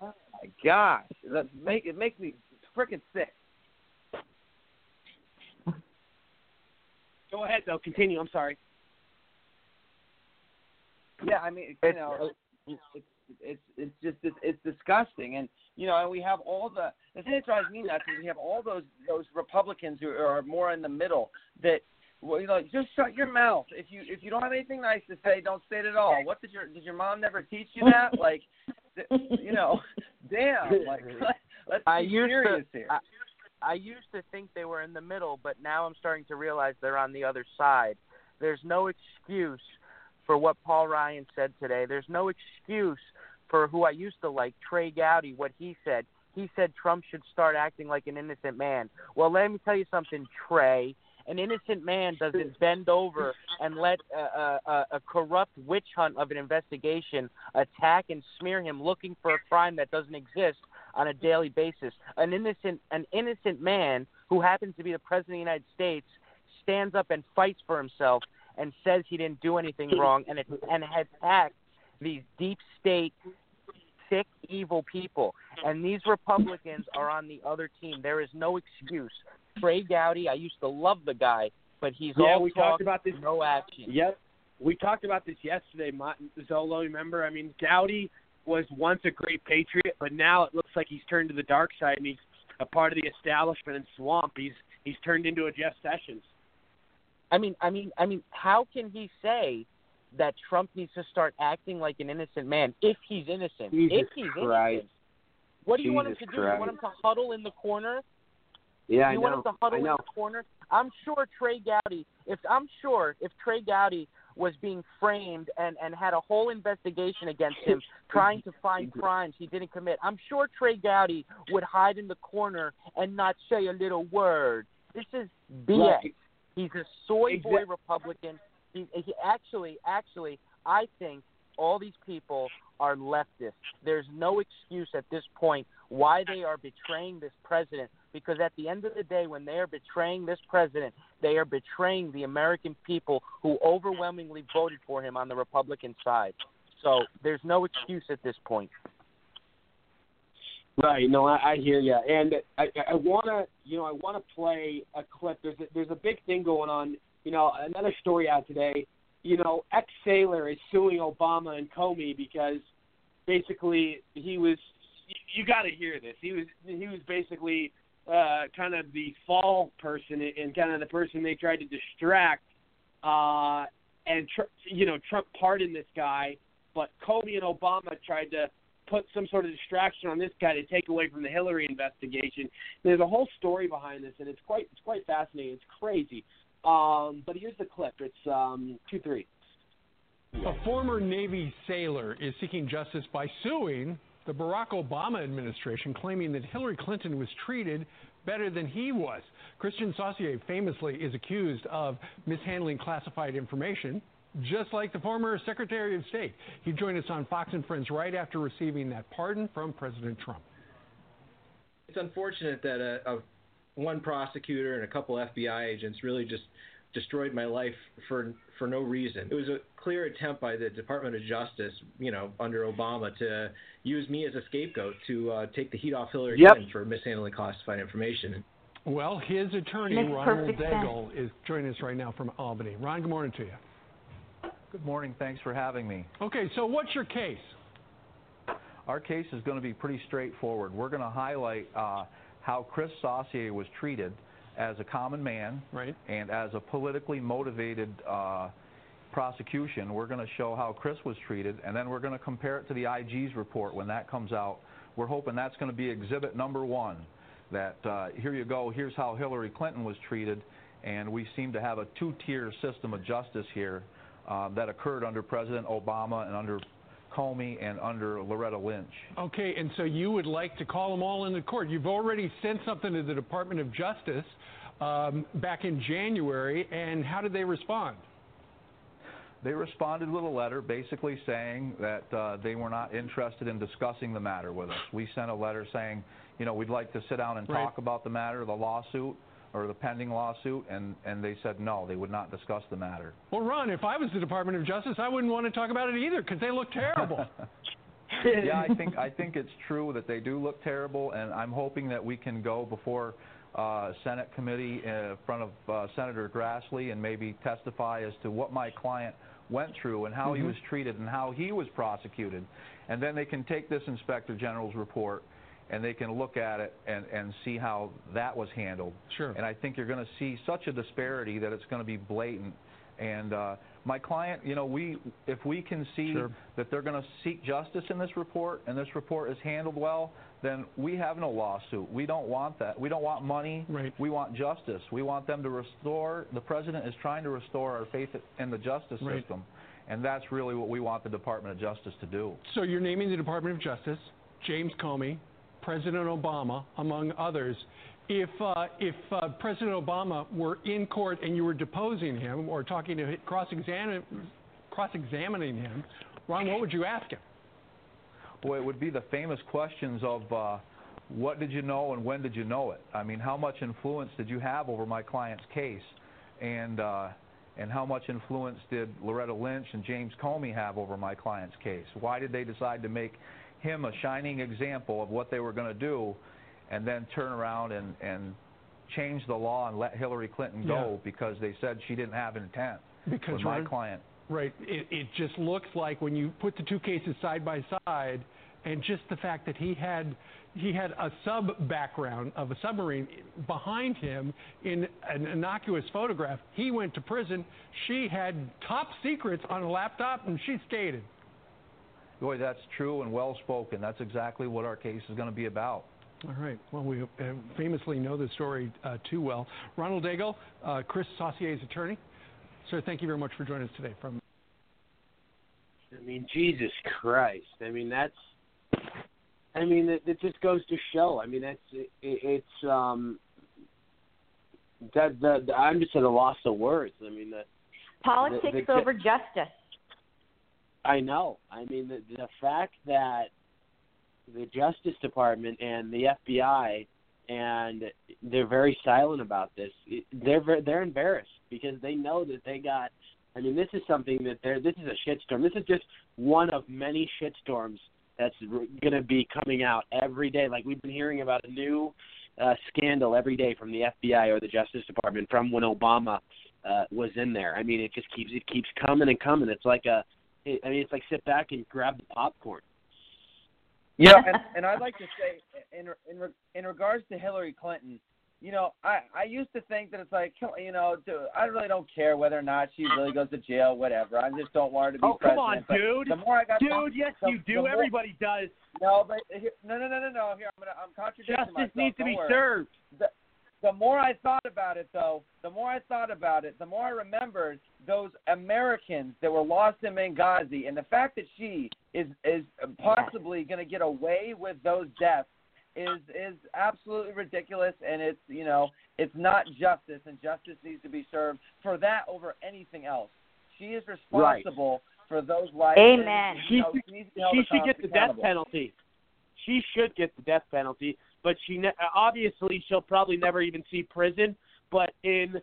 Speaker 3: Oh my gosh, that make it makes me freaking sick.
Speaker 2: Go ahead though. Continue. I'm sorry.
Speaker 3: Yeah, I mean, you know, it's it's it's just it's, it's disgusting, and you know, and we have all the the thing that drives me nuts is we have all those those Republicans who are more in the middle that. Well, you know, just shut your mouth. If you if you don't have anything nice to say, don't say it at all. What did your did your mom never teach you that? Like, th- you know, damn. Like, let's be
Speaker 11: I used
Speaker 3: serious
Speaker 11: to,
Speaker 3: here.
Speaker 11: I, I used to think they were in the middle, but now I'm starting to realize they're on the other side. There's no excuse for what Paul Ryan said today. There's no excuse for who I used to like, Trey Gowdy, what he said. He said Trump should start acting like an innocent man. Well, let me tell you something, Trey. An innocent man doesn't bend over and let a, a, a- corrupt witch hunt of an investigation attack and smear him looking for a crime that doesn't exist on a daily basis. An innocent an innocent man who happens to be the president of the United States stands up and fights for himself and says he didn't do anything wrong and it, and attacks these deep state sick evil people and these republicans are on the other team there is no excuse trey gowdy i used to love the guy but he's
Speaker 2: Yeah,
Speaker 11: all
Speaker 2: we
Speaker 11: talk,
Speaker 2: talked about this.
Speaker 11: no action
Speaker 2: Yep. We talked about this yesterday, Zollo. Remember? I mean, Gowdy was once a great patriot, but now it looks like he's turned to the dark side, and he's a part of the establishment and swamp. He's he's turned into a Jeff Sessions.
Speaker 11: I mean, I mean, I mean, how can he say that Trump needs to start acting like an innocent man if he's innocent?
Speaker 3: Jesus
Speaker 11: if he's
Speaker 3: Christ.
Speaker 11: innocent, what do you want him to
Speaker 3: Jesus
Speaker 11: do? You want him to huddle in the corner?
Speaker 3: Yeah,
Speaker 11: you
Speaker 3: I
Speaker 11: want
Speaker 3: know.
Speaker 11: him to huddle in the corner? I'm sure Trey Gowdy. If I'm sure if Trey Gowdy was being framed and and had a whole investigation against him, trying to find crimes he didn't commit, I'm sure Trey Gowdy would hide in the corner and not say a little word. This is BS.
Speaker 3: Right.
Speaker 11: He's a soy boy Republican. He, he actually, actually, I think
Speaker 27: all these people are leftists. There's no excuse at this point why they are betraying this president because at the end of the day, when they are betraying this president, they are betraying the American people who overwhelmingly voted for him on the Republican side. So there's no excuse at this point.
Speaker 2: Right. No, I, I hear you, and I, I want to, you know, I want to play a clip. There's a, there's a big thing going on. You know, another story out today. You know, ex sailor is suing Obama and Comey because basically he was. You, got to hear this. He was he was basically uh, kind of the fall person and kind of the person they tried to distract. Uh, and tr- you know, Trump pardoned this guy, but Comey and Obama tried to put some sort of distraction on this guy to take away from the Hillary investigation. There's a whole story behind this, and it's quite it's quite fascinating. It's crazy. Um, but here's the clip. It's um, two three.
Speaker 14: A former Navy sailor is seeking justice by suing the Barack Obama administration, claiming that Hillary Clinton was treated better than he was. Kristian Saucier famously is accused of mishandling classified information, just like the former Secretary of State. He joined us on Fox and Friends right after receiving that pardon from President Trump.
Speaker 28: It's unfortunate that a, a one prosecutor and a couple FBI agents really just destroyed my life for for no reason. It was a clear attempt by the Department of Justice, you know, under Obama, to use me as a scapegoat to uh, take the heat off Hillary
Speaker 14: Yep.
Speaker 28: Clinton for mishandling classified information.
Speaker 14: Well, his attorney, Ronald
Speaker 28: perfect.
Speaker 14: Daigle, is joining us right now from Albany. Ron, good morning to you.
Speaker 29: Good morning. Thanks for having me.
Speaker 14: Okay, so what's your case?
Speaker 29: Our case is going to be pretty straightforward. We're going to highlight uh, how Chris Saucier was treated as a common man
Speaker 14: right.
Speaker 29: and as a politically motivated uh, prosecution. We're going to show how Chris was treated, and then we're going to compare it to the IG's report when that comes out. We're hoping that's going to be exhibit number one. That uh, here you go, here's how Hillary Clinton was treated, and we seem to have a two-tier system of justice here uh, that occurred under President Obama and under Comey and under Loretta Lynch.
Speaker 14: Okay, and so you would like to call them all into court. You've already sent something to the Department of Justice um, back in January, and how did they respond?
Speaker 29: They responded with a letter basically saying that uh, they were not interested in discussing the matter with us. We sent a letter saying, you know, we'd like to sit down and
Speaker 14: Right.
Speaker 29: talk about the matter, the lawsuit, or the pending lawsuit, and, and they said no, they would not discuss the matter.
Speaker 14: Well, Ron, if I was the Department of Justice, I wouldn't want to talk about it either because they look terrible.
Speaker 29: yeah, I think I think it's true that they do look terrible, and I'm hoping that we can go before uh, Senate committee in front of uh, Senator Grassley and maybe testify as to what my client went through and how he
Speaker 14: Mhm.
Speaker 29: was treated and how he was prosecuted, and then they can take this Inspector General's report and they can look at it and, and see how that was handled.
Speaker 14: Sure.
Speaker 29: And I think you're going to see such a disparity that it's going to be blatant. And uh, my client, you know, we if we can see
Speaker 14: Sure.
Speaker 29: that they're going to seek justice in this report and this report is handled well, then we have no lawsuit. We don't want that. We don't want money.
Speaker 14: Right.
Speaker 29: We want justice. We want them to restore. The president is trying to restore our faith in the justice
Speaker 14: Right.
Speaker 29: system, and that's really what we want the Department of Justice to do.
Speaker 14: So you're naming the Department of Justice, James Comey, President Obama, among others. If uh, if uh, President Obama were in court and you were deposing him or talking to cross-examining him, Ron, what would you ask him?
Speaker 29: Well, it would be the famous questions of uh, what did you know and when did you know it? I mean, how much influence did you have over my client's case? And, uh, and how much influence did Loretta Lynch and James Comey have over my client's case? Why did they decide to make him a shining example of what they were going to do and then turn around and, and change the law and let Hillary Clinton go because they said she didn't have intent
Speaker 14: Because
Speaker 29: with my client?
Speaker 14: Right. It, it just looks like when you put the two cases side by side, and just the fact that he had he had a sub background of a submarine behind him in an innocuous photograph. He went to prison. She had top secrets on a laptop, and she skated.
Speaker 29: Boy, that's true and well spoken. That's exactly what our case is going to be about.
Speaker 14: All right. Well, we uh, famously know the story uh, too well. Ronald Daigle, uh, Chris Saucier's attorney. Sir, thank you very much for joining us today. From
Speaker 2: I mean, Jesus Christ. I mean, that's. I mean, it, it just goes to show. I mean, that's it, it's um. That the, the I'm just at a loss of words. I mean, the
Speaker 20: Politics
Speaker 2: the- the-
Speaker 20: over justice.
Speaker 2: I know. I mean, the, the fact that the Justice Department and the FBI and they're very silent about this. They're they're embarrassed because they know that they got. I mean, this is something that they're. This is a shitstorm. This is just one of many shitstorms that's going to be coming out every day. Like we've been hearing about a new uh, scandal every day from the FBI or the Justice Department from when Obama uh, was in there. I mean, it just keeps it keeps coming and coming. It's like a. I mean, it's like sit back and grab the popcorn.
Speaker 3: Yeah, and, and I'd like to say, in in in regards to Hillary Clinton, you know, I I used to think that it's like, you know, dude, I really don't care whether or not she really goes to jail, whatever. I just don't want her to be president.
Speaker 30: oh,
Speaker 3: president.
Speaker 30: come on,
Speaker 3: But
Speaker 30: dude.
Speaker 3: The more I got,
Speaker 30: dude, yes,
Speaker 3: the,
Speaker 30: you do.
Speaker 3: more-
Speaker 30: Everybody does.
Speaker 3: No, but here, no, no, no, no, no. Here, I'm gonna, I'm contradicting
Speaker 30: Justice
Speaker 3: myself.
Speaker 30: needs to
Speaker 3: Don't
Speaker 30: be
Speaker 3: worry.
Speaker 30: served.
Speaker 3: The, the more I thought about it, though, the more I thought about it, the more I remembered those Americans that were lost in Benghazi, and the fact that she is is possibly going to get away with those deaths is is absolutely ridiculous, and it's you know it's not justice, and justice needs to be served for that over anything else. She is responsible for those lives. and,
Speaker 20: Amen.
Speaker 3: you
Speaker 2: She
Speaker 3: know,
Speaker 2: should,
Speaker 3: needs to be held
Speaker 2: she should get the death penalty. She should get the death penalty, but she ne- obviously she'll probably never even see prison. But in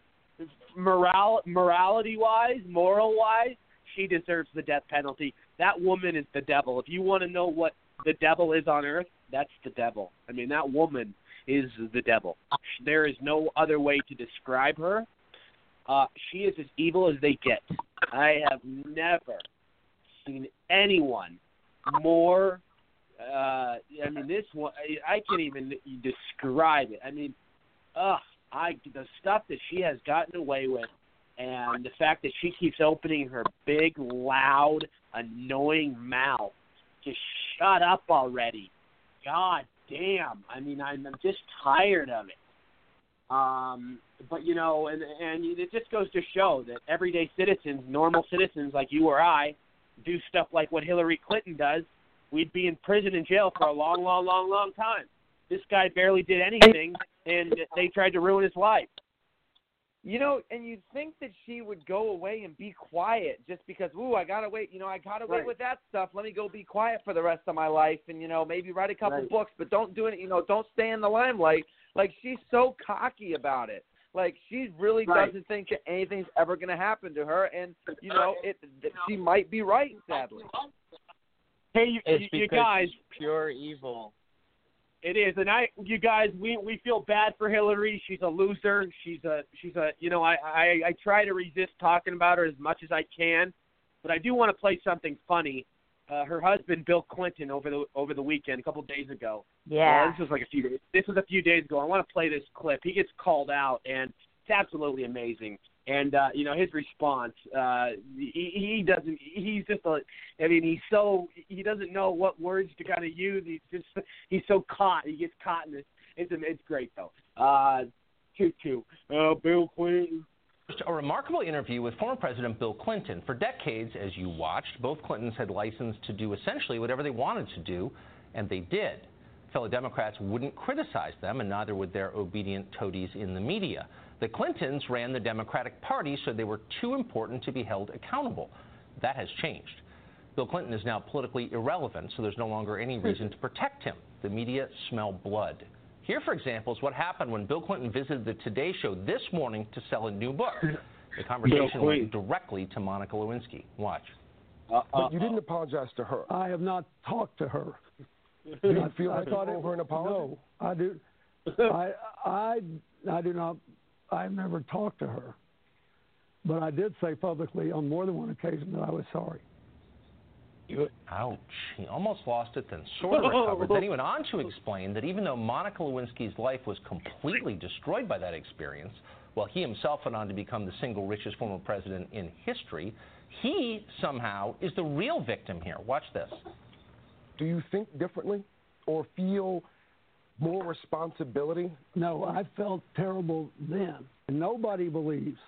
Speaker 2: moral morality wise, moral wise, she deserves the death penalty. That woman is the devil. If you want to know what the devil is on earth, that's the devil. I mean, that woman is the devil. There is no other way to describe her. Uh, she is as evil as they get. I have never seen anyone more. Uh, I mean, this one I, I can't even describe it. I mean, ugh, I the stuff that she has gotten away with, and the fact that she keeps opening her big, loud, annoying mouth. Just shut up already. God damn. I mean, I'm, I'm just tired of it. Um, but you know, and and it just goes to show that everyday citizens, normal citizens like you or I, do stuff like what Hillary Clinton does, we'd be in prison and jail for a long, long, long, long time. This guy barely did anything, and they tried to ruin his life.
Speaker 3: You know, and you'd think that she would go away and be quiet just because, ooh, I got away, you know, I got away
Speaker 2: Right.
Speaker 3: with that stuff. Let me go be quiet for the rest of my life and, you know, maybe write a couple
Speaker 2: Right.
Speaker 3: books, but don't do it, you know, don't stay in the limelight. Like, she's so cocky about it. Like, she really
Speaker 2: Right.
Speaker 3: doesn't think that anything's ever going to happen to her. And, you know, it she might be right, sadly.
Speaker 2: Hey, you,
Speaker 11: It's
Speaker 2: you, you guys,
Speaker 11: she's pure evil.
Speaker 2: It is, and I, you guys, we we feel bad for Hillary. She's a loser. She's a, she's a, you know, I, I, I try to resist talking about her as much as I can, but I do want to play something funny. Uh, her husband, Bill Clinton, over the over the weekend, a couple of days ago.
Speaker 20: Yeah.
Speaker 2: Uh, this was like a few days. This was a few days ago. I want to play this clip. He gets called out, and it's absolutely amazing. And uh, you know his response. Uh, he, he doesn't. He's just a. I mean, he's so. He doesn't know what words to kind of use. He's just. He's so caught. He gets caught in this. It's it's great though. Uh, two two. Uh, Bill Clinton.
Speaker 31: A remarkable interview with former President Bill Clinton. For decades, as you watched, both Clintons had license to do essentially whatever they wanted to do, and they did. Fellow Democrats wouldn't criticize them, and neither would their obedient toadies in the media. The Clintons ran the Democratic Party, so they were too important to be held accountable. That has changed. Bill Clinton is now politically irrelevant, so there's no longer any hmm. reason to protect him. The media smell blood. Here, for example, is what happened when Bill Clinton visited the Today Show this morning to sell a new book. Hmm. The conversation went directly to Monica Lewinsky. Watch.
Speaker 28: Uh, uh, but you didn't uh. apologize to her.
Speaker 32: I have not talked to her.
Speaker 28: Do you feel
Speaker 32: I
Speaker 28: like
Speaker 32: thought
Speaker 28: owe
Speaker 32: it,
Speaker 28: her an apology?
Speaker 32: No, I do. I I I do not. I've never talked to her, but I did say publicly on more than one occasion that I was sorry.
Speaker 31: Ouch. He almost lost it, then sort of recovered. then he went on to explain that even though Monica Lewinsky's life was completely destroyed by that experience, while he himself went on to become the single richest former president in history, he somehow is the real victim here. Watch this.
Speaker 28: Do you think differently or feel more responsibility?
Speaker 32: No, I felt terrible then. And nobody believes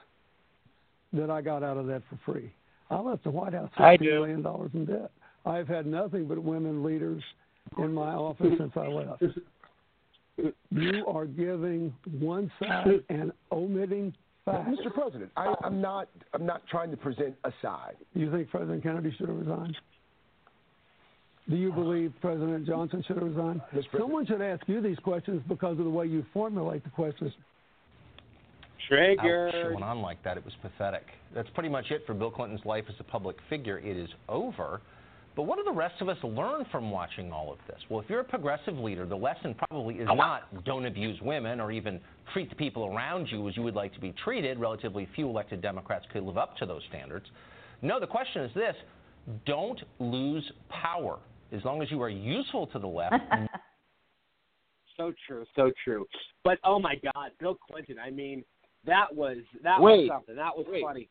Speaker 32: that I got out of that for free. I left the White House
Speaker 2: I
Speaker 32: sixteen dollars in debt. I've had nothing but women leaders in my office since I left. You are giving one side and omitting Fact.
Speaker 28: Mr. President, I, I'm not. I'm not trying to present a side.
Speaker 32: You think President Kennedy should have resigned? Do you believe President Johnson should have resigned? Someone should ask you these questions because of the way you formulate the questions.
Speaker 31: Ouch, it went on like that. It was pathetic. That's pretty much it for Bill Clinton's life as a public figure. It is over. But what do the rest of us learn from watching all of this? Well, if you're a progressive leader, the lesson probably is not don't abuse women or even treat the people around you as you would like to be treated. Relatively few elected Democrats could live up to those standards. No, the question is this don't lose power. As long as you are useful to the left,
Speaker 2: So true, so true. But oh my God, Bill Clinton. I mean, that was that
Speaker 11: Wait.
Speaker 2: was something. That was
Speaker 11: Wait.
Speaker 2: funny.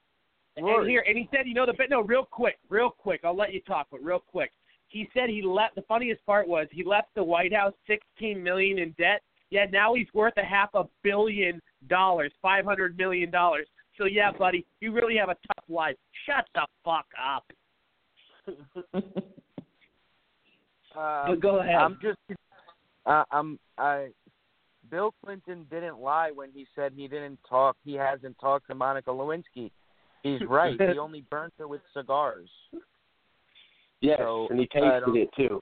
Speaker 2: And here, and he said, you know, the bit. No, real quick, real quick. I'll let you talk, but real quick. He said he left. The funniest part was he left the White House sixteen million in debt. Yet now he's worth a half a billion dollars, five hundred million dollars. So yeah, buddy, you really have a tough life. Shut the fuck up.
Speaker 11: Uh,
Speaker 2: But go ahead.
Speaker 11: I'm just, uh, I'm, I, Bill Clinton didn't lie when he said he didn't talk. He hasn't talked to Monica Lewinsky. He's right. he only burnt her with cigars.
Speaker 2: Yes,
Speaker 11: So,
Speaker 2: and he tasted
Speaker 11: don't-
Speaker 2: it too.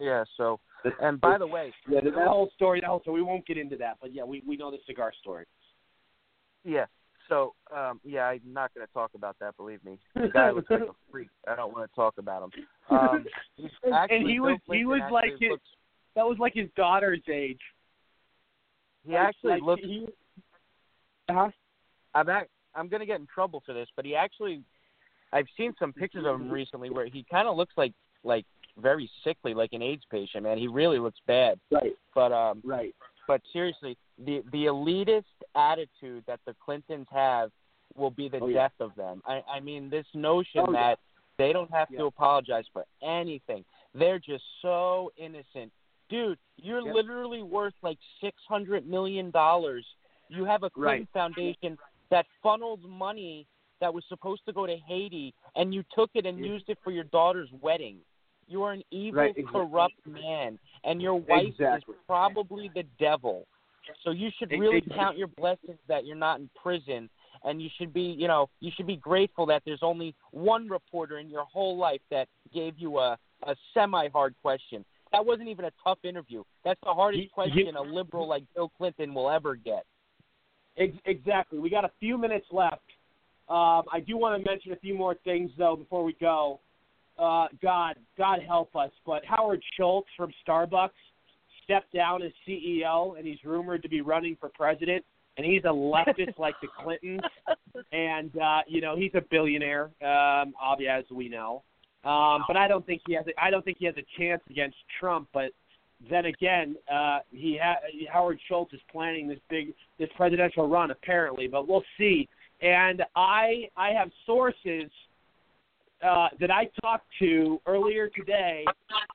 Speaker 11: Yeah. So, and by the way,
Speaker 2: yeah, that whole story, that whole story. We won't get into that, but yeah, we we know the cigar story.
Speaker 11: Yeah. So, um, yeah, I'm not going to talk about that. Believe me, the guy looks like a freak. I don't want to talk about him. Um,
Speaker 2: and he was he was like his,
Speaker 11: looks,
Speaker 2: that was like his daughter's age.
Speaker 11: he
Speaker 2: Like-
Speaker 11: actually
Speaker 2: like
Speaker 11: looks.
Speaker 2: He, uh-huh.
Speaker 11: I'm act, I'm going to get in trouble for this, but he actually, I've seen some pictures of him recently where he kind of looks like like very sickly, like an AIDS patient. Man, he really looks bad.
Speaker 2: Right.
Speaker 11: But um.
Speaker 2: Right.
Speaker 11: But seriously, the the elitist attitude that the Clintons have will be the
Speaker 2: Oh, yeah.
Speaker 11: death of them. I I mean, this notion
Speaker 2: Oh, yeah.
Speaker 11: that they don't have
Speaker 2: Yeah.
Speaker 11: to apologize for anything. They're just so innocent. Dude, you're literally worth like six hundred million dollars. You have a Clinton
Speaker 2: Right.
Speaker 11: Foundation that funnels money that was supposed to go to Haiti, and you took it and used it for your daughter's wedding. You are an evil,
Speaker 2: Right, exactly.
Speaker 11: corrupt man, and your wife
Speaker 2: Exactly.
Speaker 11: is probably the devil. So you should really
Speaker 2: exactly.
Speaker 11: count your blessings that you're not in prison, and you should be, you know, you should be grateful that there's only one reporter in your whole life that gave you a a semi-hard question. That wasn't even a tough interview. That's the hardest question a liberal like Bill Clinton will ever get.
Speaker 2: Ex- exactly. We got a few minutes left. Um, I do want to mention a few more things though before we go. Uh, God, God help us, but Howard Schultz from Starbucks stepped down as CEO, and he's rumored to be running for president. And he's a leftist like the Clintons, and uh, you know he's a billionaire, um, as we know. Um, but I don't think he has. A, I don't think he has a chance against Trump. But then again, uh, he ha- Howard Schultz is planning this big this presidential run apparently, but we'll see. And I I have sources uh, that I talked to earlier today,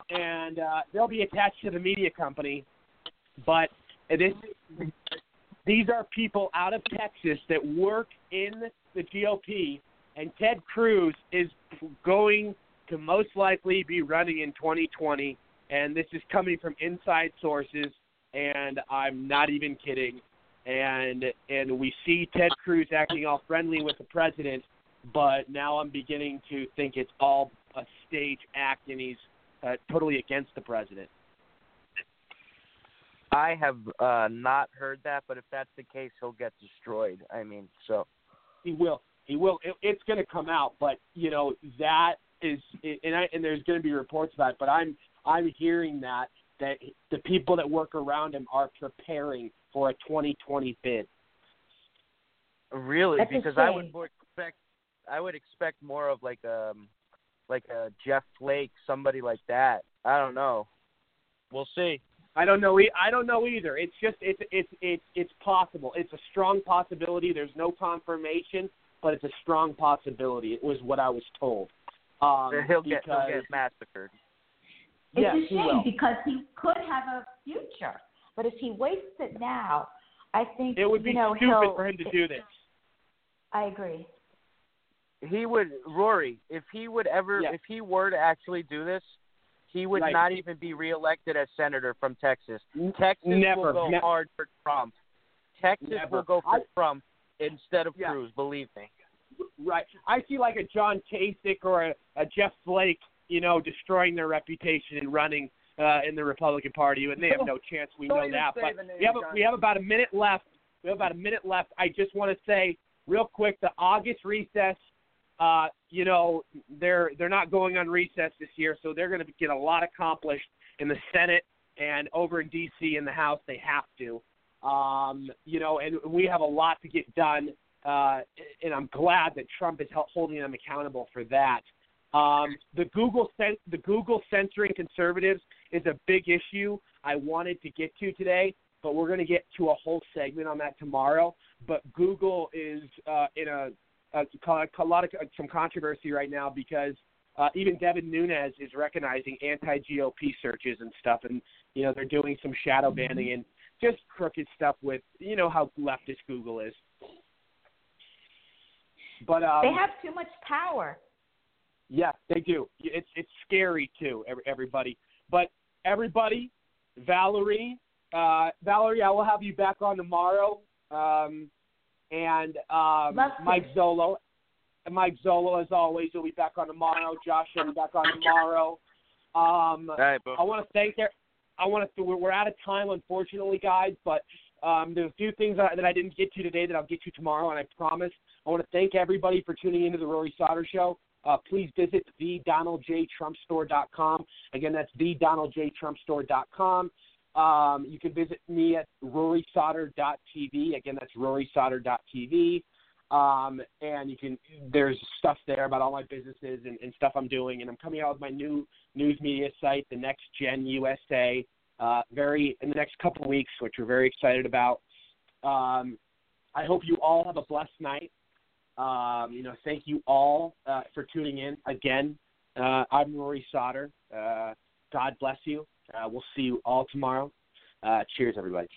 Speaker 2: and uh, they'll be attached to the media company. But this these are people out of Texas that work in the GOP, and Ted Cruz is going to most likely be running in 2020. And this is coming from inside sources, and I'm not even kidding. And and we see Ted Cruz acting all friendly with the president, but now I'm beginning to think it's all a stage act, and he's uh, totally against the president.
Speaker 11: I have uh, not heard that, but if that's the case, he'll get destroyed. I mean, so
Speaker 2: He will. He will. It, it's going to come out, but you know that is, and I, and there's going to be reports about it. But I'm I'm hearing that that the people that work around him are preparing for a 2020 bid.
Speaker 11: really,
Speaker 2: That's a
Speaker 11: because I would more expect I would expect more of like um like a Jeff Flake, somebody like that. I don't know. We'll see.
Speaker 2: I don't know. I don't know either. It's just it's it's it's it's possible. It's a strong possibility. There's no confirmation, but it's a strong possibility. It was what I was told. Um,
Speaker 11: he'll get
Speaker 2: because,
Speaker 11: he'll get massacred.
Speaker 20: It's
Speaker 2: Yes,
Speaker 20: a shame
Speaker 2: will.
Speaker 20: because he could have a future. But if he wastes it now, I think
Speaker 2: It would be
Speaker 20: you know,
Speaker 2: stupid
Speaker 20: he'll-
Speaker 2: for him to do this.
Speaker 20: I agree.
Speaker 11: He would Rory, if he would ever
Speaker 2: Yeah.
Speaker 11: if he were to actually do this, he would
Speaker 2: Right.
Speaker 11: not even be reelected as senator from Texas. Texas
Speaker 2: never,
Speaker 11: will go
Speaker 2: ne-
Speaker 11: hard for Trump. Texas
Speaker 2: Never.
Speaker 11: will go for
Speaker 2: I-
Speaker 11: Trump instead of
Speaker 2: Yeah.
Speaker 11: Cruz. Believe me.
Speaker 2: Right. I see like a John Kasich or a, a Jeff Flake, you know, destroying their reputation and running uh, in the Republican Party, and they have no chance. We know that. But we have a, we have about a minute left. We have about a minute left. I just want to say real quick the August recess. Uh, you know, they're they're not going on recess this year, so they're going to get a lot accomplished in the Senate and over in D.C. in the House. They have to. Um, you know, and we have a lot to get done uh, and I'm glad that Trump is holding them accountable for that. Um, the Google the Google censoring conservatives is a big issue I wanted to get to today, but we're going to get to a whole segment on that tomorrow. But Google is uh, in a, a, a lot of some controversy right now because uh, even Devin Nunes is recognizing anti-GOP searches and stuff, and you know they're doing some shadow banning and just crooked stuff with you know how leftist Google is. But um,
Speaker 20: they have too much power.
Speaker 2: yeah, they do. It's it's scary too, every- everybody. But everybody, Valerie, uh, Valerie, I will have you back on tomorrow. Um, and um, Mike Zollo, and Mike Zollo, as always, will be back on tomorrow. Josh will be back on tomorrow. Um,
Speaker 11: All right, bro.
Speaker 2: I want to thank their. I want to. We're, we're out of time, unfortunately, guys. But um, there's a few things that, that I didn't get to today that I'll get to tomorrow, and I promise. I want to thank everybody for tuning into the Rory Sauter Show. Uh, please visit thedonaldjtrumpstore.com. Again, that's thedonaldjtrumpstore.com. Um, you can visit me at rorysauter.tv. Again, that's rorysauter.tv. Um, and you can there's stuff there about all my businesses and, and stuff I'm doing, and I'm coming out with my new news media site, the Next Gen USA, uh, very in the next couple weeks, which we're very excited about. Um, I hope you all have a blessed night. Um, you know, thank you all uh, for tuning in again. Uh, I'm Rory Sauter. Uh, God bless you. Uh, we'll see you all tomorrow. Uh, cheers, everybody.